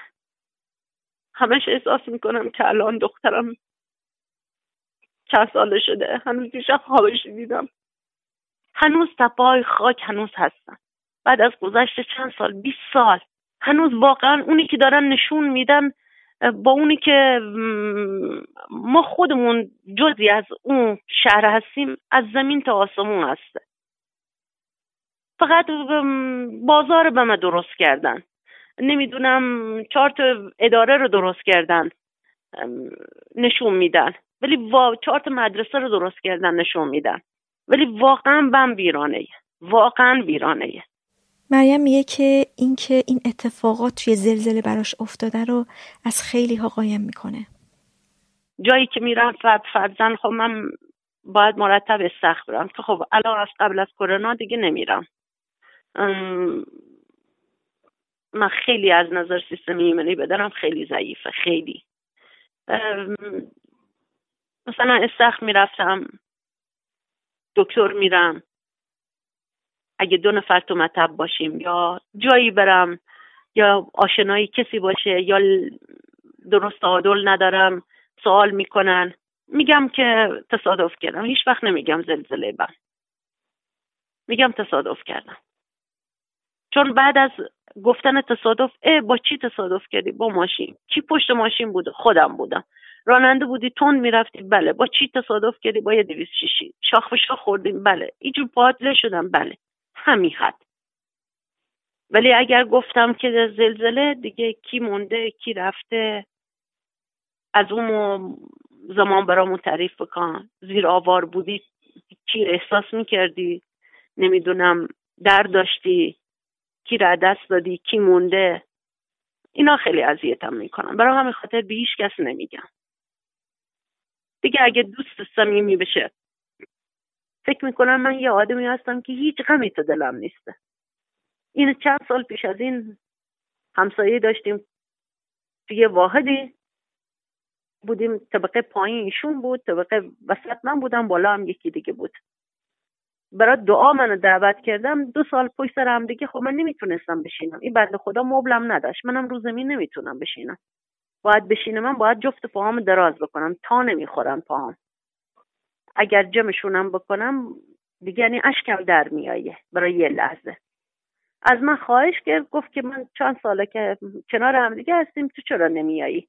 همش احساس می‌کنم که الان دخترم چند ساله شده. هنوز دیشب خوابش دیدم. هنوز تپای خاک هنوز هستن بعد از گذشت چند سال؟ 20 سال. هنوز واقعا اونی که دارن نشون میدن با اونی که ما خودمون جزی از اون شهر هستیم از زمین تا آسمون هسته. فقط بازار به من درست کردن. نمی‌دونم چهار تا اداره رو درست کردن نشون میدن. ولی وا... چهار مدرسه رو درست کردن نشون میدن. ولی واقعا بم بیرانه واقعا بیرانه مریم میگه که اینکه این اتفاقات توی زلزله براش افتاده رو از خیلی ها قایم می‌کنه. جایی که میرم فرد فرزن خب من باید مرتب استخ برم. که خب الان از قبل از کرونا دیگه نمیرم. من خیلی از نظر سیستم ایمنی بدنم خیلی ضعیفه خیلی. مثلا استخ می‌رفتم دکتر میرم. اگه دو نفر تو مطب باشیم یا جایی برم یا آشنایی کسی باشه یا درست عادل ندارم سوال می‌کنن. میگم که تصادف کردم. هیچ وقت نمیگم زلزله بم. میگم تصادف کردم. چون بعد از گفتن تصادف اه با چی تصادف کردی؟ با ماشین. کی پشت ماشین بود؟ خودم بودم. راننده بودی تون می‌رفتی؟ بله. با چی تصادف کردی؟ با یه دویست شیشی. شاخ به شاخ خوردیم. بله. اینجور پادله شدم. بله. همین حد. ولی اگر گفتم که زلزله دیگه کی مونده کی رفته از اون زمان برامون تعریف بکن. زیر آوار بودی کی احساس می‌کردی؟ نمی‌دونم. در داشتی؟ کی را دست دادی کی مونده. اینا خیلی اذیتم می‌کنم برای همین خاطر به هیچ کس نمیگم. دیگه اگه دوست صمیمی بشه فکر می‌کنم من یه آدمی هستم که هیچ غمی تو دلم نیسته این چند سال پیش از این همسایه داشتیم. توی واحدی بودیم. طبقه پایین ایشون بود طبقه وسط من بودم بالا هم یکی دیگه بود. برای دعا منو دعوت کردم دو سال پشت سر هم دیگه خب من نمی‌تونستم بشینم. این بنده خدا مبلم نداشت. منم رو زمین نمی‌تونم بشینم. باید بشینم من باید جفت پاهام دراز بکنم. تا نمی‌خورم پاهام. اگر جمعشونم بکنم دیگه یعنی اشکم در میایه برای یه لحظه. از من خواهش کرد گفت که من چند ساله که کنار هم دیگه هستیم تو چرا نمیایی؟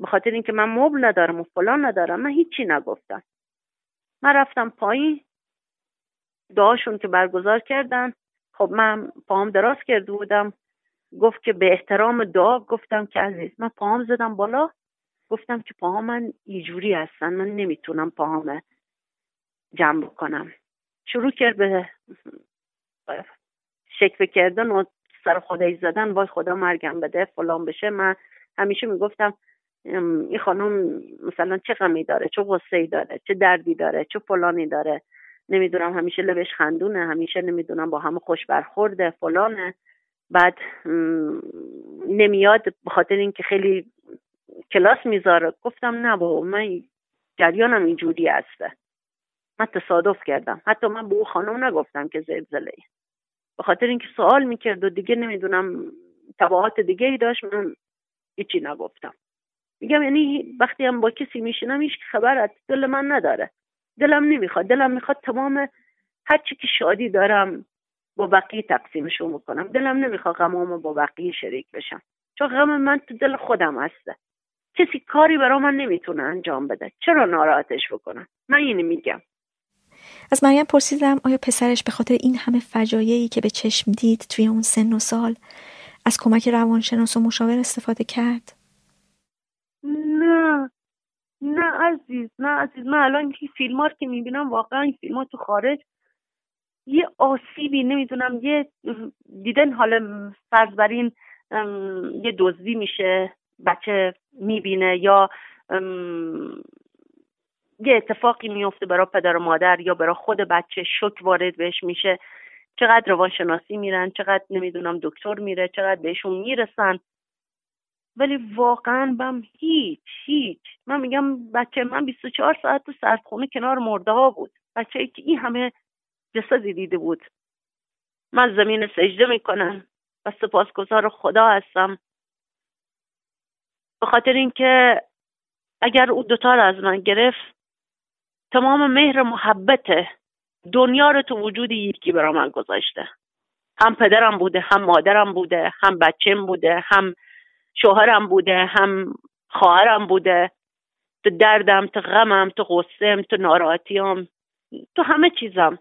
به خاطر اینکه من مبل ندارم و فلان ندارم. من هیچی نگفتم. من رفتم پایین. دعاشون که برگزار کردن. خب من پاهم دراز کرده بودم. گفت که به احترام دعا گفتم که عزیز من پاهم زدم بالا. گفتم که پاها من ایجوری هستن من نمی‌تونم پاهام جمع بکنم. شروع کرد به شکوه کردن و سر خدای زدن. وای خدا مرگم بده فلان بشه. من همیشه می‌گفتم این خانم مثلا چه غمی داره چه غصه ای داره چه دردی داره چه فلانی داره. نمی‌دونم همیشه لبش خندونه همیشه نمی‌دونم با همه خوش برخورده فلانه. بعد نمیاد به خاطر اینکه خیلی کلاس می‌ذاره. گفتم نه بابا من جریانم اینجوری هسته. من تصادف کردم. حتی من به او خانم نگفتم که زلزله. به خاطر اینکه سوال می‌کرد و دیگه نمی‌دونم تبعات دیگه ای داشت من هیچی نگفتم. میگم یعنی وقتی هم با کسی میشینم هیچ خبر از دل من نداره. دلم نمی‌خواد. دلم می‌خواد تمام هرچی که شادی دارم با بقیه تقسیمشون بکنم. دلم نمی‌خواد غمامو با بقیه شریک بشم. چون غم من تو دل خودم هسته. کسی کاری برا من نمی‌تونه انجام بده. چرا ناراحتش بکنم؟ من اینو میگم. از مریم پرسیدم آیا پسرش به خاطر این همه فجایعی که به چشم دید توی اون سن و سال از کمک روانشناس و مشاور استفاده کرد؟ نه عزیز نه عزیز. من الان این فیلم که می‌بینم واقعا این فیلم تو خارج یه آسیبی نمی‌دونم یه دیدن حال فرض بر این یه دزدی میشه بچه می‌بینه یا یه اتفاقی میفته برای پدر و مادر یا برای خود بچه شک وارد بهش میشه. چقدر روانشناسی میرن چقدر نمی‌دونم دکتر میره چقدر بهشون می‌رسن. ولی واقعا بم هیچ هیچ. من میگم بچه من 24 ساعت تو سردخونه کنار مرده ها بود. بچه ای که این همه جسدی دیده بود. من زمین سجده می‌کنم و سپاسگزار خدا هستم. به خاطر اینکه اگر او دوتا رو از من گرفت تمام مهر محبت دنیا رو تو وجود یکی برا من گذاشته. هم پدرم بوده هم مادرم بوده هم بچم بوده هم شوهرم بوده هم خواهرم بوده تو دردم تو غمم تو غصم تو ناراحتیم تو همه چیزم.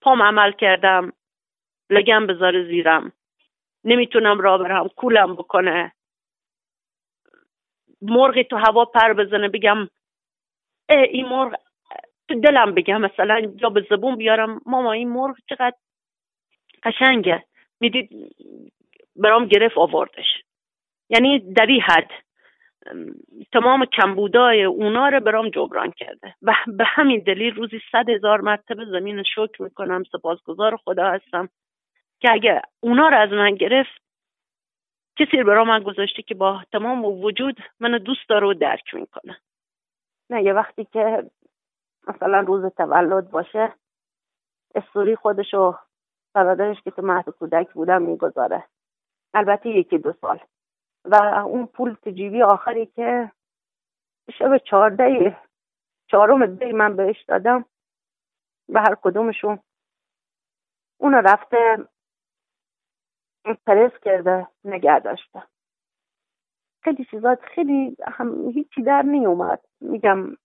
پام عمل کردم لگم بذاره زیرم. نمی‌تونم را برم کولم بکنه. مرغی تو هوا پر بزنه بگم اه این مرغ تو دلم بگم مثلا یا به زبون بیارم ماما این مرغ چقدر قشنگه. می‌دید برام گرفت آوردش. یعنی در این حد تمام کمبودای اونا رو برام جبران کرده. و به همین دلیل روزی صد هزار مرتبه زمین شکر می‌کنم سپاسگزار خدا هستم که اگه اونا رو از من گرفت کسی برای من گذاشته که با تمام وجود منو دوست داره و درک می‌کنه. نه یه وقتی که مثلا روز تولد باشه استوری خودشو برادرش که تو مهد کودک بودم می‌گذاره. البته یکی دو سال. و اون پول تجیبی آخری که شب چهارده چهارم دی من بهش دادم به هر کدومشون اون رفته پرس کرده نگه داشته. خیلی چیزات خیلی هم هیچی در نیومد. میگم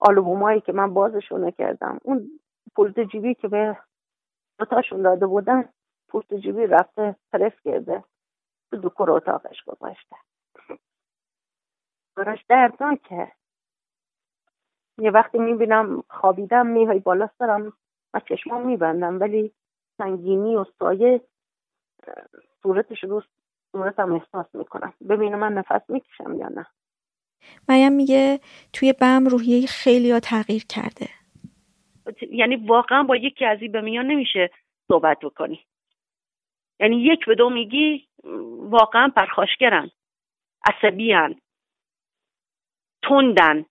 آلبومایی که من بازشون کردم. اون پولت جیبی که به دوتاشون داده بودن پولت جیبی رفته پرس کرده. تو دکور اتاقش گذاشته براش که. یه وقتی می‌بینم خوابیدم میهای بالا سرم و چشمام میبندم ولی سنگینی و سایه صورتش رو صورتم احساس می‌کنم. ببینم من نفس می‌کشم یا نه. مریم میگه توی بم روحیه خیلی ها تغییر کرده. یعنی واقعا با یکی از این به میان نمیشه صحبت بکنی. یعنی یک به دو میگی واقعا پرخاشگرن عصبیان تندن.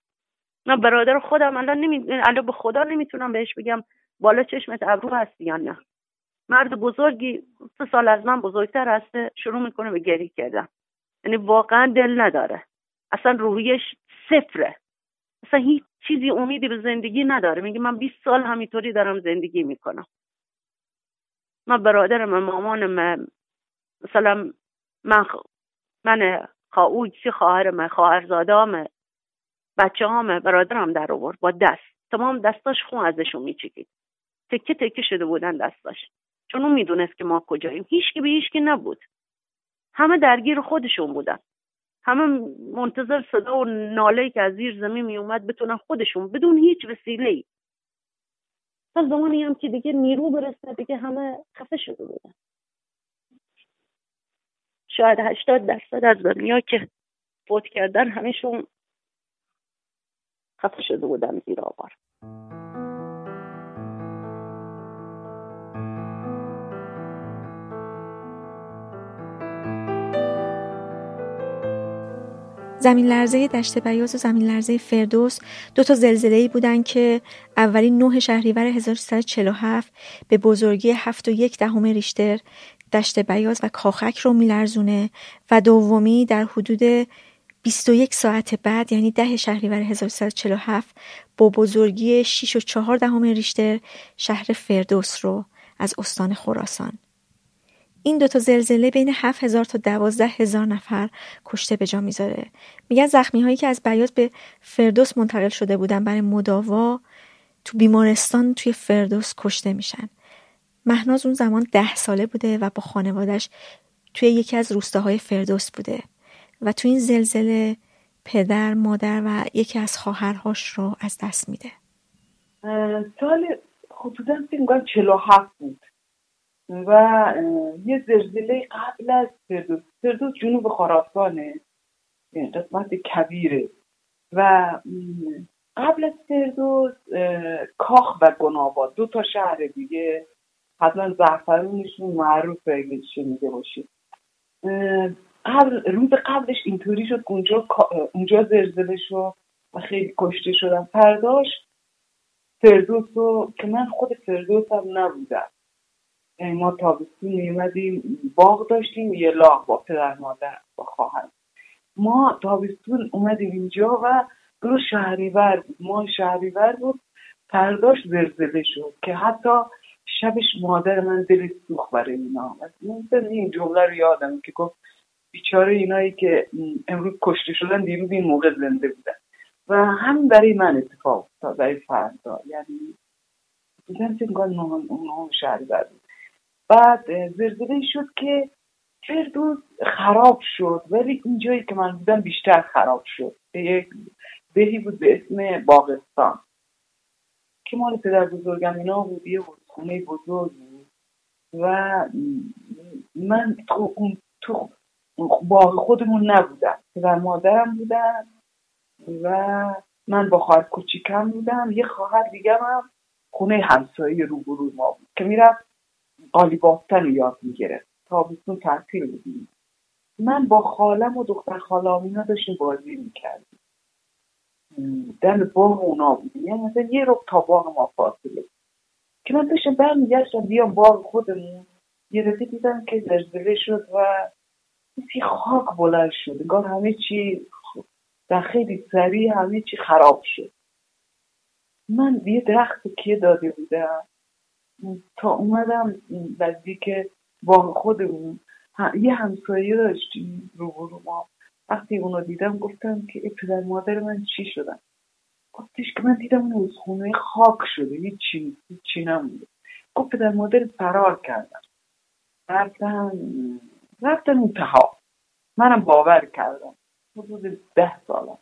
من برادر خودم الان نمی... الان به خدا نمی‌تونم بهش بگم بالا چشمت ابرو هستی یا نه. مرد بزرگی سه سال از من بزرگتر هسته شروع می‌کنه به گری کردن. یعنی واقعا دل نداره. اصلا روحیش صفره. اصلا هیچ چیزی امیدی به زندگی نداره. میگه من 20 سال همینطوری دارم زندگی می‌کنم. من برادرم مامان من مثلا من من خواهر خواهرم خواهرزادام بچه هام برادرم در آورد با دست. تمام دستاش خون ازشون میچکید تکه تکه شده بودن دستاش. چون اون می‌دونست که ما کجاییم. هیچ به هیچ نبود. همه درگیر خودشون بودن. همه منتظر صدا و ناله که از زیر زمین می اومد بتونن خودشون بدون هیچ وسیله ای تا زمانی هم که دیگه نیرو برسه دیگه همه خفه شده بودن. شاید هشتاد درصد از دنیا که فوت کردن همشون خفه شده بودن زیر آوار. زمین لرزه دشت بیاز و زمین لرزه فردوس دو تا زلزله ای بودن که اولی 9 شهریور 1347 به بزرگی 7 و یک دهم ریشتر دشت بیاز و کاخک رو میلرزونه و دومی در حدود 21 ساعت بعد یعنی ده شهریور 1347 با بزرگی 6 و 4 دهم ریشتر شهر فردوس رو از استان خراسان. این دوتا زلزله بین 7000 تا 12000 نفر کشته به جا می‌ذاره. میگن زخمی هایی که از بیات به فردوس منتقل شده بودن برای مداوا تو بیمارستان توی فردوس کشته میشن. مهناز اون زمان ده ساله بوده و با خانوادش توی یکی از روستاهای فردوس بوده و تو این زلزله پدر مادر و یکی از خواهرهاش رو از دست میده. سال حدودا فکر 47 بود و یه زلزله قبل از فردوس. فردوس جنوب خراسانه قسمت کبیره و قبل از فردوس کاخ و گناباد دو تا شهر دیگه حتما زعفرونشون معروفه اگه شنیده باشید روز قبلش اینطوری شد اونجا اونجا زلزله شد و خیلی کشته شدم فرداش فردوس رو که من خود فردوس هم نبودم. ما تابستون میومدیم باغ داشتیم یه لاغ با پدر مادر با خواهر. ما تابستون اومدیم اینجا و شهری شهریور ما شهریور بود فرداش زلزله شد که حتی شبش مادر من دل سوخ برای اینا. این جمله رو یادم که گفت بیچاره اینایی که امروز کشته شدن دیروز این موقع زنده بودن. و همین برای من اتفاق افتاد برای فردا. یعنی دیدم که انگار نهم شهری بعد. بعد زلزله شد که فردوس خراب شد. ولی اینجایی که من بودم بیشتر خراب شد. به یک بهی بود به اسم باغستان. که مال پدر بزرگم اینا بود یه خونه بزرگ بود و من تو اون تو باغ خودمون نبودم. پدر مادرم بودن و من با خواهر کوچیکم بودم. یه خواهر دیگه هم خونه همسایه روبروی ما بود که می‌رفت قالی بافتن یاد می‌گرفت. تابستون تعطیل بودیم. من با خالم و دختر خالام اینا داشتیم بازی می‌کردیم. دم باغ اونا بودیم یعنی یه رو تا باغ ما فاصله که من داشتم برمیگشتم بیام باغ خودمون یه رفی دیدم که زلزله شد و یه خاک بلند شد. انگار همه چی در خیلی سریع همه چی خراب شد. من یه درخت کیه داده بودم تا اومدم نزدیک باغ خودمون. یه همسایه داشتیم رو ما. وقتی اونو دیدم گفتم که ای پدر مادر من چی شدن؟ گفتش که من دیدم اون خونه خاک شده هیچی هیچی نمونده گفت پدر مادر فرار کردم رفتم رفتم انتها منم باور کردم. حدود ده سالم.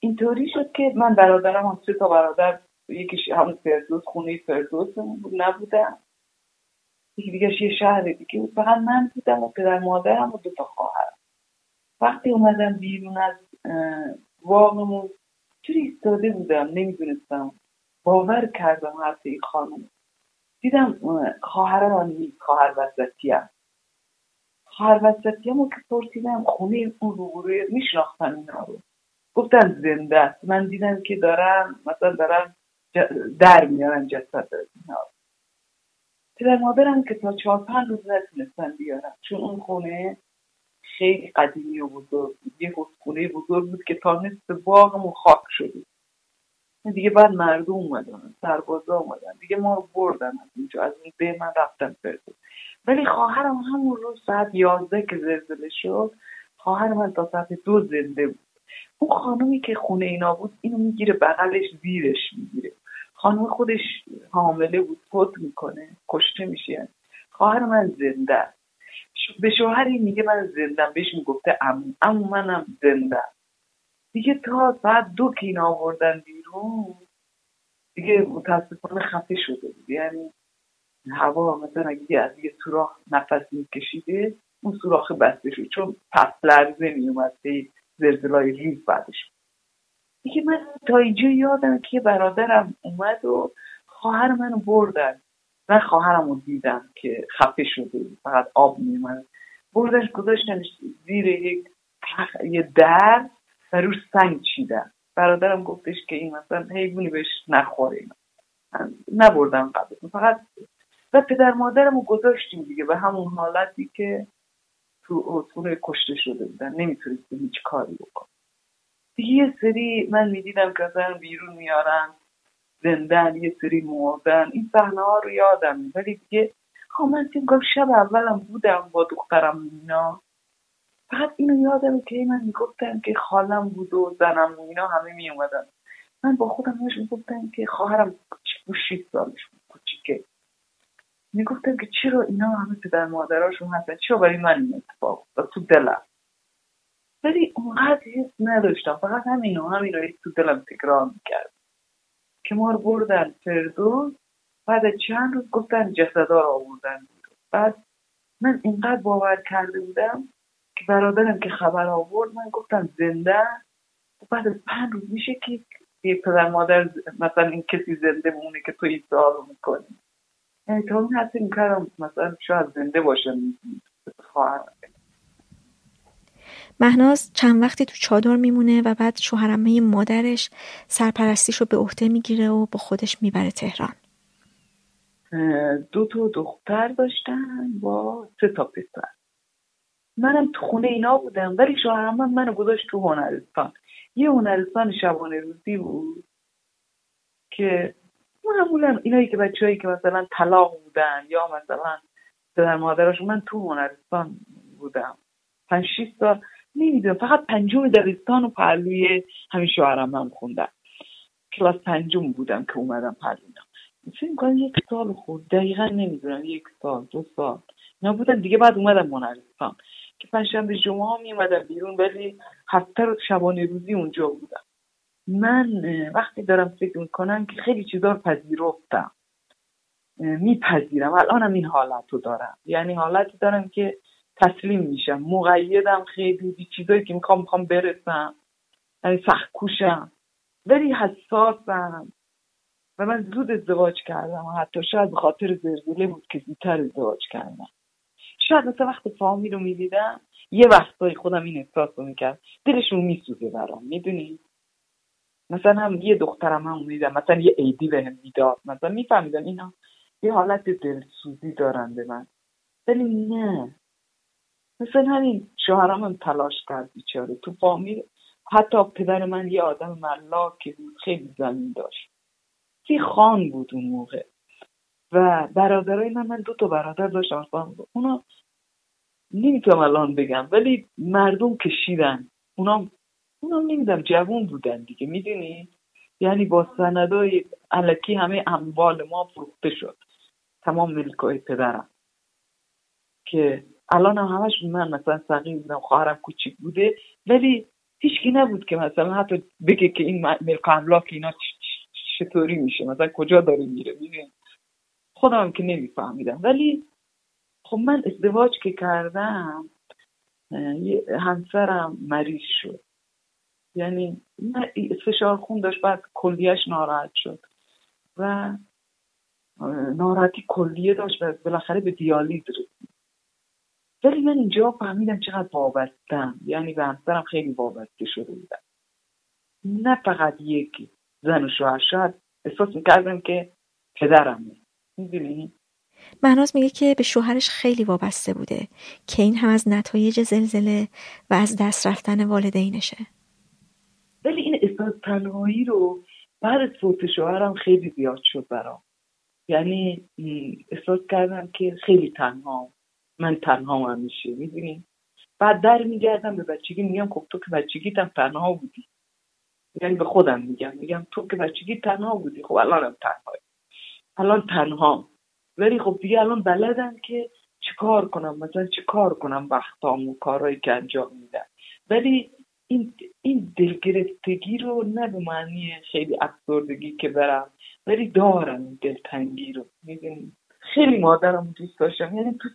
اینطوری شد که من برادرم هم سه تا برادر یکیش همون فردوس خونه فردوس نبودم یکی دیگه یه شهر دیگه بود. فقط من بودم و پدر مادرم و دو تا خواهرم وقتی اومدم بیرون از واقعمون چوری ایستاده بودم نمی‌دونستم. باور کردم حرف این خانم. دیدم خواهرم نیست خواهر وسطی هم خواهر وسطی هم که پرسیدم خونه اون روبروی میشناختن اینا رو. گفتن زنده است. من دیدم که دارم مثلا دارم در میارن جسد اینا پدر مادرم که تا چهار پنج روز نتونستن بیارن. چون اون خونه خیلی قدیمی و بزرگ بود. یه خونه بزرگ بود که تا نصف باغمون خاک شده. دیگه بعد مردم اومدن سربازا اومدن. دیگه ما رو بردن از اینجا از این به من رفتم فرده ولی خواهرم همون روز ساعت یازده که زلزله شد خواهر من تا ساعت دو زنده بود. اون خانومی که خونه اینا بود اینو می‌گیره بغلش زیرش می‌گیره. خانم خودش حامله بود فوت می‌کنه کشته میشه. خواهر من زنده به شوهری میگه من زنده بهش می‌گفته ام منم زنده دیگه تا ساعت دو که این آوردن بیرون دیگه متاسفانه خفه شده بود. یعنی هوا مثلا اگه از یه سوراخ نفس میکشیده اون سوراخ بسته شد. چون پس لرزه میومد به زلزلای ریز بعدش. دیگه من تا اینجا یادم که برادرم اومد و خواهر منو بردن. من خواهرم رو دیدم که خفه شده فقط آب میومد بردنش گذاشتنش زیر یک یه در و روش سنگ چیدن برادرم گفتش که این مثلا حیوانی بهش نخوره. نبردم قبل فقط و پدر مادرم رو گذاشتیم دیگه به همون حالتی که تو اتونه کشته شده بودن. نمی‌تونستیم هیچ کاری بکن دیگه یه سری من می‌دیدم که بیرون میارن. زندن یه سری مردن. این صحنه ها رو یادم ولی دیگه ها من گفت شب اولم بودم با دخترم اینا. فقط اینو یادم که من می‌گفتم که خالم بود و زنم و اینا همه میومدن من با خودم همش می‌گفتم که خواهرم شیست سالش بود کوچیکه. می‌گفتم که چرا اینا همه پدر مادراشون هستن؟ چرا برای من این اتفاق تو دلم. ولی اونقدر حس نداشتم. فقط همینو همینو تو دلم تکرار می‌کرد. که ما رو بردن فردوس بعد چند روز گفتن جسدا رو آوردن. بعد من اینقدر باور کرده بودم که برادرم که خبر آورد من گفتم زنده. بعد از پنج روز میشه که یه پدر مادر مثلا این کسی زنده مونه که تو این سوال رو می‌کنی. یعنی تا اون حتی می‌کردم مثلا شاید زنده باشه خواهر مهناز چند وقتی تو چادر میمونه و بعد شوهرمه مادرش سرپرستیش رو به عهده می‌گیره و با خودش می‌بره تهران. دو تا دختر داشتن با سه تا پسر. منم تو خونه اینا بودم ولی شوهرم من منو گذاشت تو هنرستان. یه هنرستان شبانه روزی بود که معمولا اینایی که بچههایی که مثلا طلاق بودن یا مثلا پدر مادرشون من تو هنرستان بودم. پنج شیست سال نمی‌دونم فقط پنجم دبستان و پهلوی همین شوهرم هم خوندم. کلاس پنجم بودم که اومدم پروینا فکر می‌کنم یک سال خود دقیقا نمی‌دونم یک سال دو سال. اینا بودن دیگه بعد اومدم هنرستان که پنجشنبه جمعه میومدم بیرون ولی هفته رو شبانه روزی اونجا بودم. من وقتی دارم فکر می‌کنم که خیلی چیزا رو پذیرفتم. میپذیرم. الانم این حالت رو دارم. یعنی حالتی دارم که تسلیم میشم. مقیدم خیلی چیزایی که می‌خوام می‌خوام برسم. یعنی سخت کوشم. ولی حساسم. و من زود ازدواج کردم. و حتی شاید به خاطر زلزله بود که زودتر ازدواج کردم. شاید مثل وقت فامی رو می‌دیدم یه وقتایی خودم این احساس رو می‌کرد دلشون میسوزه برام می‌دونی؟ مثلا هم یه دخترم هم میدم مثلا یه عیدی بهم می‌داد. مثلا میفهمیدم اینا یه حالت دلسوزی دارن به من. ولی نه. مثلا همین شوهرم هم تلاش کرد بیچاره. تو فامیل حتی پدر من یه آدم ملاکی بود خیلی زمین داشت. سی خان بود اون موقع. و برادرای من من دو تا برادر داشتم اصلا اونا نمی‌تونم الان بگم ولی مردم کشیدن. اونا اونا نمی‌دونم جوون بودن دیگه می‌دونی؟ یعنی با سندای علکی همه اموال ما فروخته شد. تمام ملکای پدرم. که الان هم همش من مثلا سقیم بودم خواهرم کوچیک بوده. ولی هیچکی نبود که مثلا حتی بگه که این ملک املاک اینا چطوری میشه مثلا کجا داره میره می‌دونی؟ خودم که نمیفهمیدم. ولی خب من ازدواج که کردم همسرم مریض شد. یعنی فشار خون داشت بعد کلیش ناراحت شد. و ناراحتی کلیه داشت و بالاخره به دیالیز رسید. ولی من اینجا فهمیدم چقدر وابستم. یعنی به همسرم خیلی وابسته شده بودم. نه فقط یک زن و شوهر شاید احساس می‌کردم که پدرمه. می‌دونی؟ مهناز میگه که به شوهرش خیلی وابسته بوده که این هم از نتایج زلزله و از دست رفتن والدینشه. ولی این احساس تنهایی رو بعد از فوت شوهرم خیلی زیاد شد برام. یعنی احساس کردم که خیلی تنها. من تنها همیشه می‌دونی؟ بعد در میگردم به بچگی میگم خب تو که بچگیتم تنها بودی. یعنی به خودم میگم میگم تو که بچگی تنها بودی. خب الانم تنها الان تنها ولی خب دیگه الان بلدم که چیکار کنم؟ مثلا چیکار کنم وقتام و کارهایی که انجام میدم؟ ولی این این دلگرفتگی رو نه به معنی خیلی افسردگی که برم ولی دارم دلتنگی رو. می‌دونی؟ خیلی مادرم دوست داشتم. یعنی تو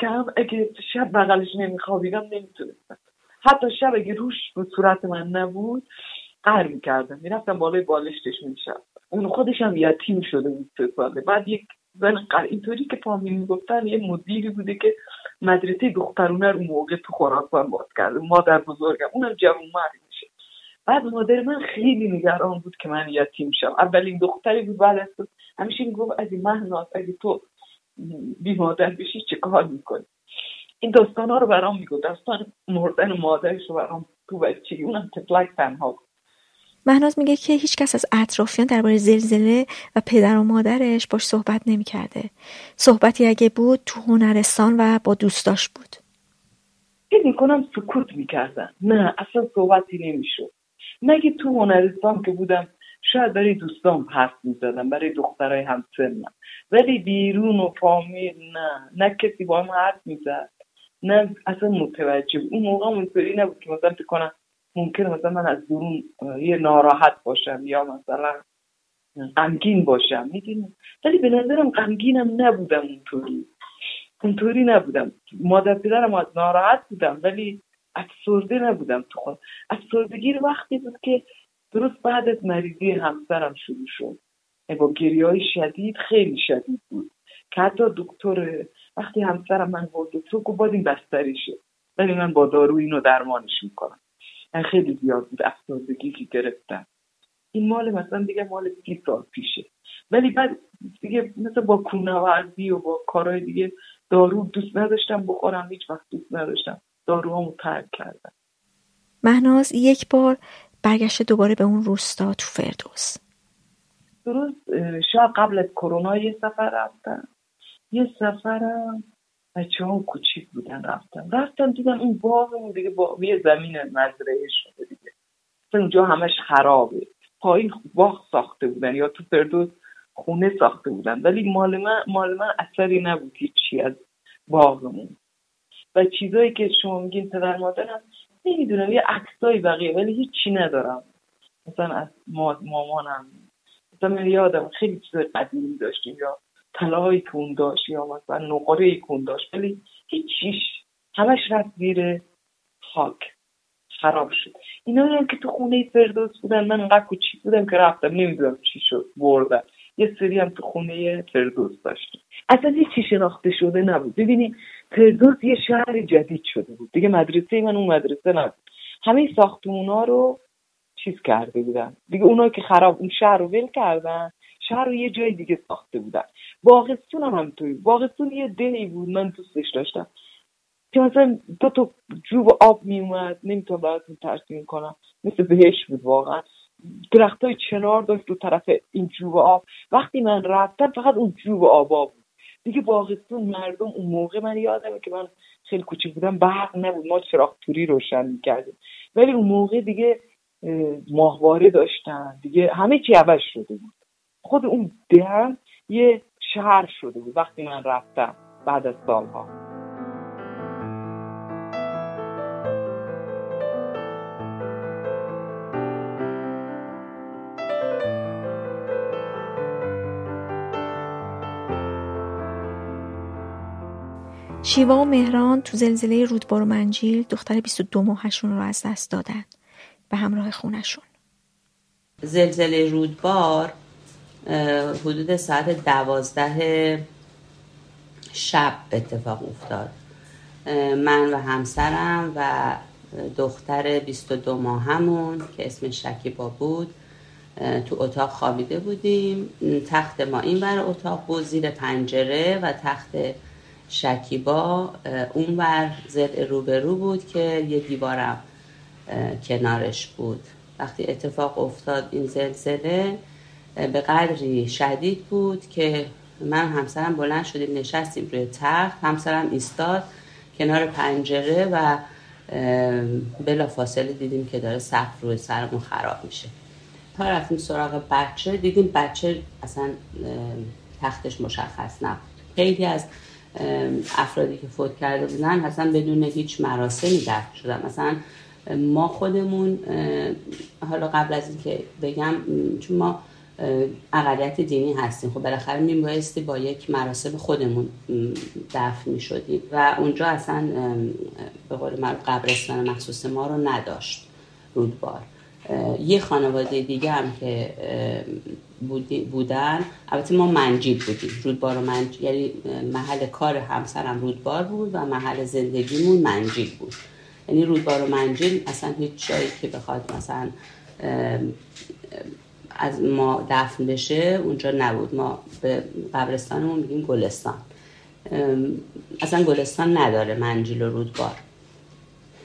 کم اگه شب بغلش نمیخوابیدم نمی‌تونستم. حتی شب اگه روش به صورت من نبود قهر می‌کردم. می‌رفتم بالای بالشتش میشم اون خودش هم یتیم شده بود سه ساله. بعد یک زن اینطوری که فامیل می‌گفتن یه مدیری بوده که مدرسه دخترونه رو موقع تو خراسان باز کرده. مادر بزرگم. اونم جوون مرد بعد مادر من خیلی نگران بود که من یتیم شم اولین دختری بود بعد از همیشه می‌گفت از مهناز اگه تو بی مادر بشی چه کار می‌کنی این داستان ها رو برام میگو داستان مردن مادرش رو برام تو بچگی اونم تفلک تنها مهناز میگه که هیچکس از اطرافیان درباره زلزله و پدر و مادرش باش صحبت نمی‌کرده. صحبتی اگه بود تو هنرستان و با دوستاش بود. فکر می‌کنم سکوت می‌کردن. نه اصلا صحبتی نمی‌شد. مگه تو هنرستان که بودم شاید برای دوستان حرف می‌زدم برای دخترای همسنم. ولی بیرون و فامیل نه. نه کسی با هم حرف می‌زد. نه اصلا متوجه اون موقع اونطوری نبود که مثلا کنم ممکن مثلا من از درون یه ناراحت باشم یا مثلا غمگین باشم می‌دونی؟ ولی به نظرم غمگینم نبودم اونطوری. اونطوری نبودم. مادر پدرم از ناراحت بودم ولی افسرده نبودم تو خود. افسردگی وقتی بود که درست بعد از مریضی همسرم شروع شد. با گریه های شدید خیلی شدید بود. که حتی دکتر وقتی همسرم من بود دکتر گفت باید این بستری شد ولی من با دارو اینو درمانش می‌کنم. خیلی زیاد بود افسردگی که گرفتن این مال مثلا دیگه مال سی سال پیشه. ولی بعد دیگه مثل با کونوردی و با کارهای دیگه دارو دوست نداشتم بخورم هیچ وقت دوست نداشتم. داروهامو ترک کردم مهناز یک بار برگشته دوباره به اون روستا تو فردوس. درست شاید قبل از کرونا یه سفر رفتم یه سفرم بچه ها کوچیک بودن رفتم رفتم دیدم این باغ دیگه با یه زمین مزرعه شده دیگه. اونجا همش خرابه. پایین باغ ساخته بودن یا تو فردوس خونه ساخته بودن. ولی مال من مال من اثری نبود هیچی از باغمون. و چیزایی که شما میگین پدر مادرم نمی‌دونم یه عکسایی بقیه ولی هیچی ندارم. مثلا از مامانم. مثلا من یادم خیلی چیزای قدیمی داشتیم یا طلاهایی کون داشت یا مثلا نقره کون داشت ولی هیچیش. همش رفت زیر خاک. خراب شد. اینا هم که تو خونه فردوس بودن من انقدر کوچیک بودم که رفتم نمی‌دونم چی شد بردن یه سری هم تو خونه فردوس داشتیم. اصلا چی شناخته شده نبود. ببینید فردوس یه شهر جدید شده بود. دیگه مدرسه من اون مدرسه نبود. همه ساختمونا رو چیز کرده بودن. دیگه اونایی که خراب اون شهر رو ول کردن شهر رو یه جای دیگه ساخته بودن. باغستون هم همطوری. باغستون یه دهی بود. من دوستش داشتم. که مثلا دو تا جوب آب میومد. نمی‌تونم براتون ترسیم کنم. مثل بهش بود واقعا. درخت های چنار داشت دو طرف این جوب آب. وقتی من رفتم فقط اون جوب آبا بود. دیگه باغستون مردم اون موقع من یادمه که من خیلی کوچیک بودم برق نبود. ما چراغ توری روشن می‌کردیم. ولی اون موقع دیگه ماهواره داشتن. دیگه همه چی عوض شده بود. خود اون دهن یه شهر شده بود وقتی من رفتم بعد از سالها. شیوا و مهران تو زلزله رودبار و منجیل دختر 22 ماهشون رو از دست دادن به همراه خونشون. زلزله رودبار حدود ساعت دوازده شب اتفاق افتاد. من و همسرم و دختر 22 ماهمون که اسم شکیبا بود تو اتاق خوابیده بودیم. تخت ما این بر اتاق بود زیر پنجره و تخت شکیبا اون بر زل روبرو بود که یه دیوارم کنارش بود. وقتی اتفاق افتاد این زلزله به قدری شدید بود که من همسرم بلند شدیم نشستیم روی تخت همسرم ایستاد کنار پنجره و بلا فاصله دیدیم که داره سقف روی سرمون خراب میشه. تا رفتیم سراغ بچه دیدیم بچه اصلا تختش مشخص نبود. خیلی از افرادی که فوت کرده بودن اصلا بدون هیچ مراسمی دفن شدن. مثلا ما خودمون حالا قبل از اینکه بگم چون ما اقلیت دینی هستیم. خب بالاخره میبایستی با یک مراسم خودمون دفن می و اونجا اصلا به قول قبرستان مخصوص ما رو نداشت رودبار. یه خانواده دیگه هم که بودن. البته ما منجیل بودیم. رودبار و منجیل یعنی محل کار همسرم رودبار بود و محل زندگیمون منجیل بود. یعنی رودبار و منجیل اصلا هیچ جایی که بخواد مثلا از ما دفن بشه اونجا نبود. ما به قبرستانمون میگیم گلستان. اصلا گلستان نداره منجیل و رودبار.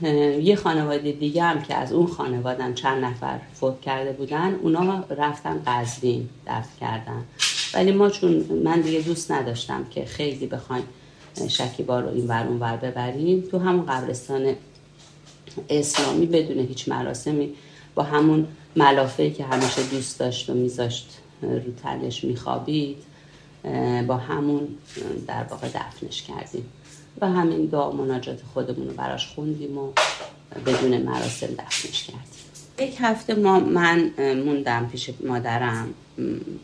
یه خانواده دیگه هم که از اون خانواده چند نفر فوت کرده بودن اونا رفتن قزوین دفن کردن. ولی ما چون من دیگه دوست نداشتم که خیلی بخوایم شکیبا رو این ور اون ور ببریم تو همون قبرستان اسلامی بدون هیچ مراسمی با همون ملافه که همیشه دوست داشت و میذاشت رو تنش میخوابید با همون در واقع دفنش کردیم. و همین دعا مناجات خودمون رو براش خوندیم و بدون مراسم دفنش کردیم. یک هفته ما من موندم پیش مادرم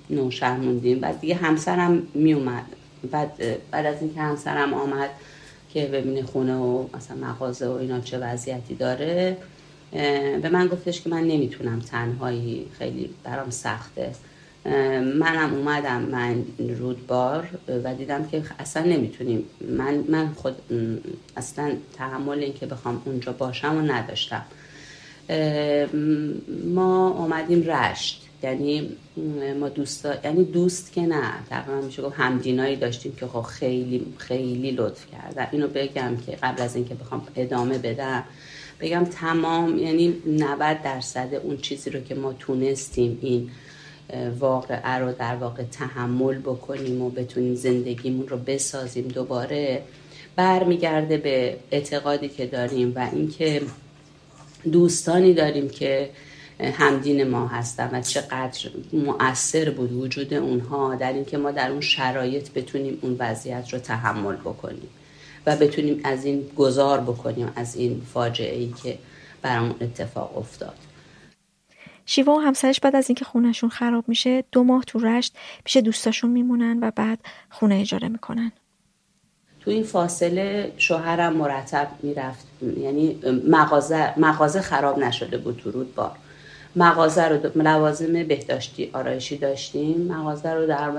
نوشهر موندیم. بعد دیگه همسرم میومد بعد بعد از اینکه همسرم آمد که ببینه خونه و مثلا مغازه و اینا چه وضعیتی داره به من گفتش که من نمی‌تونم تنهایی خیلی برام سخته. منم اومدم من رودبار و دیدم که اصلا نمی‌تونیم. من, من خود اصلا تحمل این که بخوام اونجا باشم و نداشتم. ما اومدیم رشت. یعنی ما دوست یعنی دوست که نه. تقریبا میشه گفت همدینایی داشتیم که خب خیلی خیلی لطف کردن اینو بگم که قبل از اینکه بخوام ادامه بدم بگم تمام یعنی 90 درصد اون چیزی رو که ما تونستیم این واقعه رو در واقع تحمل بکنیم و بتونیم زندگیمون رو بسازیم. دوباره برمیگرده به اعتقادی که داریم و اینکه دوستانی داریم که همدین ما هستن و چقدر مؤثر بود وجود اونها در اینکه ما در اون شرایط بتونیم اون وضعیت رو تحمل بکنیم و بتونیم از این گذار بکنیم از این فاجعه ای که برامون اتفاق افتاد. شیوا و همسرش بعد از اینکه خونهشون خراب میشه دو ماه تو رشت پیش دوستاشون میمونن و بعد خونه اجاره می‌کنن. تو این فاصله شوهرم مرتب می‌رفت. یعنی مغازه, مغازه خراب نشده بود تو رودبار. مغازه رو لوازم بهداشتی آرایشی داشتیم. مغازه رو در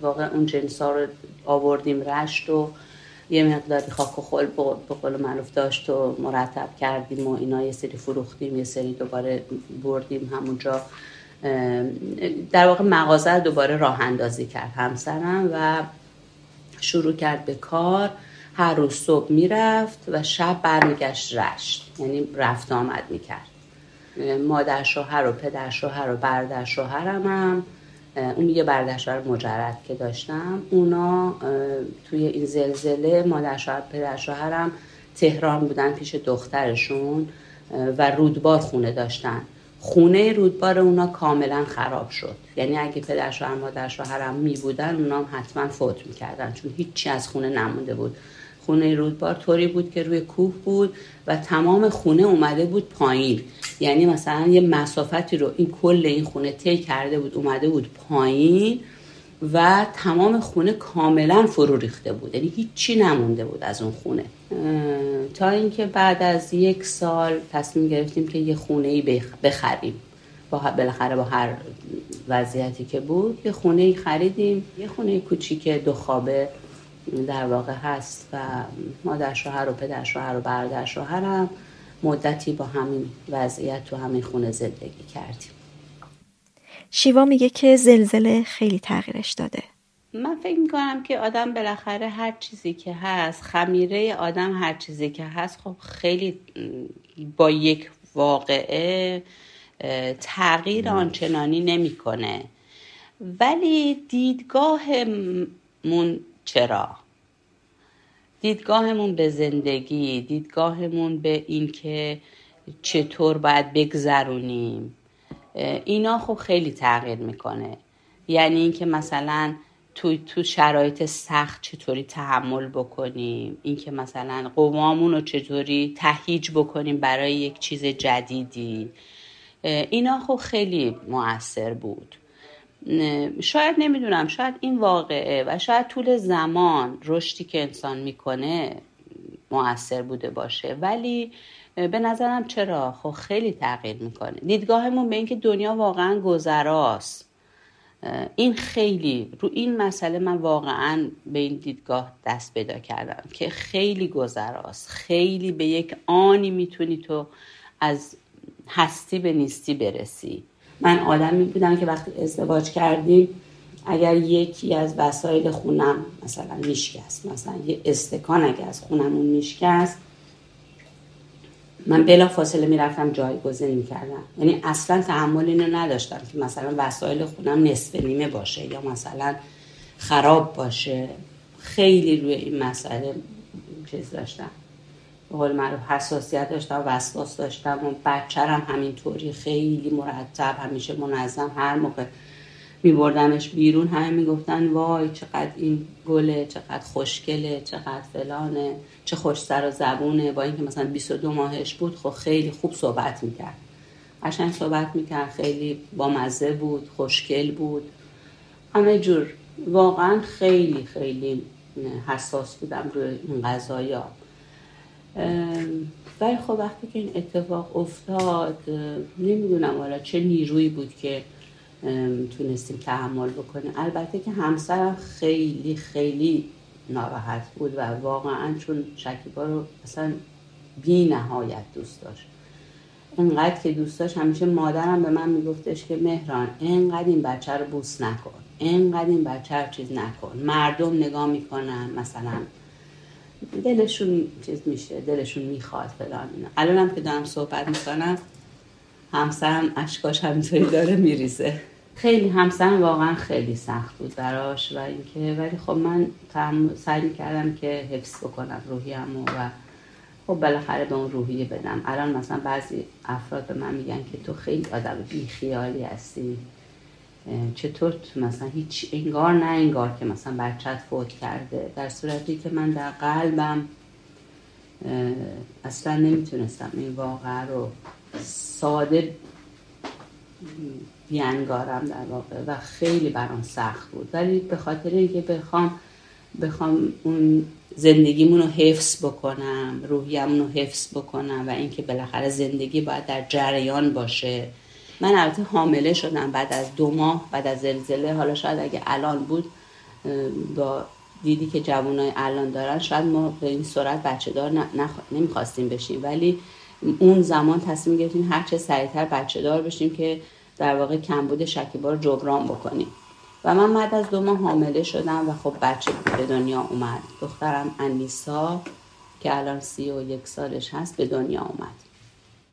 واقع اون جنس ها رو آوردیم رشت و یه مقداری خاک و خل به قول معروف داشت و مرتب کردیم و اینا یه سری فروختیم یه سری دوباره بردیم همونجا. در واقع مغازه دوباره راه اندازی کرد همسرم و شروع کرد به کار. هر روز صبح می‌رفت و شب برمیگشت رشت یعنی رفت آمد می‌کرد. مادر شوهر و پدر شوهر و برادر شوهرم هم اون یه برادر شوهر مجرد که داشتم. اونا توی این زلزله مادر شوهر پدر شوهرم تهران بودن پیش دخترشون و رودبار خونه داشتن. خونه رودبار اونا کاملا خراب شد. یعنی اگه پدر شوهر مادر شوهرم می بودن اونا حتما فوت می‌کردن چون هیچی از خونه نمونده بود. خونه رودبار طوری بود که روی کوه بود و تمام خونه اومده بود پایین. یعنی مثلا یه مسافتی رو این کل این خونه طی کرده بود اومده بود پایین و تمام خونه کاملا فرو ریخته بود. یعنی هیچی نمونده بود از اون خونه. تا اینکه بعد از یک سال تصمیم گرفتیم که یه خونه ای بخریم. با بالاخره با هر وضعیتی که بود یه خونه ای خریدیم. یه خونه کوچیک دو خوابه. در واقع هست و مادر شوهر و پدر شوهر و برادر شوهرم مدتی با همین وضعیت تو همین خونه زندگی کردیم. شیوا میگه که زلزله خیلی تغییرش داده. من فکر می‌کنم که آدم بالاخره هر چیزی که هست خمیره آدم هر چیزی که هست خب خیلی با یک واقعه تغییر آنچنانی نمی‌کنه. ولی دیدگاهمون چرا؟ دیدگاهمون به زندگی دیدگاهمون به اینکه چطور باید بگذرونیم اینا خب خیلی تغییر می‌کنه. یعنی اینکه مثلا تو تو شرایط سخت چطوری تحمل بکنیم اینکه مثلا قوامون رو چطوری تهیج بکنیم برای یک چیز جدیدی. اینا خب خیلی موثر بود. شاید نمی‌دونم شاید این واقعه و شاید طول زمان رشدی که انسان می‌کنه موثر بوده باشه. ولی به نظرم چرا؟ خب خیلی تغییر می‌کنه. دیدگاهمون به اینکه دنیا واقعا گذراست. این خیلی رو این مسئله من واقعا به این دیدگاه دست پیدا کردم که خیلی گذراست. خیلی به یک آنی می‌تونی تو از هستی به نیستی برسی. من آدمی بودم که وقتی ازدواج کردیم اگر یکی از وسایل خونم مثلا میشکست مثلا یه استکان اگر از خونمون میشکست من بلا فاصله می‌رفتم جایگزین می‌کردم. یعنی اصلا تحمل اینو نداشتم که مثلا وسایل خونم نصف نیمه باشه یا مثلا خراب باشه. خیلی روی این مسئله چیز داشتم. به قول معروف حساسیت داشتم و وسواس داشتم و بچرم همینطوری خیلی مرتب همیشه منظم هر موقع می بردمش بیرون همه می‌گفتن وای چقدر این گله چقدر خوشگله چقدر فلانه چه خوش سر و زبونه. با اینکه مثلا 22 ماهش بود خب خیلی خوب صحبت می‌کرد. قشنگ صحبت می‌کرد خیلی با مزه بود خوشگل بود. همه جور. واقعا خیلی خیلی حساس بودم روی این ها ولی خب وقتی که این اتفاق افتاد نمی‌دونم حالا چه نیرویی بود که تونستیم تحمل بکنیم. البته که همسرم خیلی خیلی ناراحت بود و واقعا چون شکیبا رو اصلا بی نهایت دوست داشت. انقدر که دوست داشت همیشه مادرم به من میگفتش که مهران انقدر این بچه رو بوس نکن. انقدر این بچه رو چیز نکن. مردم نگاه می‌کنن مثلا دلشون چیز میشه دلشون می‌خواد فلان اینا. الانم که دارم صحبت می‌کنم همسرم اشکاش همینطوری داره میریزه. خیلی همسرم واقعا خیلی سخت بود براش و اینکه ولی خب من سعی کردم که حفظ بکنم روحیم و خب بالاخره به اون روحیه بدم. الان مثلا بعضی افراد به من میگن که تو خیلی آدم بیخیالی هستی. چطور مثلا هیچ انگار نه انگار که مثلا بچت فوت کرده. در صورتی که من در قلبم اصلا نمی‌تونستم این واقع رو ساده بیانگارم در واقع و خیلی برام سخت بود. ولی به خاطر اینکه بخوام بخوام اون زندگیمون رو حفظ بکنم روحیمون رو حفظ بکنم و اینکه بالاخره زندگی باید در جریان باشه من البته حامله شدم بعد از دو ماه بعد از زلزله. حالا شاید اگه الان بود با دیدی که جوانای الان دارن شاید ما به این سرعت بچه دار نخ... نمی‌خواستیم بشیم. ولی اون زمان تصمیم گرفتیم هر چه سریعتر بچه دار بشیم که در واقع کمبود شکیبا رو جبران بکنیم. و من بعد از دو ماه حامله شدم و خب بچه به دنیا اومد. دخترم انیسا که الان سی و یک سالش هست به دنیا اومد.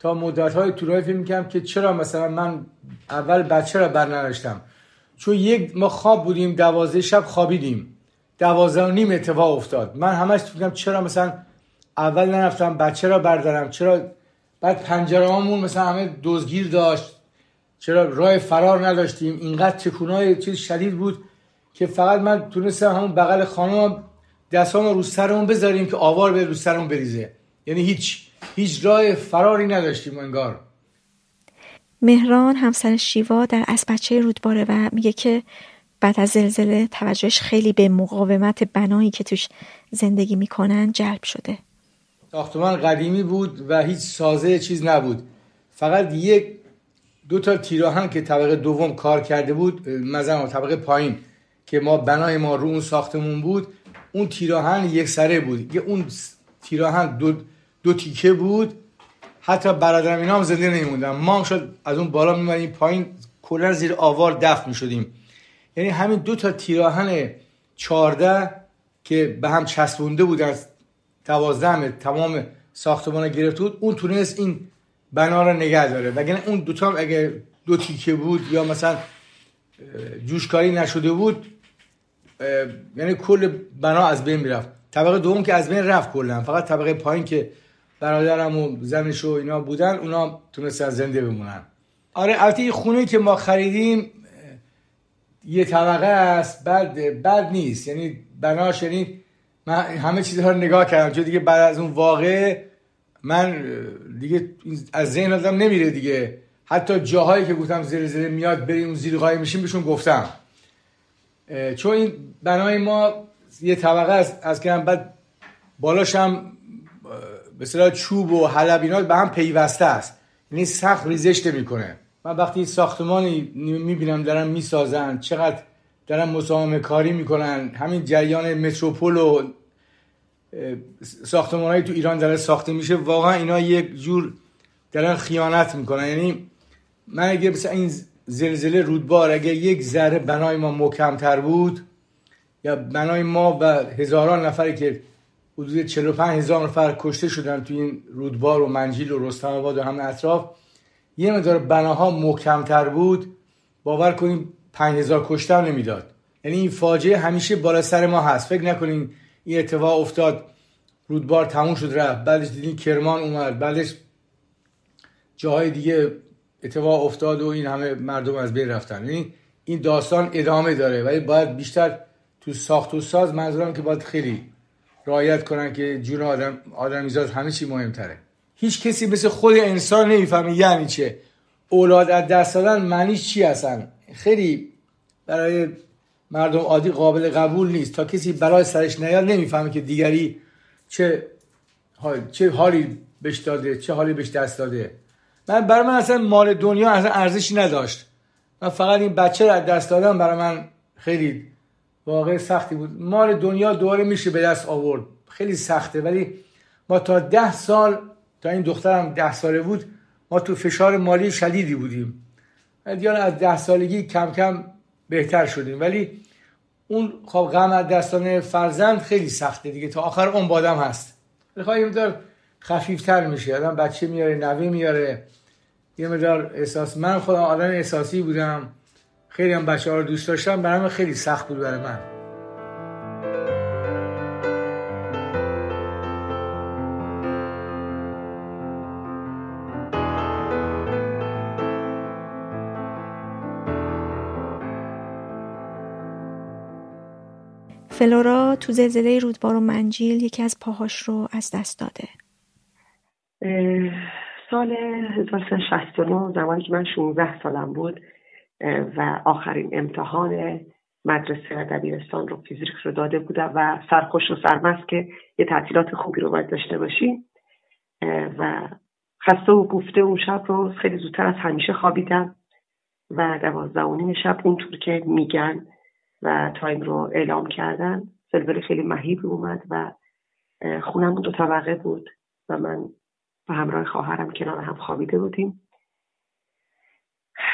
تا مدت های طولانی فکر که چرا مثلا من اول بچه را برنوشتم. چون یک ما خواب بودیم دوازده شب خوابیدیم. دوازده و نیم اتفاق افتاد. من همش فکرم چرا مثلا اول نرفتم بچه را بردارم. چرا بعد پنجره همون مثلا همه دزگیر داشت. چرا راه فرار نداشتیم. اینقدر تکونای چیز شدید بود که فقط من تونستم همون بغل خانم دستام رو سرمون بذاریم که آوار به رو سرمون بریزه. یعنی هیچ. هیچ راه فراری نداشتیم انگار. مهران همسر شیوا در از بچه رودباره و میگه که بعد از زلزله توجهش خیلی به مقاومت بنایی که توش زندگی می‌کنن جلب شده. ساختمان قدیمی بود و هیچ سازه چیز نبود. فقط یک دو تا تیراهن که طبقه دوم کار کرده بود مثلا طبقه پایین که ما بنای ما رو اون ساختمون بود اون تیراهن یک سره بود. یه اون تیراهن دو, دو تیکه بود. حتی برادرم اینا هم زنده نمیموندن. ما هم شد از اون بالا میمونیم پایین کلا زیر آوار دفن می‌شدیم. یعنی همین دو تا تیراهن چارده که به هم چسبونده بود از دوازده تمام ساختمان گرفته بود اون تونست این بنا رو نگه داره. وگرنه اون دوتا هم اگه دو تیکه بود یا مثلا جوشکاری نشده بود یعنی کل بنا از بین می‌رفت. طبقه دوم که از بین رفت کلا. فقط طبقه پایین که برادرم و زنش و اینا بودن اونا تونستن زنده بمونن. آره البته خونه که ما خریدیم یه طبقه است بعد بد نیست. یعنی بناش یعنی من همه چیزها رو نگاه کردم. چون دیگه بعد از اون واقع من دیگه از ذهن آدم نمیره دیگه. حتی جاهایی که گفتم زیر زیر میاد بریم اون زیر قایم میشیم بهشون گفتم. چون این بنای ما یه طبقه است. از که بعد بالاش هم به چوب و حلب اینا به هم پیوسته است. یعنی سخت ریزش نمی‌کنه. من وقتی ساختمانی می‌بینم دارن می‌سازن چقدر دارن مساهمه کاری می‌کنن همین جریان متروپول و ساختمان تو ایران داره ساخته میشه واقعا اینا یک جور دارن خیانت می‌کنن. یعنی من اگه مثلا این زلزله رودبار اگه یک ذره بنای ما محکمتر بود یا بنای ما و هزاران نفری که حدود 45 هزار نفر کشته شدن تو این رودبار و منجیل و رستم آباد و همه اطراف. یه مقدار بناها محکمتر بود. باور کنیم 5000 کشته هم نمی‌داد. یعنی این فاجعه همیشه بالا سر ما هست. فکر نکنین این اتفاق افتاد رودبار تموم شد رفت. بعدش دیدین کرمان اومد. بعدش جاهای دیگه اتفاق افتاد و این همه مردم از بین رفتن. یعنی این داستان ادامه داره. ولی باید بیشتر تو ساخت و ساز منظورم که باید خیلی رعایت کنن که جون آدم آدمیزاد همه چی مهمتره. هیچ کسی مثل خود انسان نمی‌فهمه یعنی چه. اولاد از دست دادن معنیش چی هستن؟ خیلی برای مردم عادی قابل قبول نیست. تا کسی برای سرش نیاد نمی‌فهمه که دیگری چه چه حالی بهش داده چه حالی بهش دست داده. من برای من اصلا مال دنیا اصلا ارزشی نداشت. من فقط این بچه رو از دست دادم برای من خیلی واقع سختی بود. مال دنیا دوباره میشه به دست آورد. خیلی سخته ولی ما تا ده سال تا این دخترم ده ساله بود ما تو فشار مالی شدیدی بودیم. دیگه از ده سالگی کم کم بهتر شدیم. ولی اون خب غم از دستان فرزند خیلی سخته دیگه. تا آخر اون بادم هست. می‌خوای یه مدار خفیفتر میشه آدم بچه میاره نوه میاره. یه مدار احساس من خودم آدم احساسی بودم. خیلی هم بچه ها رو دوست داشتم. برام خیلی سخت بود برای من. فلورا تو زلزله رودبار و منجیل یکی از پاهاش رو از دست داده. سال 1969 زمانی که من 16 سالم بود و آخرین امتحان مدرسه و دبیرستان رو فیزیک رو داده بودم و سرخوش و سرمست که یه تعطیلات خوبی رو باید داشته باشیم و خسته و گفته اون شب رو خیلی زودتر از همیشه خوابیدم و دوازده و نیم شب اونطور که میگن و تایم رو اعلام کردن. زلزله خیلی مهیب اومد و خونم دو طبقه بود و من و همراه خواهرم کنار هم خوابیده بودیم.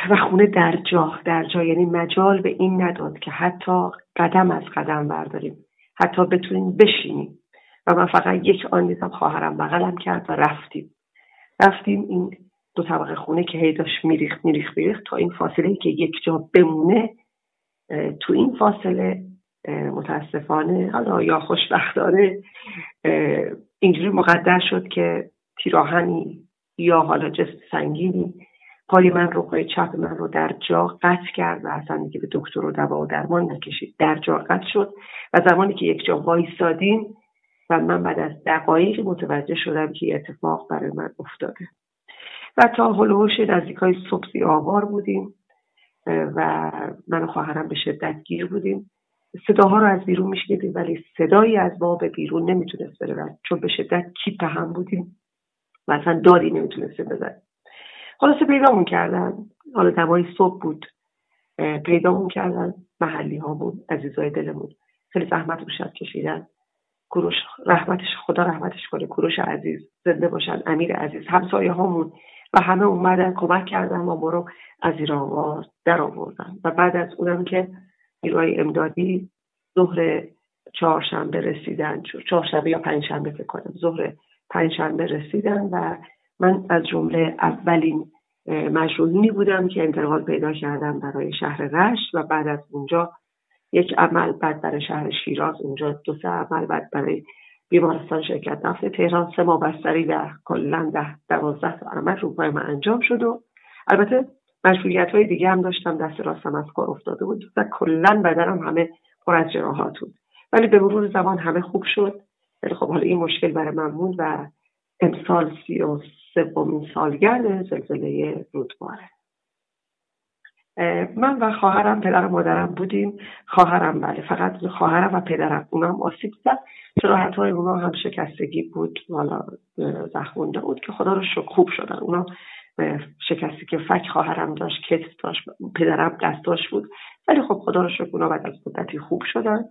و خونه در جا در جا. یعنی مجال به این نداد که حتی قدم از قدم برداریم. حتی بتونیم بشینیم. و من فقط یک آن دیدم خواهرم بغلم کرد و رفتیم. رفتیم این دو طبقه خونه که هی داشت میریخت میریخت میریخت تا این فاصله که یک جا بمونه تو این فاصله متاسفانه حالا یا خوشبختانه اینجوری مقدر شد که تیراهنی یا حالا جست سنگینی پای من رو پای چپ من رو در جا قطع کرد و اصلا دیگه به دکتر و دوا و درمان نکشید. در جا قطع شد و زمانی که یک جا وایستادیم و من بعد از دقایق متوجه شدم که اتفاق برای من افتاده. و تا هلوش نزدیک های صبحی آوار بودیم و من و خواهرم به شدت گیر بودیم. صداها رو از بیرون میشنیدیم ولی صدایی از ما به بیرون نمی‌تونست بره. چون به شدت کیپ هم بودیم و اصلا دادی نمی‌تونستیم بزنیم خلاصه پیدامون کردن. حالا دمای صبح بود. پیدامون کردن. محلی هامون عزیزای دلمون. خیلی زحمت رو شد کشیدن. کروش رحمتش خدا رحمتش کنه. کروش عزیز زنده باشن. امیر عزیز همسایه هامون و همه اومدن کمک کردن و ما رو از آواز در آوردن. و بعد از اونم که نیروهای امدادی ظهر چهارشنبه رسیدن. چهارشنبه یا پنجشنبه فکر کنم. ظهر پنجشنبه رسیدن و من از جمله اولین مجروحینی بودم که انتقال پیدا کردم برای شهر رشت و بعد از اونجا یک عمل بعد برای شهر شیراز اونجا دو سه عمل بعد برای بیمارستان شرکت نفت تهران سه ماه بستری و کلا ده دوازده عمل رو پای من انجام شد و البته مشغولیت های دیگه هم داشتم دست راستم از کار افتاده بود و کلا بدنم همه پر از جراحات بود. ولی به مرور زمان همه خوب شد. ولی خب حالا این مشکل برای من بود و امسال سی و سومین سالگرد زلزله رودباره. من و خواهرم پدر و مادرم بودیم. خواهرم بله فقط خواهرم و پدرم. اونا هم آسیب زد. سراحت های اونا هم شکستگی بود. حالا زخمونده بود که خدا رو خوب شدن. اونا شکستی که فک خواهرم داشت کتف داشت پدرم دستاش بود. ولی خب خدا رو شکر اونا بعد از مدتی خوب شدن.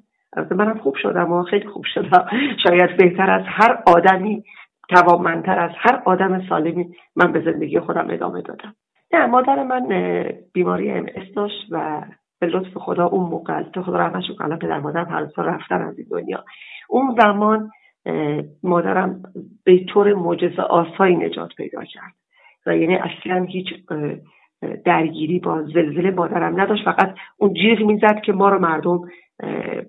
منم خوب شدم و خیلی خوب شدم. [laughs] شاید بهتر از هر آدمی توانمندتر از هر آدم سالمی من به زندگی خودم ادامه دادم. نه مادر من بیماری ام داشت و به لطف خدا اون موقع تو خدا رحمتش کنه پدر مادرم هر سال رفتن از این دنیا. اون زمان مادرم به طور معجزه آسایی نجات پیدا کرد و یعنی اصلا هیچ درگیری با زلزله مادرم نداشت. فقط اون جیغ می‌زد که ما رو مردم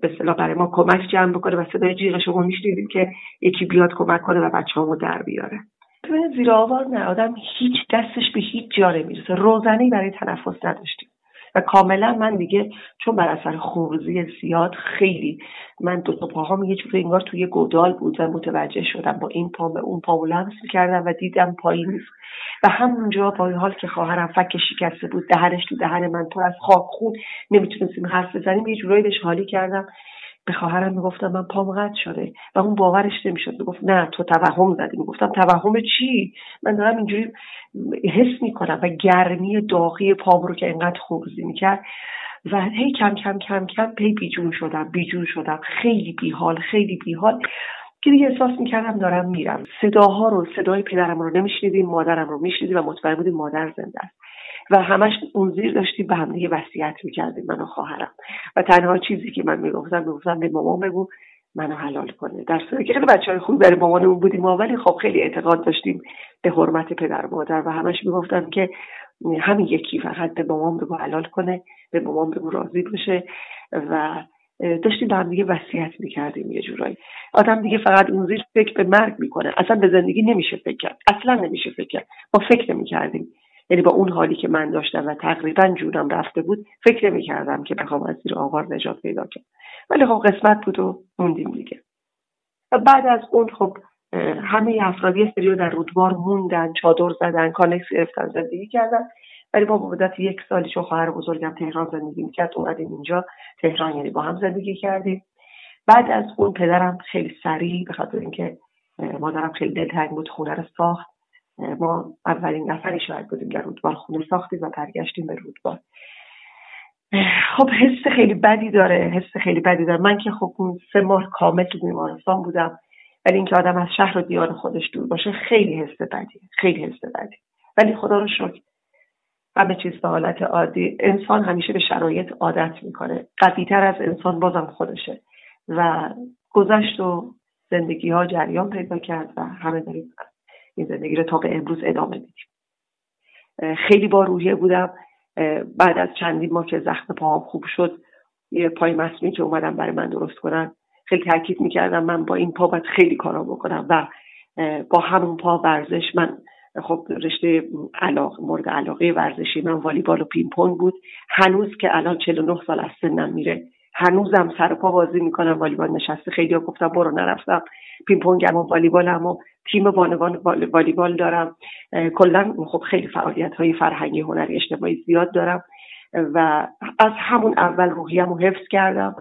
به صلاح برای ما کمک جمع بکنه و صدای جیغ شما میشنیدیم که یکی بیاد کمک کنه و بچه همو در بیاره. ببینید زیر آواز نه آدم هیچ دستش به هیچ جا نمی‌رسه. روزنه برای تنفس نداشتیم. و کاملا من دیگه چون بر اثر خروزی زیاد خیلی من دو تا پاهام یه جوری انگار توی گودال بود و متوجه شدم با این پا به اون پا لمس کردم و دیدم پایی نیست. و همونجا با حال که خواهرم فک شکسته بود دهنش تو دهن من پر از خاک خون نمی‌تونستیم حرف بزنیم یه جورایی بهش حالی کردم. به خواهرم می‌گفتم من پام قطع شده و اون باورش نمی‌شد. می‌گفت نه تو توهم زدی. می‌گفتم توهم چی؟ من دارم اینجوری حس می‌کنم و گرمی داغی پام رو که اینقدر خروزی می‌کرد و هی کم کم کم کم پی بیجون شدم بیجون شدم. خیلی بیحال خیلی بیحال. که دیگه احساس می‌کردم دارم میرم. صداها رو صدای پدرم رو نمیشنیدیم مادرم رو میشنیدیم و مطمئن بودیم مادر زنده است. و همش اون زیر داشتیم به هم دیگه وصیت می‌کردیم من و خواهرم. و تنها چیزی که من می‌گفتم می‌گفتم به مامان بگو منو حلال کنه. در صورتی که خیلی بچه های خوبی برای مامانمون بودیم ولی خب خیلی اعتقاد داشتیم به حرمت پدر مادر و همش می‌گفتم که همین یکی فقط به مامان بگو حلال کنه به مامان بگو راضی بشه و داشتیم به هم دیگه وصیت می‌کردیم یه جورایی. آدم دیگه فقط اون زیر فکر به مرگ می‌کنه. اصلا به زندگی نمیشه فکر کرد. اصلا نمیشه فکر کرد. ما فکر نمی‌کردیم. یعنی با اون حالی که من داشتم و تقریبا جونم رفته بود فکر نمی کردم که بخوام از زیر آوار نجات پیدا کنم. ولی خب قسمت بود و موندیم دیگه. و بعد از اون خب همه افرادی سری در رودبار موندن چادر زدن کانکس گرفتن زندگی کردن. ولی ما مدت یک سالی چون خواهر بزرگم تهران زندگی می‌کرد اومدیم اینجا تهران یعنی با هم زندگی کردیم. بعد از اون پدرم خیلی سریع به خاطر اینکه مادرم خیلی دلتنگ بود خونه رو ساخت. ما اولین نفری شاید بودیم در رودبار خونه ساختیم و برگشتیم به رودبار. خب حس خیلی بدی داره حس خیلی بدی داره. من که خب سه ماه کامل تو بیمارستان بودم ولی اینکه آدم از شهر و دیار خودش دور باشه خیلی حس بدی خیلی حس بدی ولی خدا رو شکر همه چیز به حالت عادی. انسان همیشه به شرایط عادت می‌کنه. قویتر از انسان بازم خودشه و گذشت و زندگی ها جریان پیدا کرد و همه داریم این زندگی رو تا به امروز ادامه میدیم. خیلی با روحیه بودم. بعد از چندین ماه که زخم پاهم خوب شد یه پای مصنوعی که اومدم برای من درست کنن خیلی تاکید می‌کردم من با این پا باید خیلی کارا بکنم و با همون پا ورزش من خب رشته علاقه مورد علاقه ورزشی من والیبال و پینگ بود. هنوز که الان 49 سال از سنم میره هنوزم سر پا بازی می‌کنم. والیبال نشسته. خیلی گفتم برو نرفتم. پینگ پونگ و والیبال و تیم بانوان والیبال دارم. کلا خب خیلی فعالیت های فرهنگی هنری اجتماعی زیاد دارم. و از همون اول روحیم رو حفظ کردم.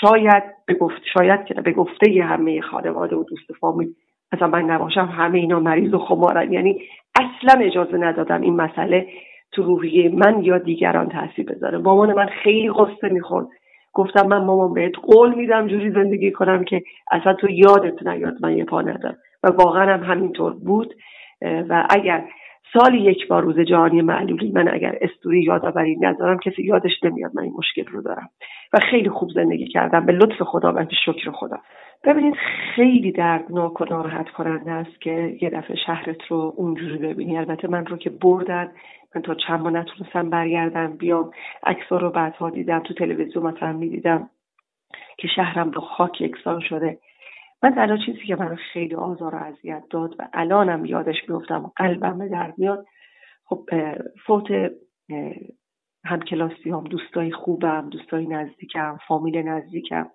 شاید به گفت شاید که به گفته همه خانواده و دوست فامیل مثلا من نباشم همه اینا مریض و خمارن. یعنی اصلا اجازه ندادم این مسئله تو روحیه من یا دیگران تاثیر بذاره. مامان من خیلی قصه می‌خورد. گفتم من مامان بهت قول میدم جوری زندگی کنم که اصلا تو یادت نیاد من یه پا ندم و واقعا هم همینطور بود. و اگر سالی یک بار روز جهانی معلولی من اگر استوری یادآوری ندارم کسی یادش نمیاد من این مشکل رو دارم. و خیلی خوب زندگی کردم. به لطف خدا و به شکر خدا. ببینید خیلی دردناک و ناراحت کننده است که یه دفعه شهرت رو اونجوری ببینی. البته من رو که بردن من تا چند ماه نتونستم برگردم بیام عکس رو بعدها دیدم تو تلویزیون مثلا می‌دیدم که شهرم به خاک یکسان شده. من تنها چیزی که من خیلی آزار و اذیت داد و الانم یادش میفتم قلبم به درد میاد خب فوت هم کلاسی هم دوستای خوبم دوستای نزدیکم فامیل نزدیکم.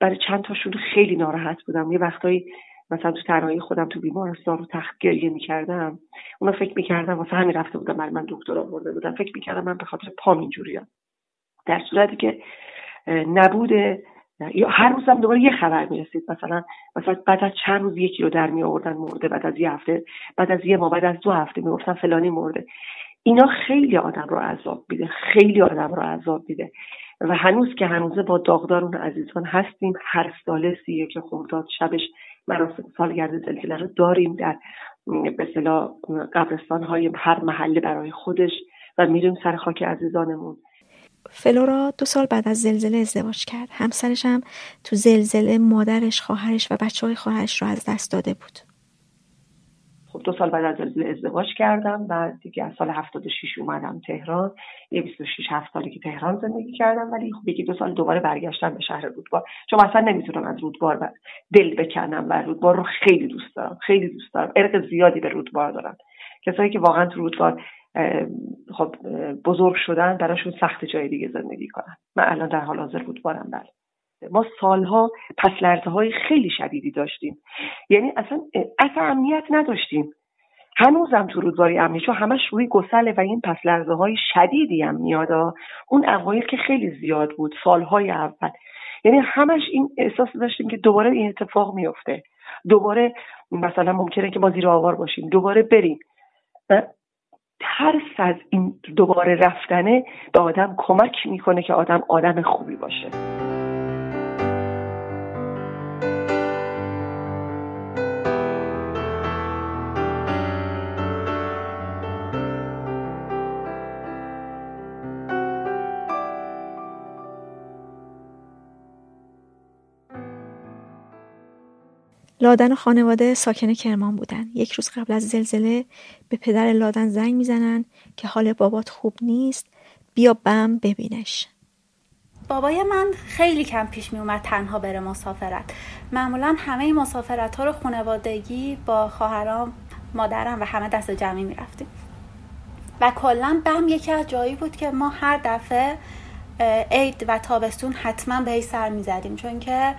برای چند تاشون خیلی ناراحت بودم. یه وقتایی مثلا تو تنهایی خودم تو بیمارستان رو تخت گریه می‌کردم. اونا فکر می‌کردم واسه همین رفته بودم برای من دکتر آورده بودم فکر می‌کردم من به خاطر پام اینجوریم در صورتی که نبوده یا هر روزم دوباره یه خبر می‌رسید. مثلا مثلا بعد از چند روز یکی رو در می آوردن مرده بعد از یه هفته بعد از یه ماه بعد از دو هفته می‌گفتن فلانی مرده. اینا خیلی آدم رو عذاب میده. خیلی آدم رو عذاب میده. و هنوز که هنوزه با داغدار اون عزیزان هستیم هر ساله سی که خرداد شبش مراسم سالگرد زلزله رو داریم در به قبرستان های هر محله برای خودش و میریم سر خاک عزیزانمون. فلورا دو سال بعد از زلزله ازدواج کرد. همسرش هم تو زلزله مادرش خواهرش و بچه های خواهرش رو از دست داده بود. دو سال بعد از ازدواج کردم و دیگه از سال 76 اومدم تهران. یه 26 هفت سالی که تهران زندگی کردم. ولی خب یکی دو سال دوباره برگشتم به شهر رودبار. چون اصلا نمی‌تونم از رودبار دل بکنم و رودبار رو خیلی دوست دارم. خیلی دوست دارم. ارق زیادی به رودبار دارم. کسایی که واقعا تو رودبار خب بزرگ شدن براشون سخت جای دیگه زندگی کنن. من الان در حال حاضر رودبارم بله. ما سالها پس لرزه های خیلی شدیدی داشتیم. یعنی اصلا اصلا امنیت نداشتیم. هنوزم تو رودباری امنی چون همش روی گسله و این پس لرزه های شدیدی هم میاد اون اوایل که خیلی زیاد بود سالهای اول. یعنی همش این احساس داشتیم که دوباره این اتفاق میفته دوباره مثلا ممکنه که ما زیر آوار باشیم. دوباره بریم. ترس از این دوباره رفتنه به آدم کمک می‌کنه که آدم آدم خوبی باشه. لادن و خانواده ساکن کرمان بودن. یک روز قبل از زلزله به پدر لادن زنگ می‌زنن که حال بابات خوب نیست بیا بم ببینش. بابای من خیلی کم پیش می اومد تنها بره مسافرت. معمولا همه مسافرت ها رو خانوادگی با خواهرام مادرم و همه دست جمعی می رفتیم و کلا بم یکی از جایی بود که ما هر دفعه عید و تابستون حتما به سر می‌زدیم. چون که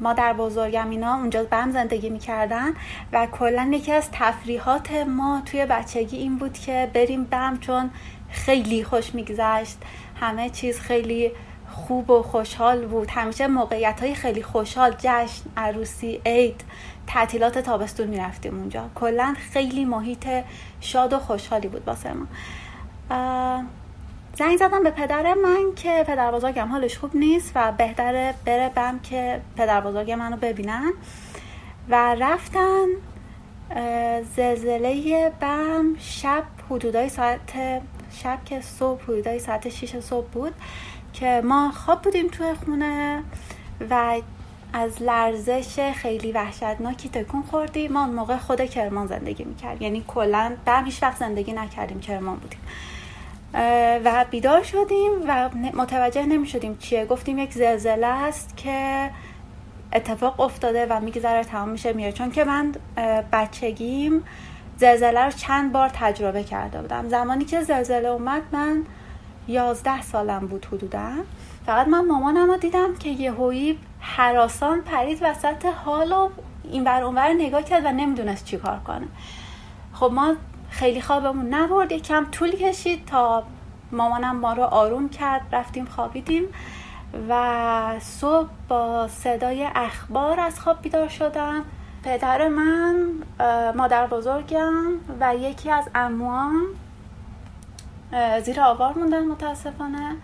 مادر بزرگم اینا اونجا بم زندگی می‌کردن و کلا یکی از تفریحات ما توی بچگی این بود که بریم بم چون خیلی خوش میگذشت. همه چیز خیلی خوب و خوشحال بود. همیشه موقعیت های خیلی خوشحال جشن عروسی عید تعطیلات تابستون می‌رفتیم اونجا. کلا خیلی محیط شاد و خوشحالی بود واسه ما. زنگ زدم به پدر من که پدر بزرگم حالش خوب نیست و بهتره بره بم که پدر بزرگ منو ببینن. و رفتن زلزله بم شب حدودای ساعت شب که صبح حدودای ساعت 6 صبح بود که ما خواب بودیم توی خونه و از لرزش خیلی وحشتناکی تکون خوردیم. ما اون موقع خود کرمان زندگی می‌کردیم یعنی کلا بم هیچ وقت زندگی نکردیم کرمان بودیم. و بیدار شدیم و متوجه نمی شدیم چیه. گفتیم یک زلزله است که اتفاق افتاده و میگذره تمام میشه میره. چون که من بچگیم زلزله رو چند بار تجربه کرده بودم. زمانی که زلزله اومد من یازده سالم بود حدودا. فقط من مامانم رو دیدم که یه هویی حراسان پرید وسط حال و این بر اونور نگاه کرد و نمی‌دونست چی کار کنه. خب ما خیلی خوابمون نبرد. یکم طول کشید تا مامانم ما رو آروم کرد. رفتیم خوابیدیم و صبح با صدای اخبار از خواب بیدار شدم. پدر من مادر بزرگم و یکی از اموام زیر آوار موندن متاسفانه.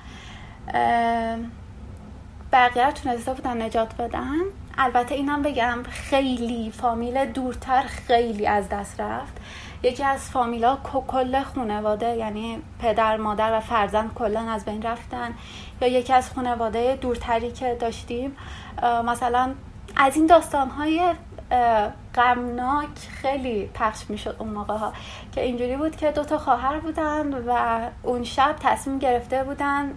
بقیه تونسته بودن نجات بدن. البته اینم بگم خیلی فامیل دورتر خیلی از دست رفت. یکی از فامیلا کل خانواده یعنی پدر مادر و فرزند کلا از بین رفتن. یا یکی از خانواده دورتری که داشتیم مثلا از این داستان های غمناک خیلی پخش می‌شد اون موقع ها. که اینجوری بود که دوتا خواهر بودن و اون شب تصمیم گرفته بودن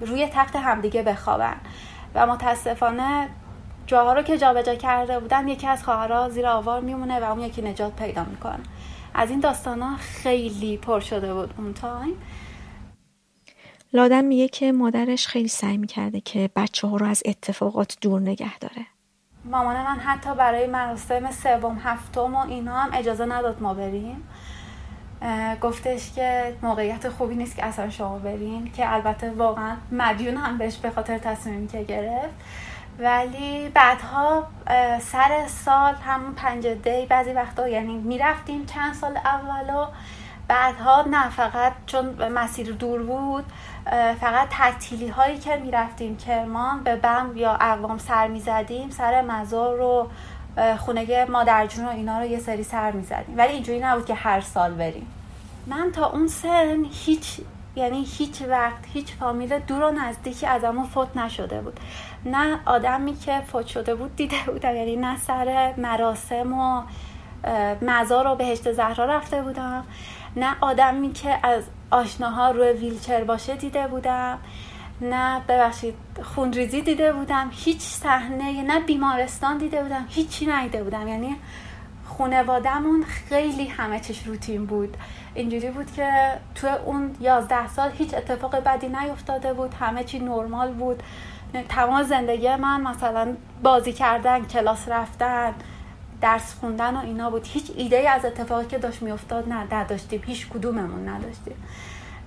روی تخت همدیگه بخوابن. و متاسفانه جاها رو که جابجا کرده بودن یکی از خواهرها زیر آوار میمونه و اون یکی نجات پیدا می‌کنه. از این داستان ها خیلی پر شده بود اون تایم. لادم میگه که مادرش خیلی سعی می‌کرده که بچه ها رو از اتفاقات دور نگه داره. مامان من حتی برای مراسم سوم هفتم و اینا هم اجازه نداد ما بریم. گفتش که موقعیت خوبی نیست که اصلا شما برین که البته واقعا مدیون هم بهش به خاطر تصمیمی که گرفت. ولی بعدها سر سال همون پنج دی بعضی وقتا یعنی می‌رفتیم چند سال اولو. بعدها نه فقط چون مسیر دور بود فقط تعطیلی هایی که می‌رفتیم کرمان به بم یا اقوام سر می‌زدیم سر مزار رو خونه مادرجون و اینا رو یه سری سر می‌زدیم. ولی اینجوری نبود که هر سال بریم. من تا اون سن هیچ یعنی هیچ وقت هیچ فامیل دور و نزدیکی از اما فوت نشده بود. نه آدمی که فوت شده بود دیده بودم یعنی نه سر مراسم و مزار و بهشت زهرا رفته بودم. نه آدمی که از آشناها روی ویلچر باشه دیده بودم. نه ببخشید خونریزی دیده بودم. هیچ صحنه نه بیمارستان دیده بودم. هیچی ندیده بودم. یعنی خونوادهمون خیلی همه چش روتین بود. اینجوری بود که تو اون یازده سال هیچ اتفاق بدی نیفتاده بود. همه چی نرمال بود. تمام زندگی من مثلا بازی کردن کلاس رفتن درس خوندن و اینا بود. هیچ ایده از اتفاقی که داشت میافتاد نه نداشتیم. هیچ کدوممون نداشتیم.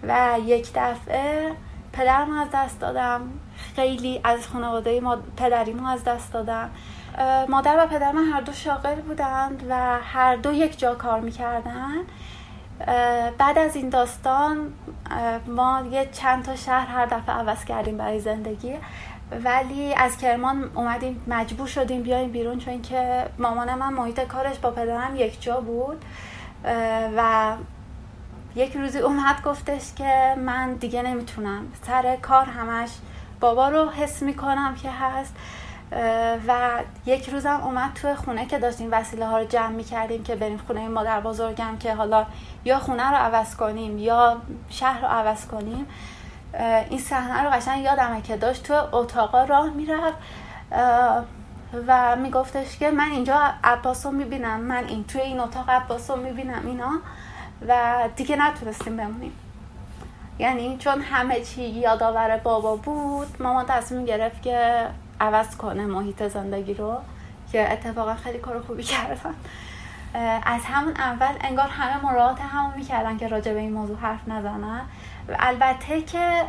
و یک دفعه پدرم از دست دادم. خیلی از خانواده ما پدریمو از دست دادم. مادر و پدر من هر دو شاغل بودند و هر دو یک جا کار می‌کردن. بعد از این داستان ما یه چند تا شهر هر دفعه عوض کردیم برای زندگی. ولی از کرمان اومدیم مجبور شدیم بیایم بیرون چون که مامان من محیط کارش با پدرم یک جا بود. و یک روزی اومد گفتش که من دیگه نمی‌تونم. سر کار همش بابا رو حس می‌کنم که هست. و یک روزم اومد تو خونه که داشتیم وسیله ها رو جمع می‌کردیم که بریم خونه مادر بزرگم که حالا یا خونه رو عوض کنیم یا شهر رو عوض کنیم. این صحنه رو قشنگ یادمه که داشت تو اتاقا راه می‌رفت و میگفتش که من اینجا عباس رو می‌بینم من این توی این اتاق عباس رو می‌بینم اینا. و دیگه نتونستیم بمونیم. یعنی چون همه چی یادآور بابا بود مامان تصمیم گرفت که عوض کنه محیط زندگی رو که اتفاقا خیلی کار خوبی کردن. از همون اول انگار همه مراعات همون می‌کردن که راجع به این موضوع حرف نزنن. البته که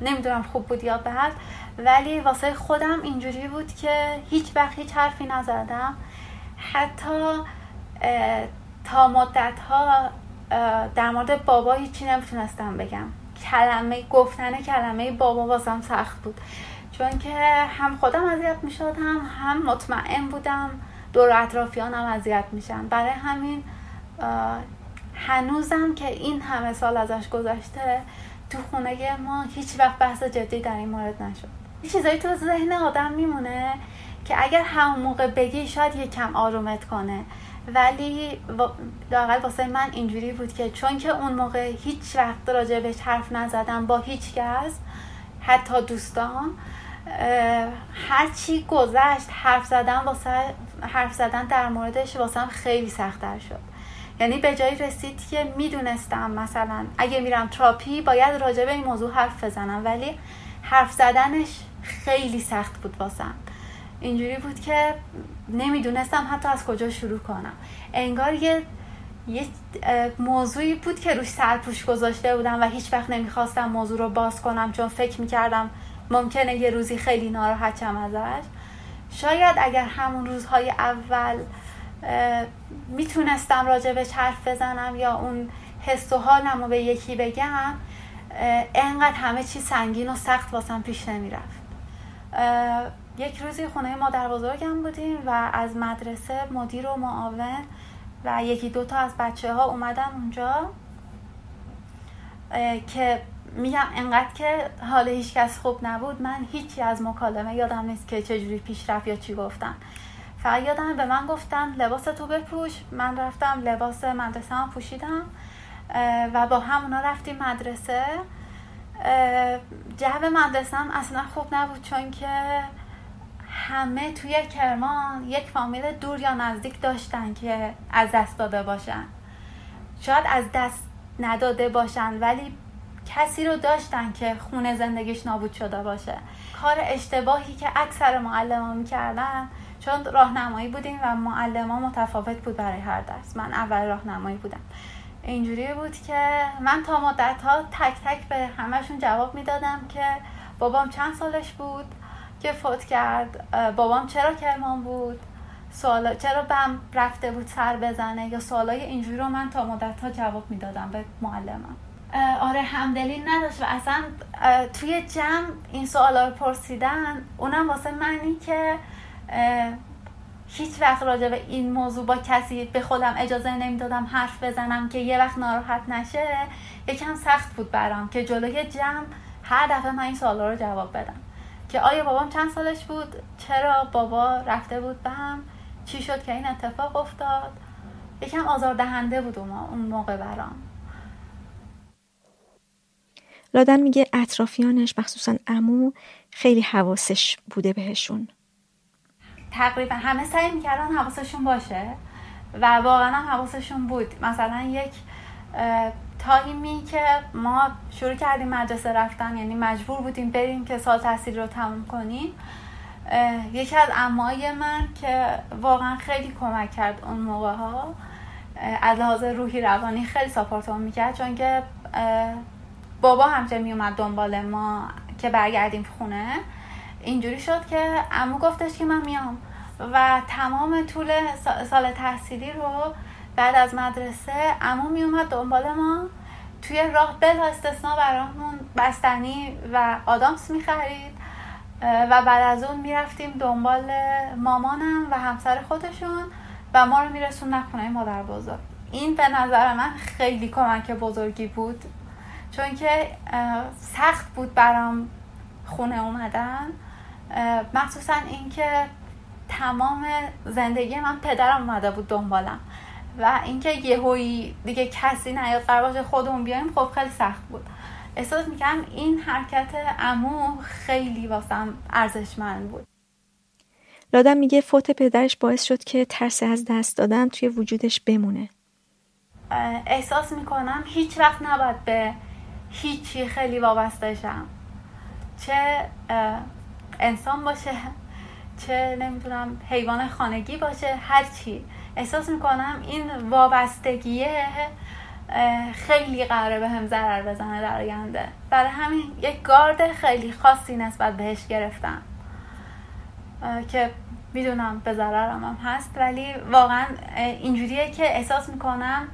نمی‌دونم خوب بود یا بد ولی واسه خودم اینجوری بود که هیچ وقت هیچ حرفی نزدم. حتی تا مدت ها در مورد بابا هیچی نمی‌تونستم بگم. کلمه گفتن کلمه بابا واسم سخت بود. چون که هم خودم اذیت می‌شدم هم مطمئن بودم دور اطرافیانم اذیت میشن. برای همین هنوزم که این همه سال ازش گذشته تو خونه ما هیچ وقت بحث جدی در این مورد نشد. یه چیزایی تو ذهن آدم میمونه که اگر همون موقع بگی شاید یه کم آرومت کنه. ولی لاقل واسه من اینجوری بود که چون که اون موقع هیچ وقت راجع بهش حرف نزدم با هیچ کس حتی دوستان هر چی گذشت حرف زدن واسه حرف زدن در موردش واسم خیلی سختتر شد. یعنی به جایی رسید که می‌دونستم مثلا اگه میرم تراپی باید راجع به این موضوع حرف بزنم ولی حرف زدنش خیلی سخت بود واسم. اینجوری بود که نمی‌دونستم حتی از کجا شروع کنم. انگار یه یه موضوعی بود که روش سرپوش گذاشته بودم و هیچ وقت نمی‌خواستم موضوع رو باز کنم چون فکر می‌کردم ممکنه یه روزی خیلی ناراحت شم ازش. شاید اگر همون روزهای اول می‌تونستم راجع به حرف بزنم یا اون حس و حالم رو به یکی بگم انقدر همه چی سنگین و سخت واسم پیش نمی‌رفت. یک روزی خونه مادر بزرگم بودیم و از مدرسه مدیر و معاون و یکی دوتا از بچه ها اومدن اونجا که میگم انقدر که حال هیچ کس خوب نبود من هیچی از مکالمه یادم نیست که چجوری پیش رفت یا چی گفتن. فقط یادم به من گفتن لباس تو بپوش. من رفتم لباس مدرسه هم پوشیدم و با همونا رفتیم مدرسه. جو مدرسه هم اصلا خوب نبود چون که همه توی کرمان یک فامیل دور یا نزدیک داشتن که از دست داده باشن. شاید از دست نداده باشن ولی کسی رو داشتن که خونه زندگیش نابود شده باشه. کار اشتباهی که اکثر معلم ها می‌کردن چون راهنمایی بودیم و معلم ها متفاوت بود برای هر درس. من اول راهنمایی بودم. اینجوری بود که من تا مدت ها تک تک به همشون جواب می‌دادم که بابام چند سالش بود که فوت کرد بابام چرا کرمان بود سوالا چرا بم رفته بود سر بزنه یا سوالای اینجوری رو من تا مدت ها جواب می‌دادم به معلمم. آره همدلی نداشت و اصلا توی جمع این سوالا رو پرسیدن اونم واسه منی که هیچ وقت راجع به این موضوع با کسی به خودم اجازه نمی‌دادم حرف بزنم که یه وقت ناراحت نشه. یکم سخت بود برام که جلوی جمع هر دفعه من این سوالا رو جواب بدم. که آیا بابام چند سالش بود؟ چرا بابا رفته بود به هم؟ چی شد که این اتفاق افتاد؟ یکم آزاردهنده بود اون موقع برام. لادن میگه اطرافیانش مخصوصا امو خیلی حواسش بوده بهشون. تقریبا همه سعی می‌کردن حواسشون باشه و واقعا هم حواسشون بود. مثلا یک تایمی که ما شروع کردیم مدرسه رفتن یعنی مجبور بودیم بریم که سال تحصیل رو تموم کنیم یکی از امای من که واقعا خیلی کمک کرد اون موقع ها از لحاظ روحی روانی خیلی ساپورت می‌کرد چون که بابا همچه میومد دنبال ما که برگردیم خونه. اینجوری شد که امو گفتش که من میام. و تمام طول سال تحصیلی رو بعد از مدرسه امو میومد دنبال ما. توی راه بلا استثنا برامون بستنی و آدامس می‌خرید. و بعد از اون می‌رفتیم دنبال مامانم و همسر خودشون و ما رو میرسون نکنه مادر بزرگ. این به نظر من خیلی کمک بزرگی بود. چون که سخت بود برام خونه اومدن. مخصوصا اینکه تمام زندگی من پدرم اومده بود دنبالم. و اینکه یهویی دیگه کسی نیاد قرار خودمون بیایم خب خیلی سخت بود. احساس می‌کنم این حرکت امو خیلی واسم ارزشمند بود. لادم میگه فوت پدرش باعث شد که ترس از دست دادن توی وجودش بمونه. احساس می‌کنم هیچ وقت نباید به هیچی خیلی وابستشم چه انسان باشه چه نمی‌دونم حیوان خانگی باشه هر چی. احساس می‌کنم این وابستگیه خیلی قراره به هم ضرر بزنه در آینده. برای همین یک گارد خیلی خاصی نسبت بهش گرفتم. که می‌دونم به ضررم هم هست ولی واقعا اینجوریه که احساس می‌کنم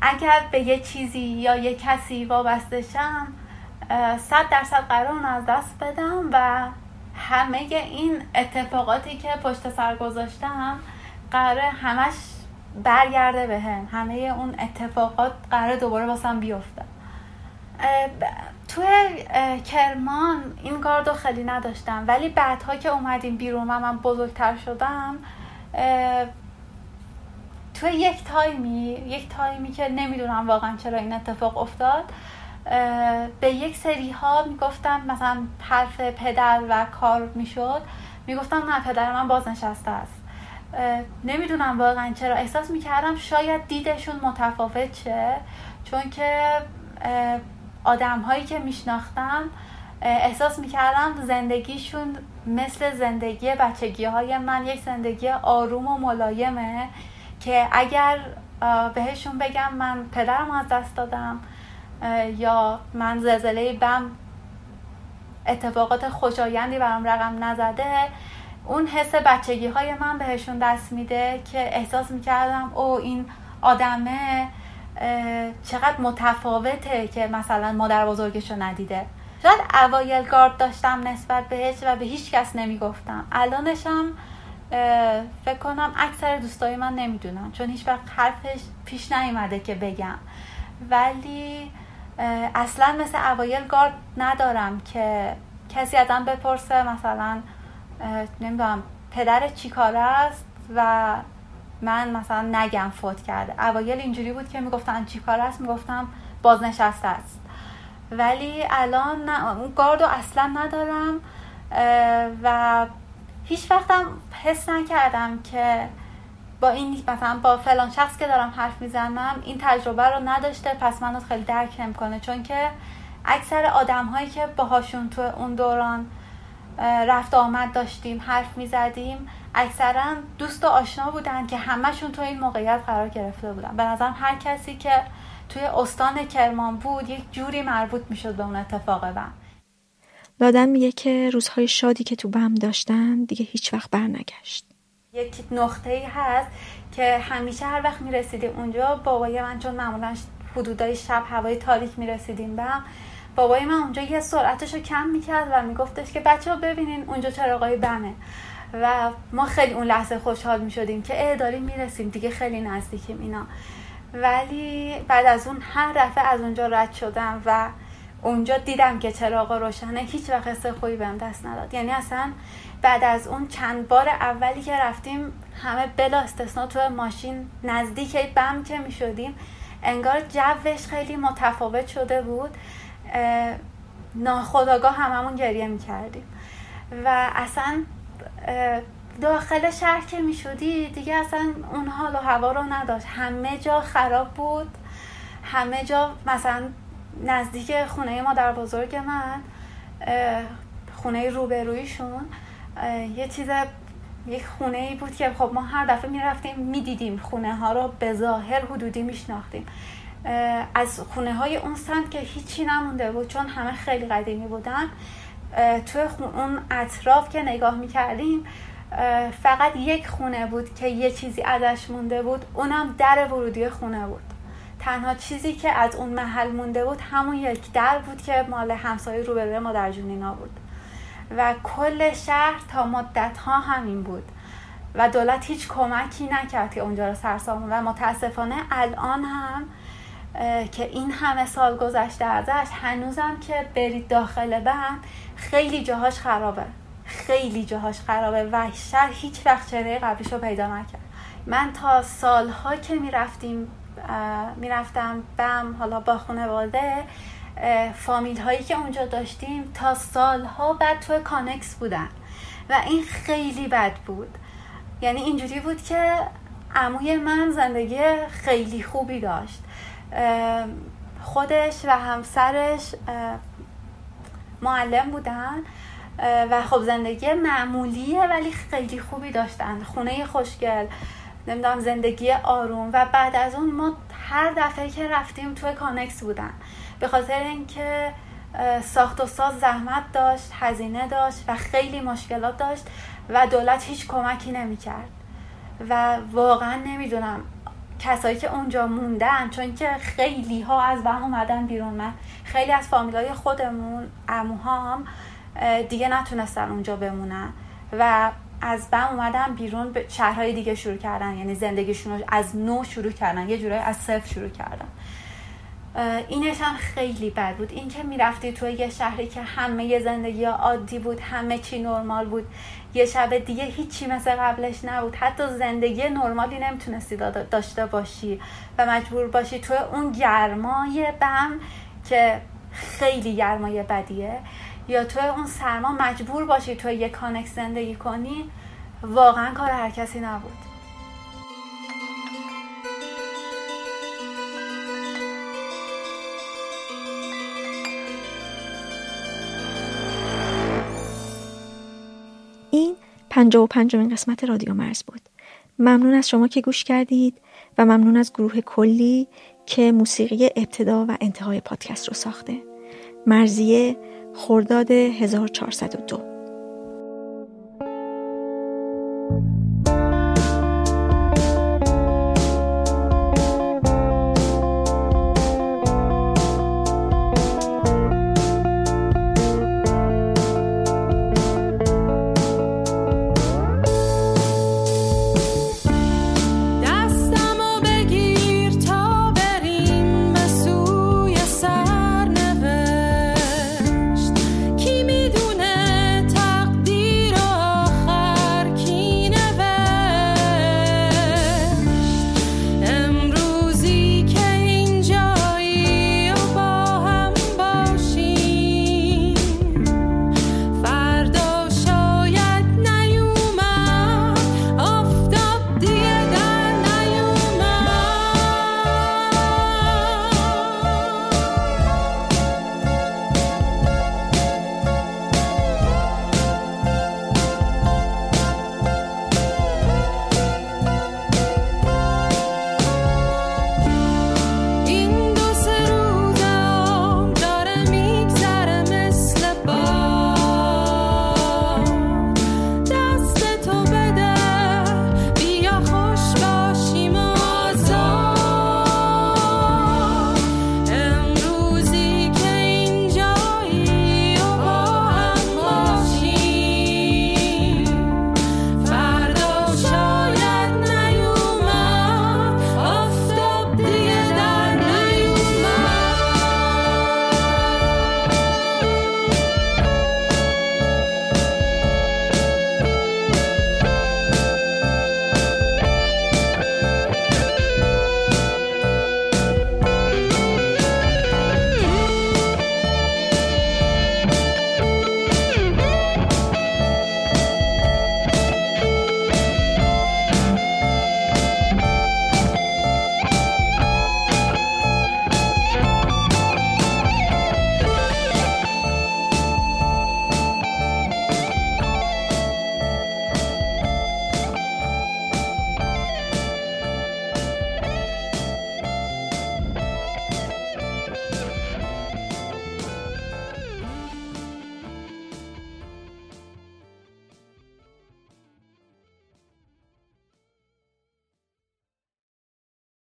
اگر به یه چیزی یا یه کسی وابسته شم صد درصد قرار اون از دست بدم و همه این اتفاقاتی که پشت سر گذاشتم قراره همش برگرده به هم همه اون اتفاقات قراره دوباره واسم بیفته. توی کرمان این گاردو خیلی نداشتم. ولی بعدها که اومدیم بیرون و من بزرگتر شدم توی یک تایمی یک تایمی که نمی‌دونم واقعا چرا این اتفاق افتاد به یک سری ها می‌گفتم مثلا حرف پدر و کار می‌شد. می‌گفتم نه پدر من بازنشسته است. نمی‌دونم واقعا چرا. احساس می‌کردم شاید دیدشون متفاوت شه چون که آدم هایی که میشناختم احساس می‌کردم زندگیشون مثل زندگی بچگی های من یک زندگی آروم و ملایمه. که اگر بهشون بگم من پدرم از دست دادم یا من زلزله بم اتفاقات خوشایندی برام رقم نزده اون حس بچگی های من بهشون دست میده که احساس می‌کردم او این آدمه چقدر متفاوته که مثلا مادر بزرگشو ندیده. شاید اوایل گارد داشتم نسبت بهش و به هیچ کس نمی‌گفتم. الانشم فکر کنم اکثر دوستای من نمی‌دونم چون هیچ وقت حرفش پیش نیومده که بگم. ولی اصلا مثل اوایل گارد ندارم که کسی ازم بپرسه مثلا نمی‌دونم پدر چی کاره است؟ و من مثلا نگم فوت کرده. اوایل اینجوری بود که می‌گفتن چی کار است؟ می‌گفتم بازنشسته است. ولی الان اون گاردو اصلا ندارم و هیچ وقتم حس نکردم که با این مثلا با فلان شخص که دارم حرف می‌زنم این تجربه رو نداشته پس منو خیلی درک نمی‌کنه. چون که اکثر آدم هایی که باهاشون تو اون دوران رفت آمد داشتیم حرف می‌زدیم اکثرا دوست و آشنا بودن که همهشون تو این موقعیت قرار گرفته بودن. به نظرم هر کسی که توی استان کرمان بود یک جوری مربوط می‌شد به اون اتفاق بم دادن میگه که روزهای شادی که تو بم داشتن دیگه هیچ وقت برنگشت. یک نقطه ای هست که همیشه هر وقت می‌رسیدیم اونجا بابای من چون معمولا حدودای شب هوای تاریک می‌رسیدیم بم بابای من اونجا یه سرعتش رو کم می‌کرد و میگفتش که بچه ها ببینین اونجا چراغای بمه. و ما خیلی اون لحظه خوشحال می‌شدیم که اه داریم می‌رسیم. دیگه خیلی نزدیکیم اینا. ولی بعد از اون هر دفعه از اونجا رد شدم و اونجا دیدم که چراغ روشنه هیچ وقت حس خوبی بهم دست نداد. یعنی اصلا بعد از اون چند بار اولی که رفتیم همه بلا استثنا تو ماشین نزدیک بم که می شدیم انگار جوش خیلی متفاوت شده بود. ناخداگاه هممون گریه می کردیم و اصلا داخل شهر که می شدی دیگه اصلا اون حال و هوا رو نداشت. همه جا خراب بود. همه جا مثلا نزدیک خونه مادر بزرگ من خونه روبرویشون. یه چیز یک خونه ای بود که خب ما هر دفعه می‌رفتیم می‌دیدیم خونه ها رو به ظاهر حدودی میشناختیم. از خونه های اون سمت که هیچی نمونده بود چون همه خیلی قدیمی بودن توی اون اطراف که نگاه می‌کردیم فقط یک خونه بود که یه چیزی ازش مونده بود اونم در ورودی خونه بود. تنها چیزی که از اون محل مونده بود همون یک در بود که مال همسایه روبروی مادر جونینا بود. و کل شهر تا مدت ها همین بود. و دولت هیچ کمکی نکرد که اونجا رو سرسام و متاسفانه الان هم که این همه سال گذشته ازش هنوزم که برید داخل بند خیلی جاهاش خرابه. خیلی جاهاش خرابه و شهر هیچ وقت چهره قبلیش رو پیدا نکرد. من تا سالها که می‌رفتیم می‌رفتم بم حالا با خانواده فامیل هایی که اونجا داشتیم تا سالها بعد تو کانکس بودن و این خیلی بد بود. یعنی اینجوری بود که عموی من زندگی خیلی خوبی داشت. خودش و همسرش معلم بودن و خب زندگی معمولیه ولی خیلی خوبی داشتن. خونه خوشگل. نمی‌دونم زندگی آروم. و بعد از اون ما هر دفعه که رفتیم توی کانکس بودن. به خاطر اینکه ساخت و ساز زحمت داشت هزینه داشت و خیلی مشکلات داشت و دولت هیچ کمکی نمی‌کرد. و واقعا نمی‌دونم کسایی که اونجا موندن چون که خیلی ها از بهم اومدن بیرون. من خیلی از فامیلای خودمون اموهام دیگه نتونستن اونجا بمونن. و از بم اومدن بیرون به شهرهای دیگه شروع کردن. یعنی زندگیشون از نو شروع کردن. یه جورایی از صفر شروع کردن. اینش هم خیلی بد بود. این که می‌رفتی توی یه شهری که همه زندگی عادی بود همه چی نرمال بود. یه شب دیگه هیچی مثل قبلش نبود. حتی زندگی نرمالی نمی‌تونستی داشته باشی و مجبور باشی. توی اون گرمای بم که خیلی گرمای بدیه. یا توی اون سرما مجبور باشی توی یه کانکس زندگی کنی واقعا کار هر کسی نبود. این پنجاه و پنجمین قسمت رادیو مرز بود. ممنون از شما که گوش کردید و ممنون از گروه کلی که موسیقی ابتدا و انتهای پادکست رو ساخته. مرزیه خرداد 1402